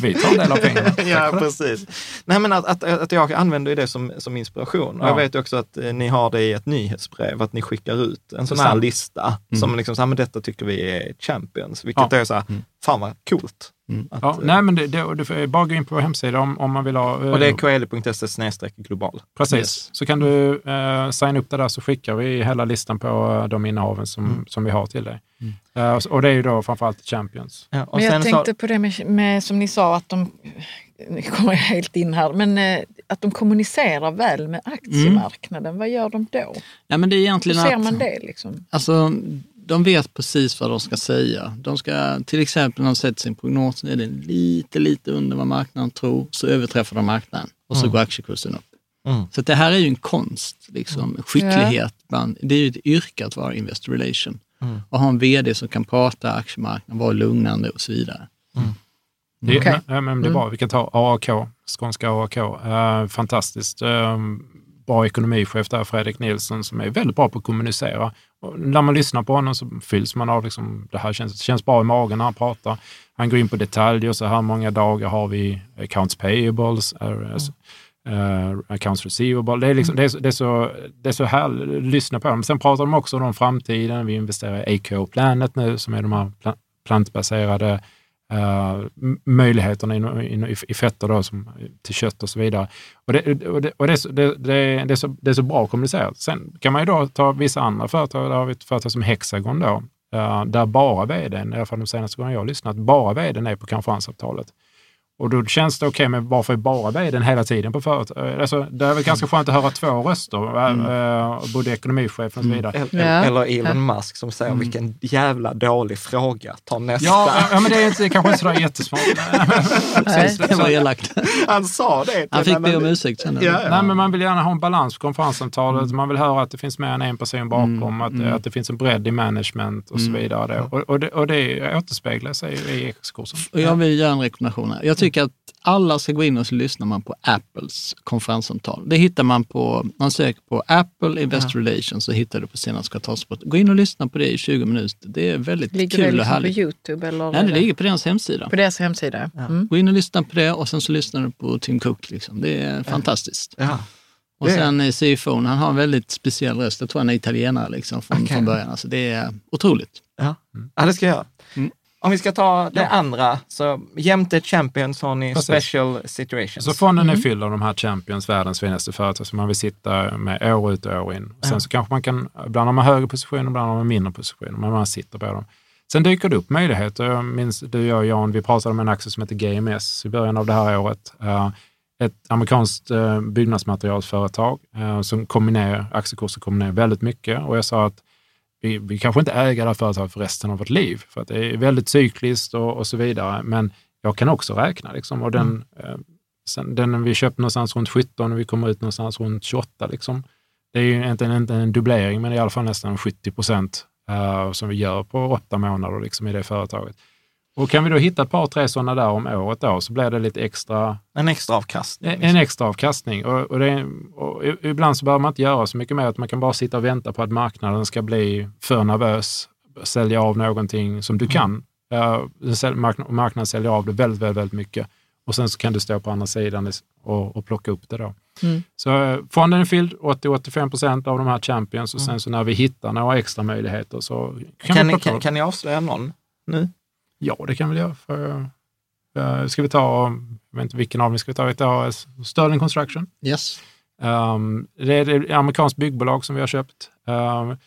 S2: Vi tar en av pengarna.
S1: ja, precis. Nej, men att, att, att jag använder det som, som inspiration. Och
S2: Ja.
S1: jag vet också att eh, ni har det i ett nyhetsbrev, att ni skickar ut en sån här lista som liksom, så här, men detta tycker vi är champions, vilket
S2: Ja.
S1: är så här, fan vad coolt. Att,
S2: Ja,
S1: eh,
S2: nej, men det, det, du får bara gå in på vår hemsida om, om man vill ha... eh,
S1: och det är kl.se global.
S2: Precis. Så kan du eh, signa upp det där så skickar vi hela listan på eh, de innehaven som,
S1: Mm.
S2: som vi har till dig. Eh, och, och det är ju då framförallt Champions.
S1: Ja, och
S4: Men jag tänkte
S1: så,
S4: på det med, med, som ni sa, att de, nu kommer jag helt in här, men eh, att de kommunicerar väl med aktiemarknaden. Vad gör de då?
S5: Ja, men det är
S4: Hur
S5: egentligen
S4: ser
S5: att,
S4: man det? Liksom?
S5: Alltså, de vet precis vad de ska säga. De ska, till exempel när de sätter sin prognos, är det lite, lite under vad marknaden tror, så överträffar de marknaden och så går aktiekursen upp.
S1: Mm.
S5: Så det här är ju en konst, liksom, skicklighet. Bland, det är ju ett yrke att vara investor relation.
S1: Mm.
S5: Och ha en vd som kan prata aktiemarknaden, vara lugnande och så vidare.
S2: Det,
S4: Okej.
S2: ja, men det är bra. Vi kan ta AAK, skånska AAK. Eh, fantastiskt. Eh, bra ekonomichef där, Fredrik Nilsson, som är väldigt bra på att kommunicera. Och när man lyssnar på honom så fylls man av liksom, det här känns, känns bra i magen när han pratar. Han går in på detaljer, så här många dagar har vi accounts payables, eh, eh, accounts receivable. Det är, liksom, det, är, så- det, är så, det är så härligt att lyssna på dem. Sen pratar de också om framtiden. Vi investerar i AKO Planet nu, som är de här pla- plantbaserade Uh, möjligheterna in, in, i, i fetter då, som, till kött och så vidare. Och, det, och, det, och det, är så- det, det, det, är så, det är så bra kommunicerat. Sen kan man ju då ta vissa andra företag, där har vi ett företag som Hexagon då, uh, där bara vdn, i alla fall de senaste gångerna jag har lyssnat, bara vdn är på konferensavtalet. Och då känns det okej, men varför är bara vdn hela tiden på företaget? Alltså, det är väl ganska skönt att höra två röster, mm. både ekonomichefen och så vidare.
S1: eller,
S4: Ja.
S1: eller Elon Musk som säger, vilken jävla dålig fråga, ta nästa.
S2: Ja, ja, men det är inte, kanske inte sådär jättesmart. Precis.
S5: Det var elakt.
S1: Han sa det.
S5: Han fick be om ursäkt sen.
S1: Ja, ja.
S2: Nej, men man vill gärna ha en balans på konferenssamtalet. Man vill höra att det finns mer än en person bakom, att, att det finns en bredd i management och så vidare. Och, och, det, och det återspeglar sig i X-kursen.
S5: Och jag vill göra en rekommendation här. Jag tycker tycker att alla ska gå in och så lyssnar man på Apples konferenssamtal. Det hittar man på, man söker på Apple Investor Relations så hittar du på senaste kvartalsrapport. Gå in och lyssna på det i 20 minuter. Det är väldigt
S4: Ligger
S5: kul
S4: det
S5: och
S4: liksom på
S5: härligt.
S4: Youtube? Eller
S5: Nej, det ligger på deras hemsida.
S4: på deras hemsida? Mm.
S5: Gå in och lyssna på det och sen så lyssnar du på Tim Cook. Liksom. Det är fantastiskt.
S1: Ja.
S5: Och
S1: Det-
S5: sen är CFOn, han har en väldigt speciell röst. Jag tror han är italienare liksom, från,
S1: Okej.
S5: från början. Alltså, det är otroligt.
S1: Ja. ja, det ska jag göra.
S5: Mm.
S1: Om vi ska ta det andra, så jämte Champions har ni
S2: Precis.
S1: special situations.
S2: Så fonden är fylld av de här champions, världens finaste företag som man vill sitta med år ut och år in. Sen
S1: Ja.
S2: så kanske man kan, ibland har man högre positioner, ibland har man mindre positioner, men man sitter på dem. Sen dyker det upp möjligheter. Jag minns du och jag, Jan, vi pratade om en aktie som heter GMS i början av det här året. Eh, Ett amerikanskt eh, byggnadsmaterialsföretag eh, som kom ner, aktiekursen kom ner väldigt mycket och jag sa att vi, vi kanske inte äger det här företaget för resten av vårt liv, för att det är väldigt cykliskt och, och så vidare. Men jag kan också räkna. Liksom, och den, eh, sen, den vi köpte någonstans runt 17 och vi kommer ut någonstans runt 28. Liksom. Det är ju inte, inte en dubblering, men i alla fall nästan 70 procent eh, som vi gör på åtta månader liksom, i det företaget. Och kan vi då hitta ett par, tre sådana där om året då, så blir det lite extra
S1: En extra avkastning.
S2: en extra avkastning. Och, och, det, och ibland så behöver man inte göra så mycket mer, att man kan bara sitta och vänta på att marknaden ska bli för nervös, sälja av någonting som du kan. Uh, marknaden, marknaden säljer av det väldigt, väldigt, väldigt mycket. Och sen så kan du stå på andra sidan och, och plocka upp det då.
S4: Mm.
S2: Så eh, fonden är fylld 80-85 procent av de här champions och sen så när vi hittar några extra möjligheter så kan,
S1: Kan,
S2: vi
S1: ni, kan, kan ni avslöja någon nu?
S2: Ja, det kan vi göra. För, eh, ska vi ta, jag vet inte vilken av dem ska vi ta, vi tar Sterling Construction.
S5: Yes.
S2: Um, det är ett amerikanskt byggbolag som vi har köpt. Um,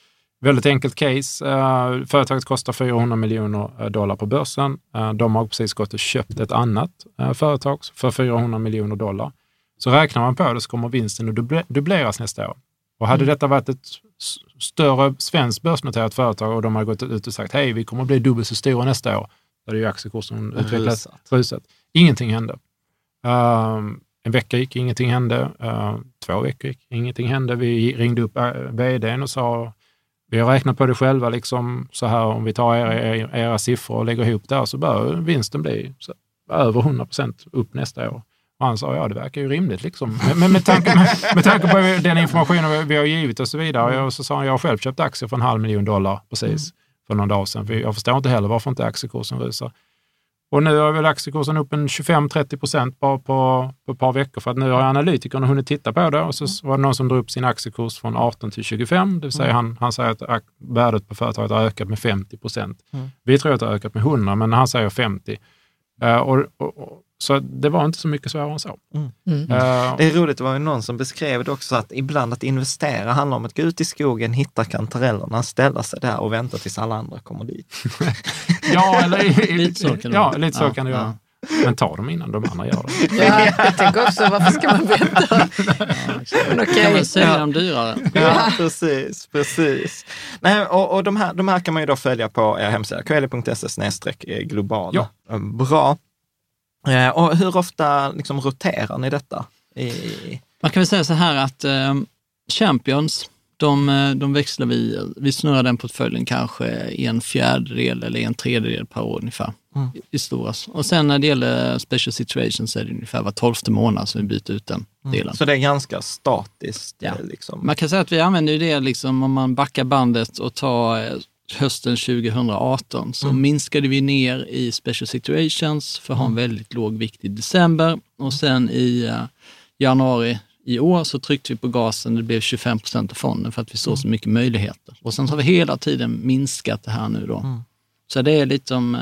S2: väldigt enkelt case. Uh, företaget kostar 400 miljoner eh, dollar på börsen. Uh, de har precis gått och köpt ett annat uh, företag för 400 miljoner dollar. Så räknar man på det så kommer vinsten att duble- dubbleras nästa år. Och hade detta varit ett större svenskt börsnoterat företag och de hade gått ut och sagt hej, vi kommer att bli dubbelt så stora nästa år, hade ju aktiekursen utvecklats
S1: Rusat.
S2: Ingenting hände. Um, en vecka gick, ingenting hände. Uh, två veckor gick, ingenting hände. Vi ringde upp uh, vdn och sa, vi har räknat på det själva, liksom, så här om vi tar era, era, era siffror och lägger ihop där så bör vinsten bli så, över 100 procent upp nästa år. Och han sa, ja det verkar ju rimligt liksom. Men, men med, tanke, med, med tanke på den informationen vi- har givit och så vidare. Och så sa han, jag har själv köpt aktier för en halv miljon dollar precis för någon dag sedan. För jag förstår inte heller varför inte aktiekursen rusar. Och nu har väl aktiekursen upp en 25-30 procent bara på, på ett par veckor för att nu har analytikerna hunnit titta på det och så var det någon som drog upp sin aktiekurs från 18 till 25. Det vill säga han, han säger att värdet på företaget har ökat med 50 procent. Vi tror att det har ökat med 100 men han säger 50. Eh, och, och, och, så det var inte så mycket svårare än så.
S4: Mm.
S2: Eh,
S1: Det är roligt, det var ju någon som beskrev det också, att ibland att investera handlar om att gå ut i skogen, hitta kantarellerna, ställa sig där och vänta tills alla andra kommer dit.
S2: ja, eller,
S5: Lite så kan det
S2: ja,
S5: vara.
S2: lite så
S5: Ja,
S2: kan det
S5: ja.
S2: göra. Men ta dem innan de andra gör det.
S4: Ja, jag tänker också, varför ska man vänta? Men okej.
S5: Kan man sälja
S1: Ja.
S5: dem dyrare?
S1: Ja, precis, precis. Nej, och och de, här, de här kan man ju då följa på er hemsida, kveli.se global.
S2: Ja.
S1: Bra. Eh, Och hur ofta liksom roterar ni detta? I,
S5: Man kan väl säga så här att eh, Champions, de, eh, de växlar vi, vi snurrar den portföljen kanske en fjärdedel eller en tredjedel per år ungefär.
S1: Mm.
S5: I, i stora. Och sen när det gäller special situations är det ungefär var tolfte månad som vi byter ut den delen.
S1: så det är ganska statiskt.
S5: Ja.
S1: Liksom.
S5: Man kan säga att vi använder det liksom om man backar bandet och tar eh, hösten 2018 så minskade vi ner i special situations för att ha en väldigt låg vikt i december. Och sen i eh, januari i år så tryckte vi på gasen, det blev 25 procent av fonden för att vi såg så mycket möjligheter. Och sen så har vi hela tiden minskat det här nu då. Så det är lite om, eh,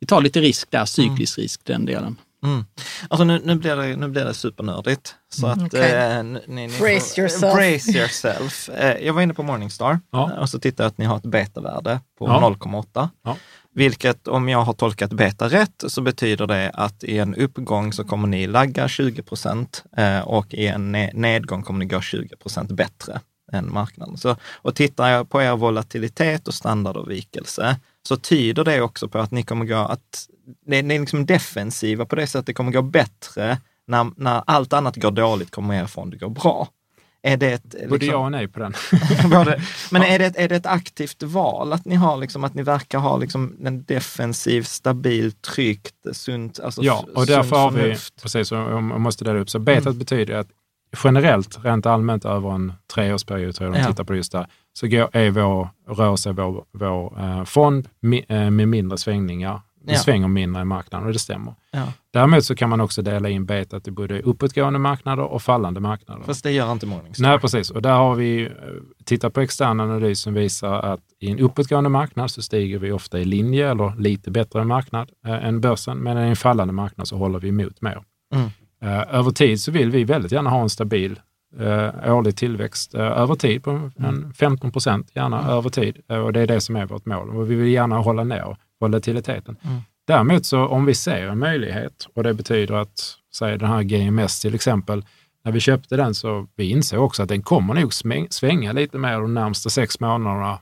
S5: vi tar lite risk där, cyklisk risk den delen.
S1: Mm. Alltså nu, nu, blir det, nu blir det supernördigt. Så att,
S4: Okej.
S1: eh, ni, ni
S4: Brace
S1: får,
S4: yourself.
S1: Brace yourself. Eh, jag var inne på Morningstar
S2: Ja.
S1: eh, och så tittade jag att ni har ett betavärde på
S2: Ja.
S1: 0,8.
S2: Ja.
S1: Vilket om jag har tolkat beta rätt så betyder det att i en uppgång så kommer ni lagga 20 procent eh, och i en ne- nedgång kommer ni gå 20 procent bättre än marknaden. Så, och tittar jag på er volatilitet och standardavvikelse så tyder det också på att ni kommer gå, att det, det är liksom defensiva på det sättet, det kommer gå bättre när, när allt annat går dåligt kommer er fond gå bra. Är det ett,
S2: Både
S1: liksom-
S2: ja och nej på den.
S1: Både, men är, det, ett- är det ett aktivt val att ni har, liksom, att ni verkar ha liksom, en defensiv, stabil, tryggt, sunt, alltså
S2: Ja, och därför har vi, precis, jag måste dela upp, så betat
S1: Mm.
S2: betyder att generellt, rent allmänt över en treårsperiod, tror jag de
S1: Ja.
S2: tittar på just där, så går, är vår, rör sig vår, vår eh, fond mi, eh, med mindre svängningar. Det
S1: Ja.
S2: svänger mindre i marknaden och det stämmer.
S1: Ja.
S2: Däremot så kan man också dela in betat i både uppåtgående marknader och fallande marknader.
S1: Fast det gör inte Morningstar.
S2: Nej, precis. Och där har vi eh, tittat på extern analys som visar att i en uppåtgående marknad så stiger vi ofta i linje eller lite bättre marknad eh, än börsen, men i en fallande marknad så håller vi emot mer.
S1: Mm.
S2: Eh, över tid så vill vi väldigt gärna ha en stabil eh, årlig tillväxt eh, över tid på en
S1: Mm.
S2: 15 procent, gärna över tid. Eh, och det är det som är vårt mål. Och vi vill gärna hålla ner volatiliteten.
S1: Mm.
S2: Däremot så om vi ser en möjlighet och det betyder att, säg den här GMS till exempel, när vi köpte den så vi insåg också att den kommer nog svänga lite mer de närmaste sex månaderna.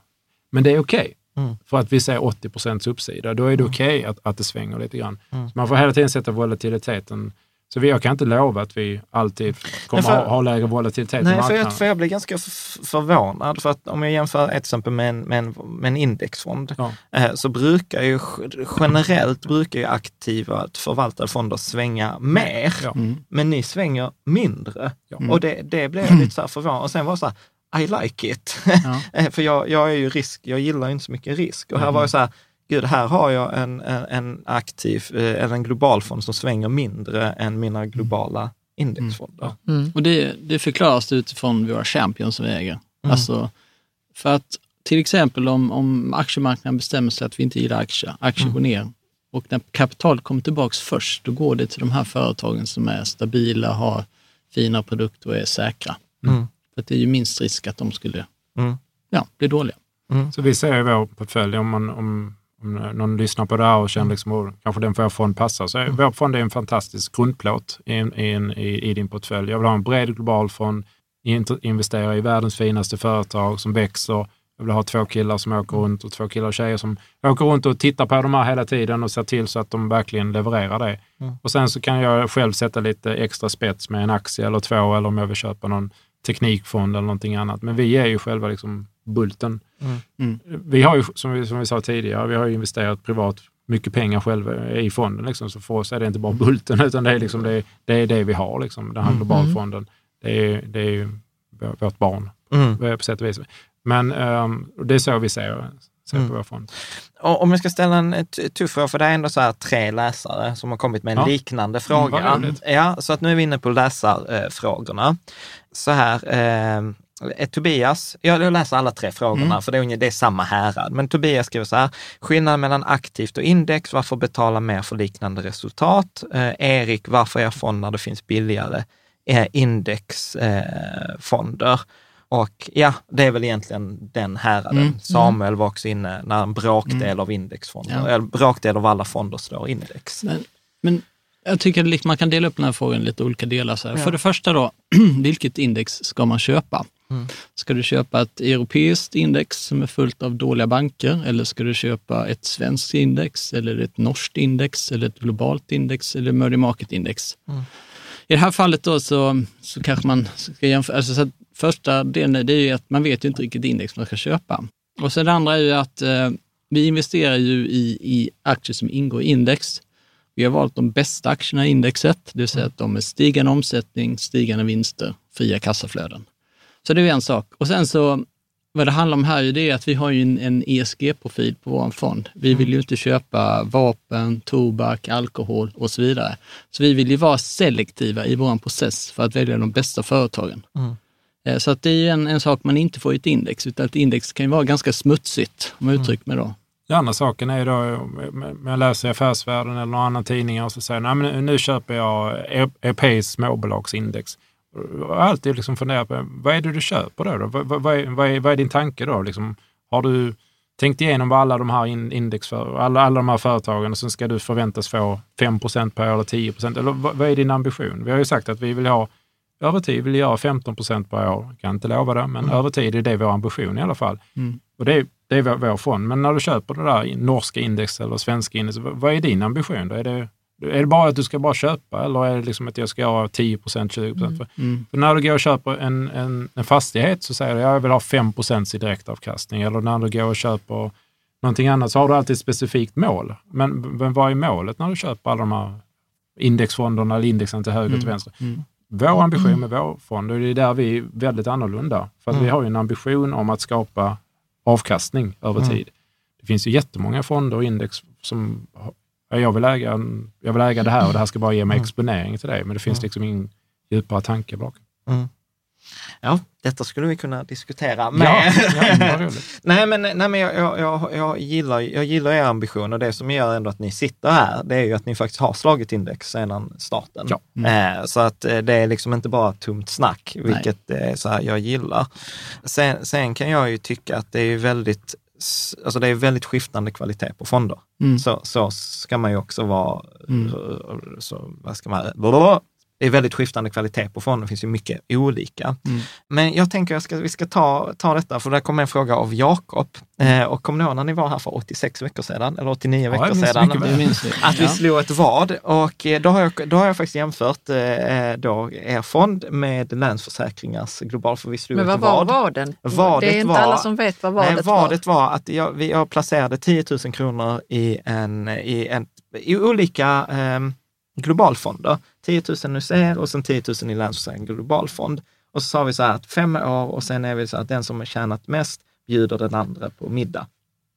S2: Men det är okej.
S1: Mm.
S2: För att vi ser 80 procents uppsida. Då är det okej att, att det svänger lite grann.
S1: Mm.
S2: Man får hela tiden sätta volatiliteten. Så vi, jag kan inte lova att vi alltid kommer
S1: för-
S2: ha, ha lägre volatilitet i
S1: Nej, för
S2: marknaden.
S1: jag, för jag blir ganska förvånad. För att om jag jämför ett exempel med en, med en, med en indexfond,
S2: Ja.
S1: eh, så brukar ju generellt brukar ju aktiva förvaltade fonder svänga mer,
S2: Ja.
S1: men ni svänger mindre.
S2: Ja.
S1: Och det, det blev jag lite så här förvånad. Och sen var det så här, I like it.
S5: Ja.
S1: Eh, för jag, jag är ju risk, jag gillar ju inte så mycket risk. Och här var det så här, gud, här har jag en, en, en aktiv, eh, eller en global fond som svänger mindre än mina globala indexfonder.
S4: Mm.
S5: Och det, det förklaras utifrån våra champions som vi äger. Alltså, för att till exempel om, om aktiemarknaden bestämmer sig att vi inte gillar aktier, aktier går ner och när kapitalet kommer tillbaks först, då går det till de här företagen som är stabila, har fina produkter och är säkra.
S1: Mm.
S5: För att det är ju minst risk att de skulle
S1: Mm.
S5: ja, bli dåliga.
S2: Så vi ser i vår portfölj, om, man, om, om någon lyssnar på det här och känner liksom, oh, kanske den vår fond passar, så är vår fond är en fantastisk grundplåt i, i, i, i din portfölj. Jag vill ha en bred global fond, investera i världens finaste företag som växer. Jag vill ha två killar som åker runt och två killar och tjejer som åker runt och tittar på de här hela tiden och ser till så att de verkligen levererar det. Och sen så kan jag själv sätta lite extra spets med en aktie eller två eller om jag vill köpa någon teknikfond eller någonting annat. Men vi är ju själva liksom bulten. Vi har ju, som vi, som vi sa tidigare, vi har ju investerat privat mycket pengar själva i fonden. Liksom. Så för oss är det inte bara bulten, utan det är, liksom det, det, är det vi har, liksom, den här globalfonden. Det är, det är ju vårt barn
S1: Mm.
S2: på sätt och vis. Men um, det är så vi ser, ser
S1: Mm.
S2: på vår fond.
S1: Och om jag ska ställa en tuff fråga, för det är ändå så här tre läsare som har kommit med en
S2: Ja.
S1: liknande fråga. ja, så att nu är vi inne på läsarfrågorna. Så här, eh, Tobias, jag läser alla tre frågorna för det är, det är samma härad. Men Tobias skriver så här, skillnaden mellan aktivt och index, varför betala mer för liknande resultat? Eh, Erik, varför är fond när det finns billigare eh, indexfonder? Eh, och ja, det är väl egentligen den häraden.
S5: Mm.
S1: Samuel var också inne när en bråkdel av indexfonder,
S5: Ja.
S1: eller bråkdel av alla fonder slår index.
S5: Men, men jag tycker att man kan dela upp den här frågan i lite olika delar. Så här. För det första då, vilket index ska man köpa?
S1: Mm.
S5: Ska du köpa ett europeiskt index som är fullt av dåliga banker eller ska du köpa ett svenskt index eller ett norskt index eller ett globalt index eller emerging market index?
S1: Mm.
S5: I det här fallet då så, så kanske man ska jämföra, alltså så första delen det är ju att man vet ju inte vilket index man ska köpa. Och sen det andra är ju att eh, vi investerar ju i, i aktier som ingår i index. Vi har valt de bästa aktierna i indexet, det vill säga att de är stigande omsättning, stigande vinster, fria kassaflöden. Så det är en sak. Och sen så, vad det handlar om här är det att vi har ju en, en ESG-profil på vår fond. Vi vill ju inte köpa vapen, tobak, alkohol och så vidare. Så vi vill ju vara selektiva i vår process för att välja de bästa företagen.
S1: Mm.
S5: Eh, Så att det är ju en, en sak man inte får i ett index, utan ett index kan ju vara ganska smutsigt, om jag uttrycker mig då.
S2: Den andra saken är ju då, om jag läser i Affärsvärlden eller någon annan tidning och så säger nej, men nu köper jag europeiskt småbolagsindex. Jag har alltid liksom funderat på, vad är det du köper då? då? Vad, vad, vad, är, vad, är, din tanke då? Liksom, har du tänkt igenom vad alla de här in- index för, alla, alla de här företagen och sen ska du förväntas få 5% per år eller 10 Eller vad, vad är din ambition? Vi har ju sagt att vi vill ha över tid vill göra 15% per år. Kan inte lova det, men över tid är det vår ambition i alla fall.
S5: Mm.
S2: Och det är, det är vår, vår fond. Men när du köper det där norska index eller svenska index, vad vad är din ambition? Då? Är det Är det bara att du ska bara köpa eller är det liksom att jag ska ha 10% 20
S5: Mm.
S2: För, för när du går och köper en, en, en fastighet så säger du jag vill ha 5% i direktavkastning. Eller när du går och köper någonting annat så har du alltid ett specifikt mål. Men, men vad är målet när du köper alla de här indexfonderna eller indexen till höger och till vänster?
S5: Mm.
S2: Vår ambition med vår fond, och det är där vi är väldigt annorlunda, för att vi har ju en ambition om att skapa avkastning över tid. Det finns ju jättemånga fonder och index som jag vill, äga, en- jag vill äga det här och det här ska bara ge mig exponering till det, men det finns liksom ingen djupare tanke bakom.
S1: Ja, detta skulle vi kunna diskutera.
S2: Ja,
S1: Men,
S2: ja, roligt.
S1: nej, men, nej, men jag, jag, jag, gillar, jag gillar er ambition och det som gör ändå att ni sitter här, det är ju att ni faktiskt har slagit index sedan starten.
S2: Ja.
S1: Eh, så att eh, det är liksom inte bara tomt snack, vilket är så här jag gillar. Sen, sen kan jag ju tycka att det är väldigt Alltså det är väldigt skiftande kvalitet på fonder.
S5: Mm.
S1: Så, så ska man ju också vara,
S5: Mm.
S1: så, vad ska man, blablabla. Det är väldigt skiftande kvalitet på fonder, det finns ju mycket olika.
S5: Mm.
S1: Men jag tänker att vi ska ta, ta detta, för där kommer en fråga av Jakob. Eh, och kom ni ihåg när ni var här för 86 veckor sedan, eller 89
S2: jag
S1: veckor sedan? Att vi
S5: Ja.
S1: slog ett vad och eh, då har jag, då har jag faktiskt jämfört eh, då er fond med Länsförsäkringars global, för vi slog
S4: Men
S1: ett
S4: vad var
S1: vad.
S4: vaden?
S1: Vadet
S4: det är inte
S1: var-
S4: alla som vet vad vadet
S1: Nej, vadet var att jag, vi- jag placerade 10 000 kronor i, en, i, en, i olika eh, globalfonder. 10 000 hos er och sen 10 000 i Länsförsäkring globalfond. Och så sa vi så här att fem år och sen är vi så att den som har tjänat mest bjuder den andra på middag.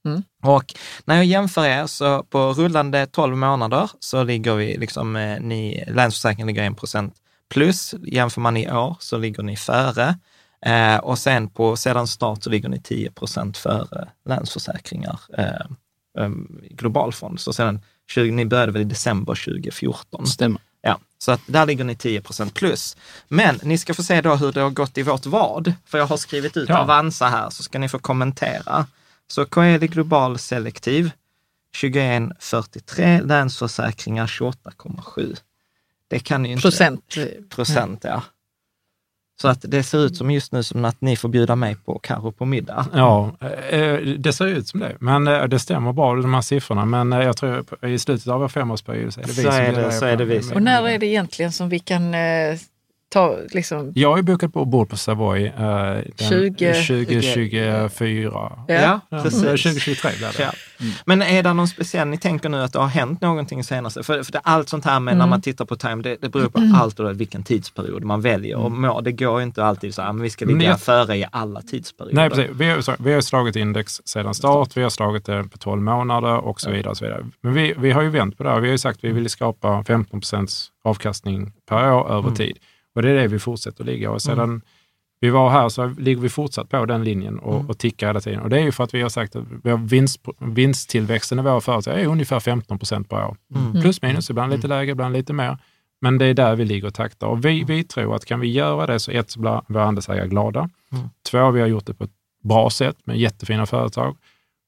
S4: Mm.
S1: Och när jag jämför er så på rullande 12 månader så ligger vi liksom, eh, ni, Länsförsäkringen ligger 1 procent plus. Jämför man i år så ligger ni före. Eh, och sen på sedan start så ligger ni 10 procent före Länsförsäkringar eh, um, globalfond. Så sedan 20, ni började väl i december 2014.
S5: Stämmer.
S1: Så att där ligger ni 10 procent plus. Men ni ska få se då hur det har gått i vårt vad, för jag har skrivit ut
S2: Ja.
S1: Avanza här, så ska ni få kommentera. Så Coeli Global Selektiv 21,43, Länsförsäkringar 28,7. Det kan ju inte...
S4: procent.
S1: Procent, ja. Så att det ser ut som just nu som att ni får bjuda mig på Karo på middag.
S2: Ja, eh, det ser ut som det. Men eh, det stämmer bra, de här siffrorna. Men eh, jag tror i slutet av vår femårsperiod så är det vi
S1: Så
S2: som
S1: är det- så är det vi
S4: Och när är det egentligen som vi kan eh, ta, liksom,
S2: Jag är bokat på bord på Savoy eh, den
S4: 20
S2: 2024.
S4: Ja,
S1: precis.
S2: Mm. 2023 blir det.
S1: Ja. Men är det någon speciell, ni tänker nu att det har hänt någonting senaste? För, för det, allt sånt här med när
S4: Mm.
S1: man tittar på time, det, det beror på allt och vilken tidsperiod man väljer. Och må, det går ju inte alltid så här, men vi ska ligga
S2: jag-
S1: före i alla tidsperioder.
S2: Nej, precis. Vi har, så- vi har slagit index sedan start, vi har slagit det på 12 månader och så vidare. Och så vidare. Men vi, vi har ju vänt på det här. Vi har ju sagt att vi vill skapa 15% avkastning per år över tid. Och det är det vi fortsätter ligga. Och sedan vi var här så ligger vi fortsatt på den linjen och, och tickar hela tiden. Och det är ju för att vi har sagt att vinst, vinsttillväxten i våra företag är ungefär 15 procent per år. Plus minus, ibland lite lägre, ibland lite mer. Men det är där vi ligger och taktar. Och vi, vi tror att kan vi göra det så ett, så blir våra andelsägare glada. Två, vi har gjort det på ett bra sätt med jättefina företag.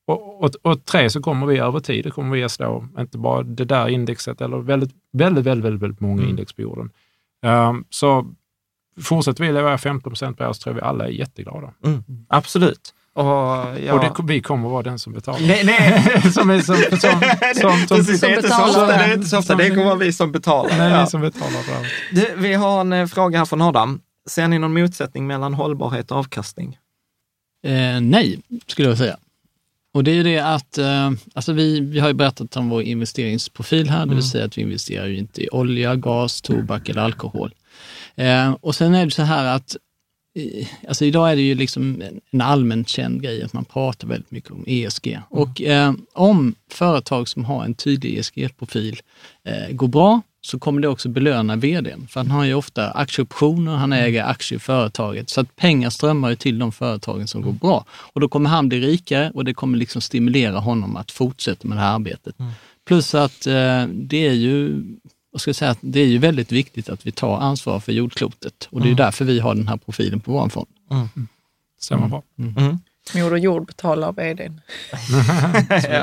S2: Och, och, och tre, så kommer vi över tid, det kommer vi att slå, inte bara det där indexet, eller väldigt, väldigt, väldigt, väldigt, väldigt många index på jorden. Um, så fortsätter vi leverera 15 procent per år så tror vi alla är jätteglada.
S1: Mm, absolut. Och, ja.
S2: Och det, vi kommer att vara den som betalar.
S1: Nej, nej.
S2: som är som, som, som, som,
S1: Precis, det, är inte så
S4: betalar
S1: ofta, det är inte så ofta, det kommer vara vi som betalar.
S2: Nej,
S1: Ja.
S2: vi som betalar.
S1: Du, vi har en eh, fråga här från Adam. Ser ni någon motsättning mellan hållbarhet och avkastning?
S5: Eh, nej, skulle jag säga. Och det är ju det att, eh, alltså vi, vi har ju berättat om vår investeringsprofil här, det vill säga att vi investerar ju inte i olja, gas, tobak eller alkohol. Eh, och sen är det så här att, alltså idag är det ju liksom en, allmänt känd grej att man pratar väldigt mycket om ESG. Och eh, om företag som har en tydlig ESG-profil eh, går bra, så kommer det också belöna vdn. För han har ju ofta aktieoptioner, han äger aktier i företaget. Så att pengar strömmar ju till de företagen som går bra. Och då kommer han bli rikare och det kommer liksom stimulera honom att fortsätta med det här arbetet. Plus att eh, det är ju vad ska jag säga, det är ju väldigt viktigt att vi tar ansvar för jordklotet. Och det är ju därför vi har den här profilen på vår fond.
S2: Stämmer bra.
S4: Moder Jord betalar vdn.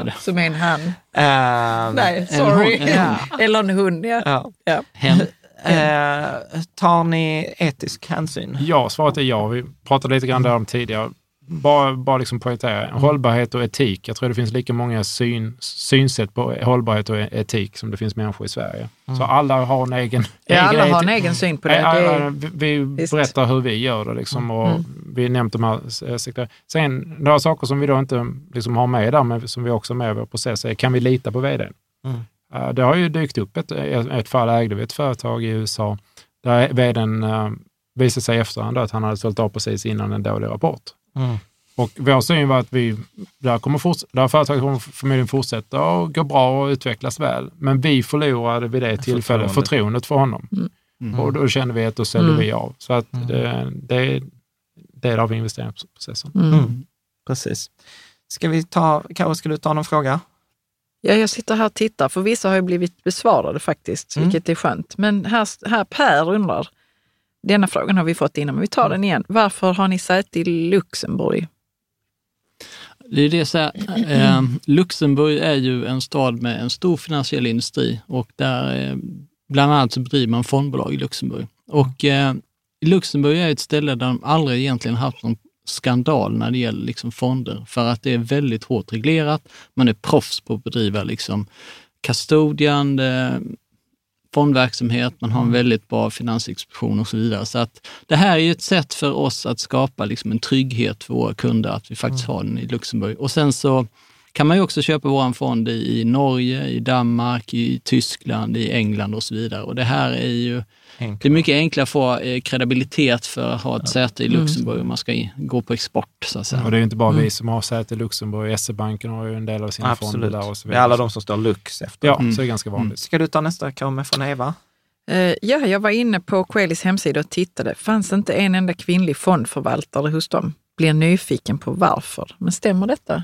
S4: Som är en han.
S1: Eh,
S4: Nej,
S5: en
S4: sorry.
S5: hund, ja.
S4: Eller en hund, ja.
S1: Ja.
S4: ja.
S5: Hen.
S1: Eh, tar ni etisk hänsyn?
S2: Ja, svaret är ja. Vi pratade lite grann där om tidigare. Bara, bara liksom poängtera,
S1: Mm.
S2: hållbarhet och etik. Jag tror det finns lika många syn, synsätt på hållbarhet och etik som det finns människor i Sverige.
S1: Mm.
S2: Så alla har en egen...
S4: Ja, alla har en egen syn på det. Är,
S2: vi vi
S4: Visst.
S2: berättar hur vi gör det liksom, och
S4: Mm.
S2: vi nämnt de här eh, sektorerna. Sen några saker som vi då inte liksom har med där, men som vi också har med i vår process, är kan vi lita på vd?
S1: Mm.
S2: Eh, Det har ju dykt upp ett, ett fall, ägde vi ett företag i USA, där vdn uh, visade sig i efterhand att han hade sålt av precis innan en dålig rapport.
S1: Mm.
S2: Och vår syn var att vi, det här, kommer forts- det här företaget kommer förmodligen fortsätta och gå bra och utvecklas väl. Men vi förlorade vid det tillfället
S1: Förtroendet.
S2: förtroendet för honom.
S5: Mm.
S2: Och då kände vi att då säljer
S4: Mm.
S2: vi av. Så att
S1: Mm.
S2: det, det är del av investeringsprocessen.
S4: mm.
S1: Mm. Precis. Ska vi ta, Karo, ska du ta någon fråga?
S4: Ja, jag sitter här och tittar, för vissa har ju blivit besvarade faktiskt,
S1: Mm.
S4: vilket är skönt. Men här, här Per undrar, denna frågan har vi fått innan, men vi tar den igen. Varför har ni säte i Luxemburg?
S5: Det är det så här, eh, Luxemburg är ju en stad med en stor finansiell industri och där eh, bland annat så bedriver man fondbolag i Luxemburg. Och eh, Luxemburg är ett ställe där de aldrig egentligen haft någon skandal när det gäller liksom fonder för att det är väldigt hårt reglerat. Man är proffs på att bedriva liksom custodian, eh, fondverksamhet, man har en väldigt bra finansinspektion och så vidare. Så att det här är ju ett sätt för oss att skapa liksom en trygghet för våra kunder att vi faktiskt har den i Luxemburg. Och sen så kan man ju också köpa vår fond i, i Norge, i Danmark, i Tyskland, i England och så vidare. Och det här är ju det är mycket enklare att få eh, kredibilitet för att ha ett säte i Luxemburg om man ska gå på export. Så att säga.
S2: Och det är ju inte bara
S4: Mm.
S2: vi som har säte i Luxemburg. SE-banken har ju en del av sina fonder
S1: Absolut.
S2: där och så
S1: Det är
S2: vidare.
S1: alla de som står Lux efter.
S2: Ja,
S5: Mm.
S2: så det är ganska vanligt.
S1: Ska du ta nästa Karo från Eva?
S4: Eh, ja, jag var inne på Quelis hemsida och tittade. Fanns det inte en enda kvinnlig fondförvaltare hos dem? Blir nyfiken på varför. Men stämmer detta?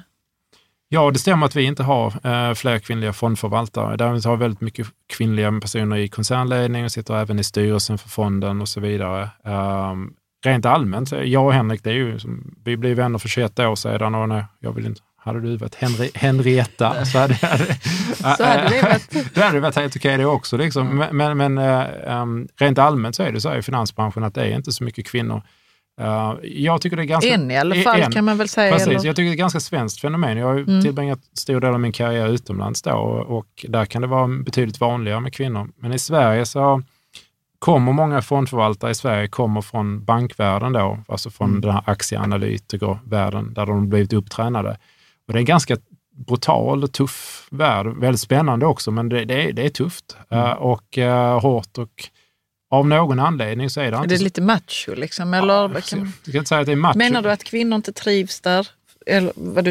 S2: Ja, det stämmer att vi inte har eh, fler kvinnliga fondförvaltare. Däremot har vi väldigt mycket kvinnliga personer i koncernledning och sitter även i styrelsen för fonden och så vidare. Um, rent allmänt, jag och Henrik, det är ju, vi blev vänner för 21 år sedan och när jag vill inte hade du varit Henri, Henrietta så hade, hade,
S4: Så hade det varit.
S2: det hade varit helt okej det också. Liksom. Men, men, men eh, um, rent allmänt så är det så här i finansbranschen att det är inte så mycket kvinnor. Uh, jag tycker det är ganska...
S4: En i alla fall
S2: en.
S4: kan man väl säga.
S2: Precis,
S4: eller?
S2: jag tycker det är ett ganska svenskt fenomen. Jag har
S4: Mm.
S2: tillbringat stor del av min karriär utomlands då och, och där kan det vara betydligt vanligare med kvinnor. Men i Sverige så kommer många fondförvaltare i Sverige kommer från bankvärlden då, alltså från
S4: Mm.
S2: den här aktieanalytikervärlden där de blivit upptränade. Och det är en ganska brutal och tuff värld. Väldigt spännande också, men det, det, är, det är tufft
S4: Mm.
S2: eh, och eh, hårt och av någon anledning så är det
S4: Är
S2: inte
S4: det
S2: så-
S4: lite macho liksom? Eller
S2: Ja,
S4: kan...
S2: Jag kan inte säga att det är macho.
S4: Menar du att kvinnor inte trivs där? Eller vad du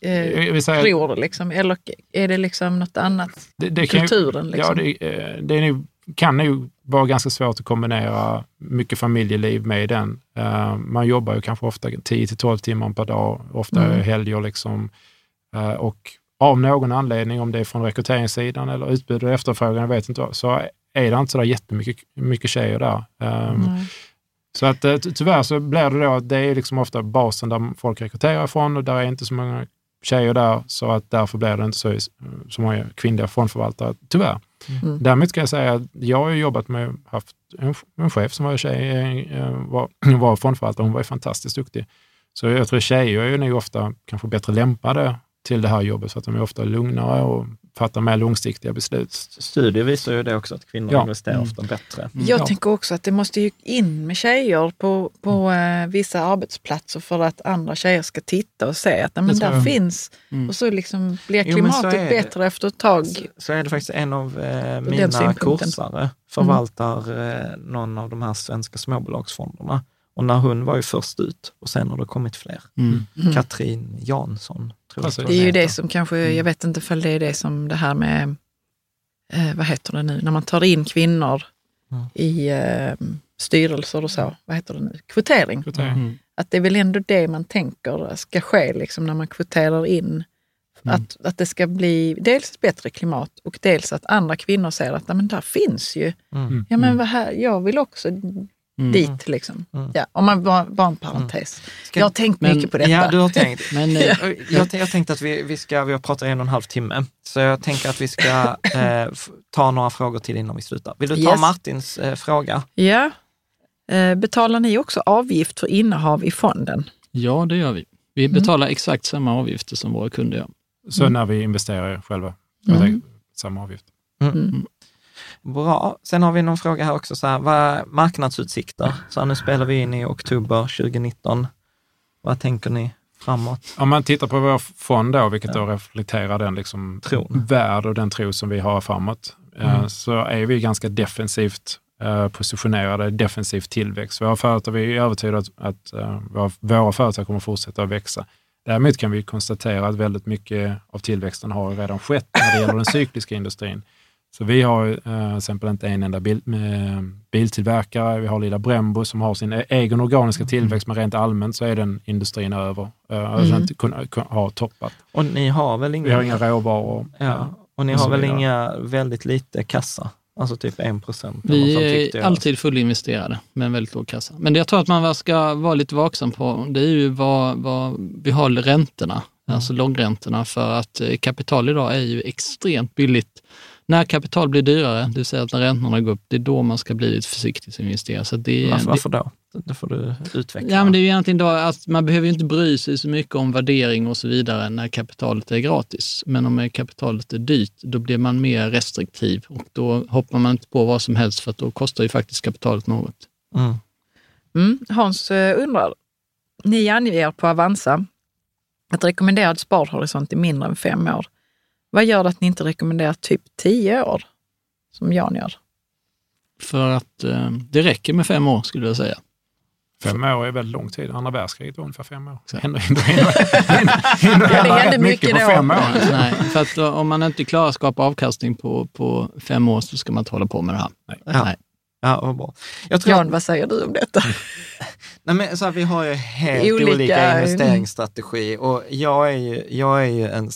S4: eh,
S2: säga-
S4: tror liksom? Eller är det liksom något annat?
S2: det, det kan ju-
S4: Kulturen liksom?
S2: Ja, det, eh, det är nog, kan nog vara ganska svårt att kombinera mycket familjeliv med den. Eh, Man jobbar ju kanske ofta 10 till 12 timmar per dag, ofta
S4: Mm.
S2: helger liksom. Eh, Och av någon anledning, om det är från rekryteringssidan eller utbud och efterfrågan, jag vet inte så är det inte så där jättemycket mycket tjejer där.
S4: Nej.
S2: Så att eh, ty- tyvärr så blir det då att det är liksom ofta basen där folk rekryterar ifrån och där är inte så många tjejer där, så att därför blir det inte så, så många kvinnliga fondförvaltare, tyvärr.
S4: Mm.
S2: Däremot kan jag säga att jag har jobbat med, haft en, en chef som var tjej, eh, var, var fondförvaltare, hon var ju fantastiskt duktig. Så jag tror tjejer är ju ofta kanske bättre lämpade till det här jobbet, för att de är ofta lugnare och fattar mer långsiktiga beslut.
S1: Studier visar ju det också, att kvinnor
S2: Ja.
S1: investerar
S5: Mm.
S1: ofta bättre.
S4: Jag
S2: Ja.
S4: tänker också att det måste ju in med tjejer på, på eh, vissa arbetsplatser för att andra tjejer ska titta och se att men där
S2: jag.
S4: finns.
S5: Mm.
S4: Och så liksom blir
S1: Jo,
S4: klimatet
S1: det.
S4: bättre efter ett tag.
S1: Så, så är det faktiskt en av eh, mina kursare förvaltar eh, någon av de här svenska småbolagsfonderna. Och när hon var ju först ut och sen har det kommit fler.
S5: Mm.
S1: Katrin Jansson, tror jag. Att
S4: Det är ju det som kanske, jag vet inte ifall det är det som det här med, eh, vad heter det nu, när man tar in kvinnor
S1: Mm.
S4: i eh, styrelser och så, vad heter det nu, kvotering.
S2: Kvotering.
S5: Mm.
S4: Att det är väl ändå det man tänker ska ske liksom, när man kvoterar in.
S1: Mm.
S4: Att, att det ska bli dels ett bättre klimat och dels att andra kvinnor ser att "Nej, men där finns ju,
S1: Mm.
S4: ja men vad här, jag vill också
S5: Mm.
S4: dit. Liksom.
S1: Mm.
S4: Ja, om man bara, bara en parentes.
S1: Ska-
S4: jag har tänkt
S5: men-
S4: mycket på detta.
S1: Ja, du har tänkt.
S5: Men eh,
S1: Jag, jag tänkte att vi, vi ska, vi har pratat en och en halv timme, så jag tänker att vi ska eh, ta några frågor till innan vi slutar. Vill du ta
S4: Yes.
S1: Martins eh, fråga?
S4: Ja. Eh, betalar ni också avgift för innehav i fonden?
S5: Ja, det gör vi. Vi betalar exakt samma avgifter som våra kunder gör.
S2: Så när vi investerar själva,
S4: Mm.
S2: samma avgift.
S1: Bra. Sen har vi någon fråga här också, så här, vad marknadsutsikter? Så här, nu spelar vi in i oktober 2019. Vad tänker ni framåt?
S2: Om man tittar på vår fond då, vilket då reflekterar den liksom
S1: Tron.
S2: värld och den tro som vi har framåt, eh, så är vi ganska defensivt eh, positionerade, defensiv tillväxt. Våra företag, vi är övertygade att, att eh, våra företag kommer fortsätta att växa. Däremot kan vi konstatera att väldigt mycket av tillväxten har redan skett när det gäller den cykliska industrin. Så vi har eh, till exempel inte en enda bil, eh, biltillverkare. Vi har lilla Brembo som har sin e- egen organiska tillväxt, men rent allmänt så är den industrin över. Eh, mm. inte kun, kun, har toppat.
S1: Och ni har väl inga...
S2: Vi har inga råvaror.
S1: Ja, och ni
S2: och
S1: har väl inga väldigt lite kassa? Alltså typ 1 procent?
S5: Vi är alltid fullinvesterade med en väldigt låg kassa. Men det jag tror att man ska vara lite vaksam på, det är ju vad, vad vi har räntorna, alltså långräntorna, för att eh, kapital idag är ju extremt billigt. När kapital blir dyrare, det vill säga att när räntorna går upp, det är då man ska bli lite försiktig som investerare. Så det,
S1: Varför,
S5: det,
S1: varför då? Det får du utveckla.
S5: Ja, men det är ju egentligen då att man behöver ju inte bry sig så mycket om värdering och så vidare när kapitalet är gratis. Men om kapitalet är dyrt, då blir man mer restriktiv och då hoppar man inte på vad som helst för att då kostar ju faktiskt kapitalet något.
S1: Mm.
S4: Mm. Hans eh, undrar, ni anger på Avanza att rekommenderad sparhorisont är mindre än fem år. Vad gör att ni inte rekommenderar typ tio år, som Jan gör?
S5: För att eh, det räcker med fem år skulle jag säga.
S2: Fem år är väldigt lång tid. Andra världskriget var ungefär fem år.
S5: Så.
S2: Händer, händer,
S4: Ja, det hände
S2: rätt
S4: mycket
S2: på fem år.
S5: Nej, för att då, om man inte klarar att skapa avkastning på, på fem år så ska man inte hålla på med det här.
S1: Ja.
S5: Nej.
S1: Ja, vad bra. Jag tror
S4: Jan, vad säger du om detta?
S1: Nej, men så här, vi har ju helt
S4: Olika-
S1: olika, investeringsstrategi och jag är ju, jag är ju en,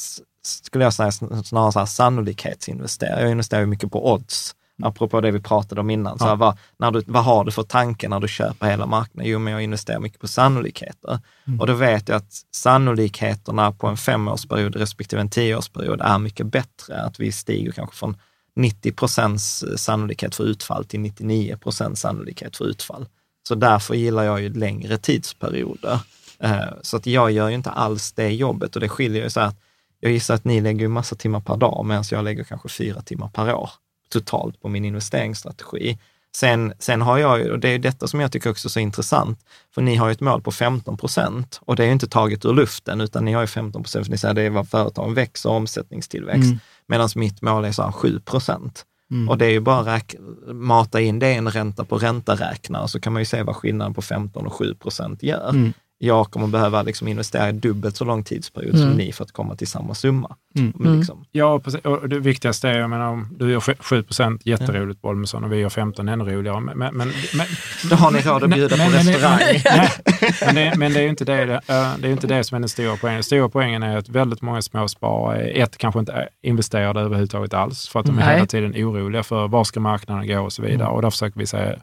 S1: skulle jag säga, sn- snarare så här sannolikhetsinvesterare. Jag investerar ju mycket på odds. Apropå det vi pratade om innan. Så här, vad, när du, vad har du för tanke när du köper hela marknaden? Jo, men jag investerar mycket på sannolikheter. Och då vet jag att sannolikheterna på en femårsperiod respektive en tioårsperiod är mycket bättre. Att vi stiger kanske från 90 procents sannolikhet för utfall till 99 procents sannolikhet för utfall. Så därför gillar jag ju längre tidsperioder. Eh, Så att jag gör ju inte alls det jobbet och det skiljer ju så att jag gissar att ni lägger massa timmar per dag medan jag lägger kanske fyra timmar per år totalt på min investeringsstrategi. Sen, sen har jag ju, och det är detta som jag tycker också är så intressant, för ni har ju ett mål på 15 procent och det är ju inte taget ur luften, utan ni har ju 15 procent, för ni säger det är vad företagen växer, omsättningstillväxt,
S5: Mm.
S1: medan mitt mål är så här 7 procent.
S5: Mm.
S1: Och det är ju bara räk- mata in det i en ränta på ränta-räknare, så kan man ju se vad skillnaden på 15 och 7 procent gör.
S5: Mm.
S1: Jag kommer behöva liksom investera i dubbelt så lång tidsperiod som
S4: Mm.
S1: ni för att komma till samma summa.
S5: Mm.
S1: Men liksom,
S2: Ja, precis. Och det viktigaste är, jag menar, om du gör 7 procent, jätteroligt på Olmesson och vi gör 15, ännu roligare. Men, men, men, men,
S1: Då har ni råd att bjuda på
S2: men, men,
S1: restaurang.
S2: nej, men, det, men det är ju inte det, det, det är inte det som är den stora poängen. Den stora poängen är att väldigt många småsparare, ett, kanske inte är investerade överhuvudtaget alls, för att de är
S4: Nej.
S2: hela tiden oroliga för var ska marknaden gå och så vidare. Och där försöker vi säga,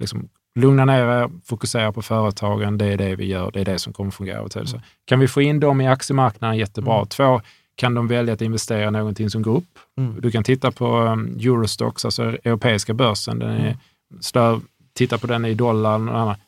S2: liksom, lugna ner er, fokusera på företagen, det är det vi gör, det är det som kommer fungera. Så Kan vi få in dem i aktiemarknaden, jättebra. Två, kan de välja att investera i någonting som grupp.
S1: Mm.
S2: Du kan titta på um, Eurostox, alltså europeiska börsen. Den är stö, titta på den i dollar.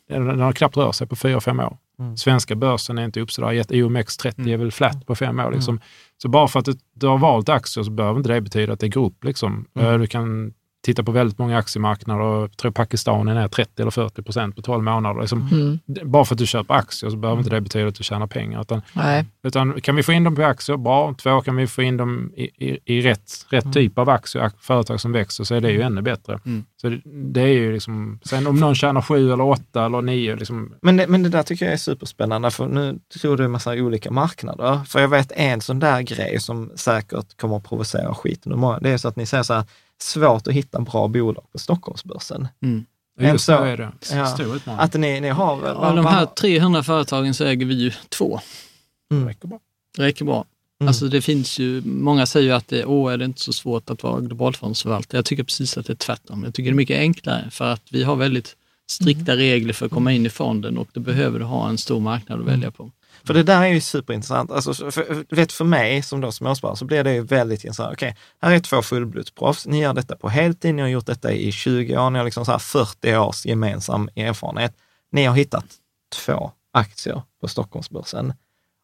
S2: Den, den har knappt rört sig på fyra, fem år.
S1: Mm.
S2: Svenska börsen är inte upp sådär jätte... OMX30 är väl flat på fem år. Liksom. Så bara för att du, du har valt aktier så behöver inte det betyda att det är grupp. Liksom. Eh, Du kan titta på väldigt många aktiemarknader och tror Pakistan är ner 30 eller 40 procent på 12 månader. Liksom,
S4: Mm.
S2: Bara för att du köper aktier så behöver inte det betyda att du tjänar pengar. Utan
S4: Nej.
S2: utan kan vi få in dem på aktier, bra. Två, kan vi få in dem i, i, i rätt, rätt typ av aktier, ak- företag som växer, så är det ju ännu bättre.
S5: Mm.
S2: Så det, det är ju liksom, sen om någon tjänar sju eller åtta eller nio, liksom,
S1: Men det, men det där tycker jag är superspännande, för nu tror du en massa olika marknader. För jag vet en sån där grej som säkert kommer att provocera skiten ur många. Det är så att ni säger så här, svårt att hitta bra bolag på Stockholmsbörsen.
S5: Mm.
S2: just
S1: så-
S2: är det.
S1: ja.
S2: Stor utmaning.
S1: Att ni, ni har...
S5: Av de här 300 företagen så äger vi ju två.
S1: Mm.
S2: räcker bra.
S5: Det räcker bra.
S1: Mm.
S5: Alltså det finns ju, många säger ju att det åh, är det inte så svårt att vara globalfondsförvaltare. Jag tycker precis att det är tvärtom. Jag tycker det är mycket enklare för att vi har väldigt strikta regler för att komma in i fonden och då behöver du ha en stor marknad att välja på.
S1: För det där är ju superintressant. Alltså, för, vet, för mig som då småsparare så blir det ju väldigt intressant. Okej, här är två fullblodsproffs. Ni gör detta på heltid, ni har gjort detta i 20 år, ni har liksom så här 40 års gemensam erfarenhet. Ni har hittat två aktier på Stockholmsbörsen.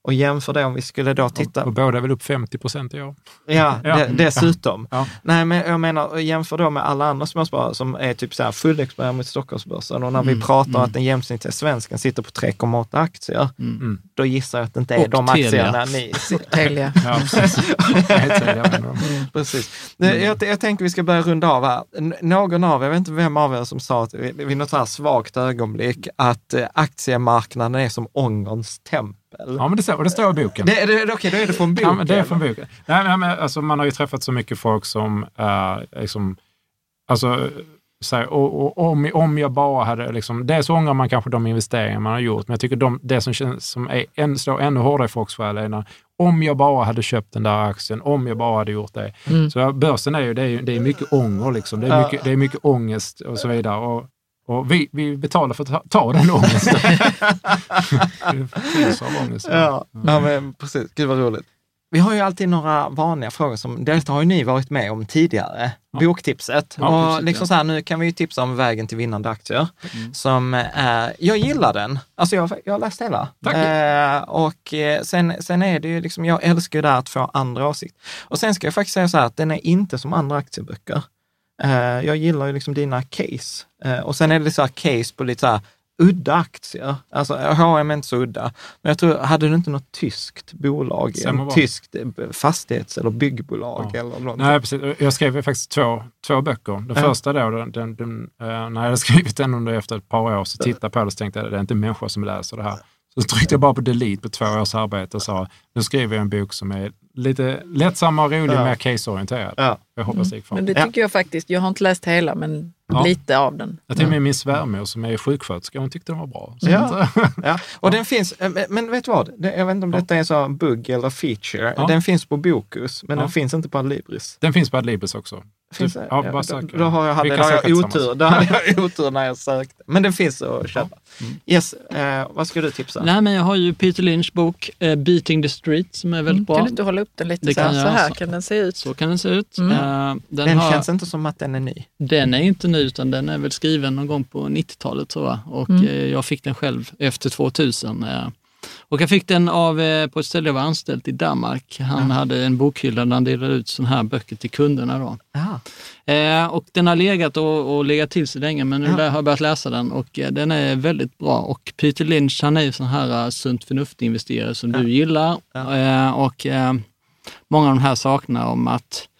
S1: Och jämför det om vi skulle då titta...
S2: Och, och båda är väl upp 50 procent i år?
S1: Ja,
S2: Ja.
S1: de- dessutom.
S2: Ja.
S1: Nej, men jag menar, jämför då med alla andra småsparare som är typ så här fullexponerade mot Stockholmsbörsen. Och när vi
S5: Mm,
S1: pratar om
S5: mm.
S1: att den genomsnittliga svensken sitter på 3,8 aktier,
S5: Mm.
S1: då gissar jag att det inte är
S5: Och
S1: de
S5: Telia.
S1: aktierna ni...
S4: Telia.
S2: Ja, precis. Menar.
S1: Precis. Nu, Jag, jag tänker vi ska börja runda av här. Någon av er, jag vet inte vem av er som sa att, vid vid något så här svagt ögonblick att eh, aktiemarknaden är som ångerns tempel.
S2: Ja, men det står, och det står i boken.
S1: Det, det, Okej, då är det från boken.
S2: Ja, det är från boken. Nej, men, men, alltså, man har ju träffat så mycket folk som uh, liksom, alltså, säger, och, och, om, om jag bara hade, liksom, dels ångrar man kanske de investeringar man har gjort, men jag tycker de, det som, känns, som är, än, står ännu hårdare i folks själ är när, om jag bara hade köpt den där aktien, om jag bara hade gjort det.
S4: Mm.
S2: Så börsen är ju, det är, det är mycket ånger, liksom. det, är mycket, det är mycket ångest och så vidare. Och, och vi, vi betalar för att ta, ta den ångesten.
S1: Ja, ja men precis. Gud vad roligt. Vi har ju alltid några vanliga frågor som dels har ju ni varit med om tidigare. Boktipset.
S2: Ja,
S1: och
S2: precis,
S1: liksom
S2: ja.
S1: så här, nu kan vi ju tipsa om Vägen till vinnande aktier. Som är, jag gillar den. Alltså jag, jag har läst hela. Eh, och eh, sen, sen är det ju liksom, jag älskar ju det här att få andra åsikter. Och sen ska jag faktiskt säga så här att den är inte som andra aktieböcker. Eh, jag gillar ju liksom dina case. Eh, och sen är det så här case på lite så här udda aktier. Alltså H&M är inte så udda. Men jag tror, hade du inte något tyskt bolag, en tyskt eh, fastighets eller byggbolag
S2: Ja.
S1: eller något?
S2: Nej, precis. Jag skrev faktiskt två, två böcker. Den
S1: Ja.
S2: första då, den, den, den, när jag hade skrivit den under efter ett par år, så tittade jag på det och så tänkte jag, det är inte människor som läser det här. Så tryckte jag bara på delete på två års arbete och sa, nu skriver jag en bok som är lite lättsammare och rolig,
S1: Ja.
S2: mer caseorienterad.
S1: Ja.
S2: Jag hoppas det gick fram.
S4: Men det tycker jag faktiskt. Jag har inte läst hela, men
S2: Ja.
S4: lite av den.
S2: Jag till och med min svärmor som är sjuksköterska, hon tyckte den var bra. Så
S1: Ja. Ja, och den finns, eh, men- vet du vad? Jag vet inte om detta är så en bugg eller feature.
S2: Ja.
S1: Den finns på Bokus, men
S2: Ja.
S1: den finns inte på Adlibris.
S2: den finns på Adlibris också.
S1: Finns
S2: Du-
S1: det?
S2: ja,
S1: Ja,
S2: bara
S1: då,
S2: söka.
S1: då har jag, hade, då
S2: kan
S1: har jag otur. Då hade jag otur när jag sökte. Men den finns att köpa.
S2: Mm.
S1: Yes, eh, vad ska du tipsa?
S5: Nej, men jag har ju Peter Lynch bok eh, Beating the Street som är väldigt
S4: Kan
S5: bra.
S4: du inte hålla upp den lite
S5: Det
S4: så,
S5: kan
S4: här, så här kan den se ut.
S5: Så kan den se ut.
S4: Mm.
S5: Eh, den
S1: den
S5: har,
S1: känns inte som att den är ny.
S5: Den är inte ny utan den är väl skriven någon gång på 90-talet tror jag. Och
S4: Mm.
S5: eh, jag fick den själv efter 2000. Och jag fick den av, eh, på ett ställe jag var anställd i Danmark. Han hade en bokhylla där han delade ut sådana här böcker till kunderna. Då. Eh, och den har legat och, och legat till sig länge men nu
S1: Ja.
S5: har jag börjat läsa den och eh, den är väldigt bra. Och Peter Lynch han är ju sån här uh, sunt förnuft-investerare som du gillar.
S1: Ja.
S5: Eh, och eh, många av de här sakerna om att ja,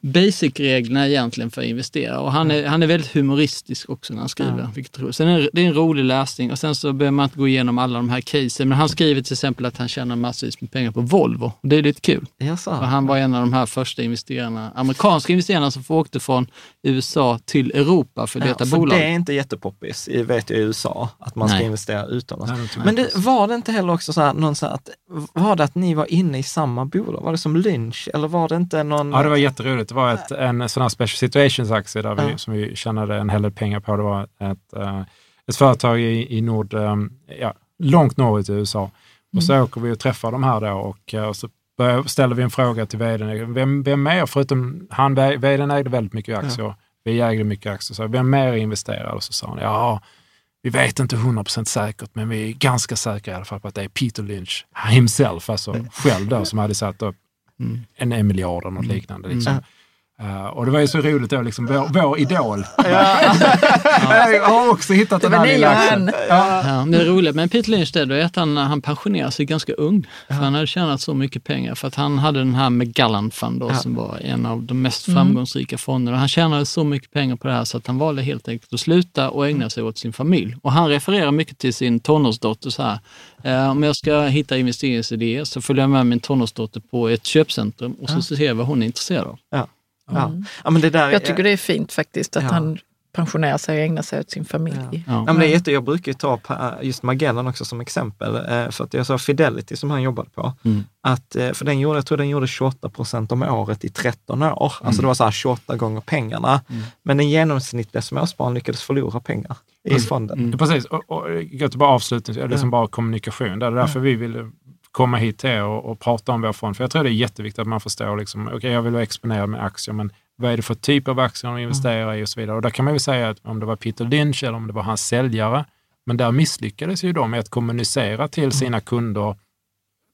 S5: basic-reglerna egentligen för att investera. Och han är, han är väldigt humoristisk också när han skriver.
S1: Ja.
S5: Vilket är. Sen är det, är en rolig läsning och sen så behöver man inte gå igenom alla de här casen. Men han skriver till exempel att han tjänar massvis med pengar på Volvo. Och det är lite kul.
S1: Jaså?
S5: Och han var en av de här första investerarna, amerikanska investerarna som åkte från USA till Europa för att
S1: Ja,
S5: leta
S1: för
S5: bolag.
S1: det är inte jättepoppis, i- vet jag i USA, att man ska
S5: Nej.
S1: investera utomlands. Men det, var det inte heller också så här, någon så här att, var det att ni var inne i samma bolag? Var det som Lynch? Eller var det inte någon...
S2: Ja, det var jätteroligt. Det var ett, en sån här special situations-aktie där vi,
S1: Ja.
S2: som vi tjänade en hel del pengar på. Det var ett, eh, ett företag i, i nord, eh, ja, långt norrut i USA. Och så åker vi och träffar de här då och, eh, och så börjar, ställer vi en fråga till vdn. Vem, vem mer, förutom han, vdn ägde väldigt mycket aktier, vi ägde mycket aktier, så vem mer investerade? Och så sa han, ja, vi vet inte 100% säkert, men vi är ganska säkra i alla fall på att det är Peter Lynch himself, alltså själv då, som hade satt upp en, en miljard eller något liknande. Liksom. Eh, och det var ju så roligt då, liksom, vår, vår idol. Jag har också hittat
S4: Det
S2: den här lilla aktien.
S4: han.
S5: Ja, det roliga med Peter Lynch det är att han, han pensionerade sig ganska ung. För han hade tjänat så mycket pengar. För att han hade den här Magellan Fund då,
S1: Ja.
S5: som var en av de mest
S4: Mm.
S5: framgångsrika fonderna. Han tjänade så mycket pengar på det här så att han valde helt enkelt att sluta och ägna sig åt sin familj. Och han refererar mycket till sin tonårsdotter så här. Eh, om jag ska hitta investeringsidéer så följer jag med min tonårsdotter på ett köpcentrum och så ser jag vad hon är intresserad av.
S1: Ja. Ja. ja, men det där,
S4: Jag tycker det är fint faktiskt att
S1: Ja.
S4: han pensionerar sig och ägnar sig åt sin familj.
S5: Ja.
S1: Ja, men det är jätte, jag brukar ju ta eh, just Magellan också som exempel, eh, för att jag sa Fidelity som han jobbade på,
S5: Mm.
S1: att, eh, för den gjorde, jag tror den gjorde 28 procent om året i 13 år.
S5: Mm.
S1: Alltså det var så här 28 gånger pengarna. Men den genomsnittliga småspararen lyckades förlora pengar i
S5: Mm.
S1: fonden.
S2: Ja, precis, och, och till bara avslutning, eller liksom bara kommunikation. Det är därför vi ville komma hit till er och, och prata om vår fond. För jag tror det är jätteviktigt att man förstår, liksom, okej jag vill vara exponerad med aktier, men vad är det för typ av aktier de investerar i och så vidare. Och där kan man ju säga att om det var Peter Lynch eller om det var hans säljare, Men där misslyckades ju de med att kommunicera till sina kunder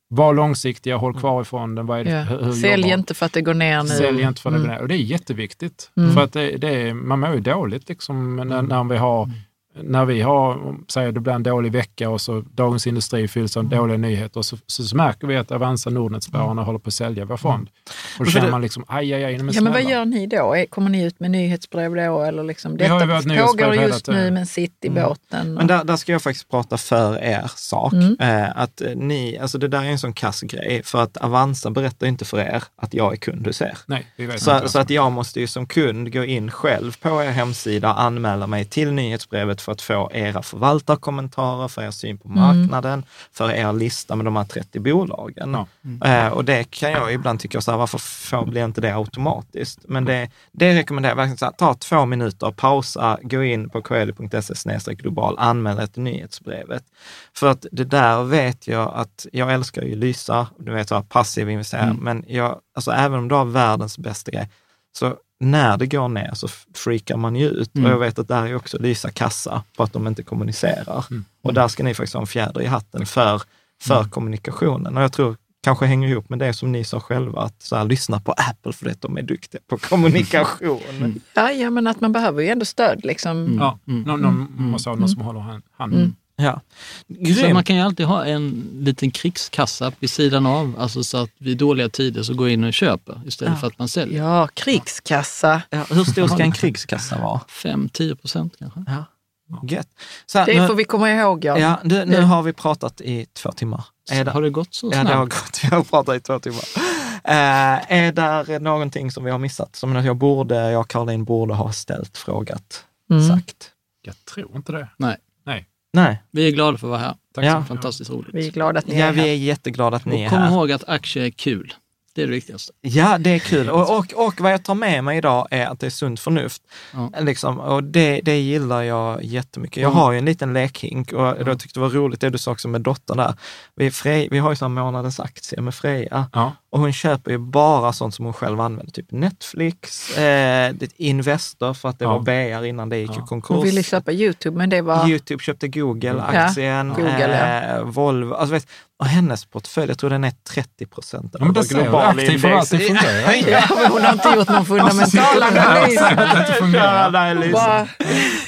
S2: var långsiktiga, håll kvar i fonden. Vad är det,
S4: Ja.
S2: hur,
S4: Sälj
S2: jobbar-
S4: inte för att det går ner nu.
S2: Sälj inte för det
S4: Mm.
S2: går ner. Och det är jätteviktigt.
S4: Mm.
S2: För att det, det är, man mår ju dåligt liksom, när, när vi har när vi har, säger det blir en dålig vecka och så Dagens Industri fylls av dåliga nyheter så, så, så märker vi att Avanza Nordnet-spararna håller på att sälja vår fond. Och då känner man liksom, aj, aj, aj, men
S4: Ja, men vad gör ni då? Kommer ni ut med nyhetsbrev då? Eller liksom,
S2: Vi har ju
S4: detta pågår just nu, men sitt i
S1: Mm.
S4: båten.
S1: Men där, där ska jag faktiskt prata för er sak.
S4: Mm.
S1: Eh, att eh, ni, alltså det där är en sån kass grej, för att Avanza berättar inte för er att jag är kund hos er.
S2: Nej, vi vet
S1: Så,
S2: inte.
S1: så att jag måste ju som kund gå in själv på er hemsida och anmäla mig till nyhetsbrevet för att få era förvaltarkommentarer, för er syn på marknaden, för er lista med de här 30 bolagen.
S2: Ja.
S1: Eh, och det kan jag ibland tycka, så här, varför får, blir inte det automatiskt? Men det, det rekommenderar jag verkligen, så här, ta två minuter, pausa, gå in på coeli.se global, anmäl till nyhetsbrevet. För att det där vet jag att, jag älskar ju Lysa, du vet så här, passiv investerare,
S2: Mm.
S1: men jag, alltså även om du har världens bästa grej, så när det går ner så freakar man ju ut.
S5: Mm.
S1: Och jag vet att där är också Lysa kassa på att de inte kommunicerar.
S2: Mm.
S1: Och där ska ni faktiskt ha en fjäder i hatten för, för kommunikationen. Och jag tror kanske hänger ihop med det som ni sa själva, att så här, lyssna på Apple för att de är duktiga på kommunikation.
S4: Ja, ja, men att man behöver ju ändå stöd. Liksom.
S2: Ja,
S5: Mm.
S2: någon, någon måste ha någon som håller han- handen.
S1: Ja.
S5: Så man kan ju alltid ha en liten krigskassa vid sidan av, alltså så att vid dåliga tider så går in och köper istället
S4: Ja.
S5: för att man säljer.
S4: Ja, krigskassa.
S1: Ja, hur stor ska en krigskassa vara?
S5: 5-10 procent kanske.
S1: Ja. Gött. Så här,
S4: Det
S1: nu,
S4: får vi komma ihåg. Ja.
S1: ja, nu, nu har vi pratat i två timmar. Är det,
S5: Har det gått så
S1: ja, det har
S5: snabbt?
S1: gått. Vi har pratat i två timmar. Eh, är där någonting som vi har missat? Som jag borde, jag och Caroline borde ha ställt, frågat,
S4: Mm.
S1: sagt?
S2: Jag tror inte det.
S5: Nej.
S2: Nej.
S1: Nej.
S5: Vi är glada för att vara här.
S2: Tack
S1: Ja.
S2: så mycket.
S5: Fantastiskt roligt.
S4: Vi är glada att ni
S1: Ja,
S4: är
S1: vi
S4: här.
S1: är jätteglada att ni är
S5: Och kom
S1: här.
S5: ihåg att aktier är kul. Det är det viktigaste.
S1: Ja, det är kul. Och, och, och vad jag tar med mig idag är att det är sunt förnuft.
S5: Ja.
S1: Liksom, och det, det gillar jag jättemycket. Jag
S5: Mm.
S1: har ju en liten lekhink och jag tyckte det var roligt det du sa också med dottern där. Vi, Frej, vi har ju så här månadens aktie med Freja
S2: Ja.
S1: Och hon köper ju bara sånt som hon själv använder. Typ Netflix, eh, Investor för att det
S2: Ja.
S1: var BR innan det gick i
S2: Ja.
S1: konkurs.
S4: Hon ville köpa Youtube, men det var...
S1: Youtube köpte Google-aktien,
S4: Ja, Google,
S1: eh, Volvo. Alltså, vet, och hennes portfölj, jag tror den är 30 procent
S2: Ja, men det säger du. Aktiv förvaltning fungerar.
S4: Ja, men hon har inte gjort någon fundamental analys.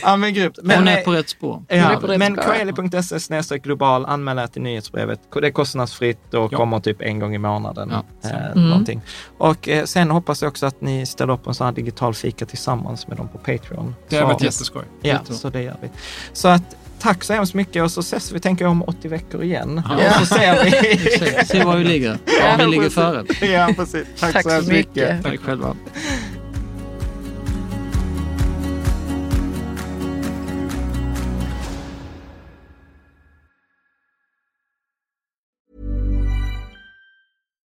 S1: Ja, är men grymt.
S5: Hon
S1: Men,
S5: är
S1: eh,
S5: på rätt spår.
S4: Hon är
S1: Ja,
S4: på rätt
S1: men snedstreck global, anmäl er till nyhetsbrevet. Det är kostnadsfritt och
S2: Ja.
S1: kommer typ en gång i månaden.
S5: Ja,
S1: eh,
S4: Mm.
S1: någonting. Och eh, sen hoppas jag också att ni ställer upp en sån här digital fika tillsammans med dem på Patreon.
S2: Det har
S1: Så-
S2: varit jätteskoj.
S1: Ja, så det gör vi. Så att tack så hemskt mycket och så ses vi, tänker jag, om 80 veckor igen.
S2: Ja.
S1: Och så ser vi.
S5: Se, se var vi ligger.
S4: Ja,
S5: Om vi ligger före.
S1: Ja, precis. Tack,
S4: Tack
S1: så
S4: så
S1: hemskt mycket.
S4: mycket.
S5: Tack själva.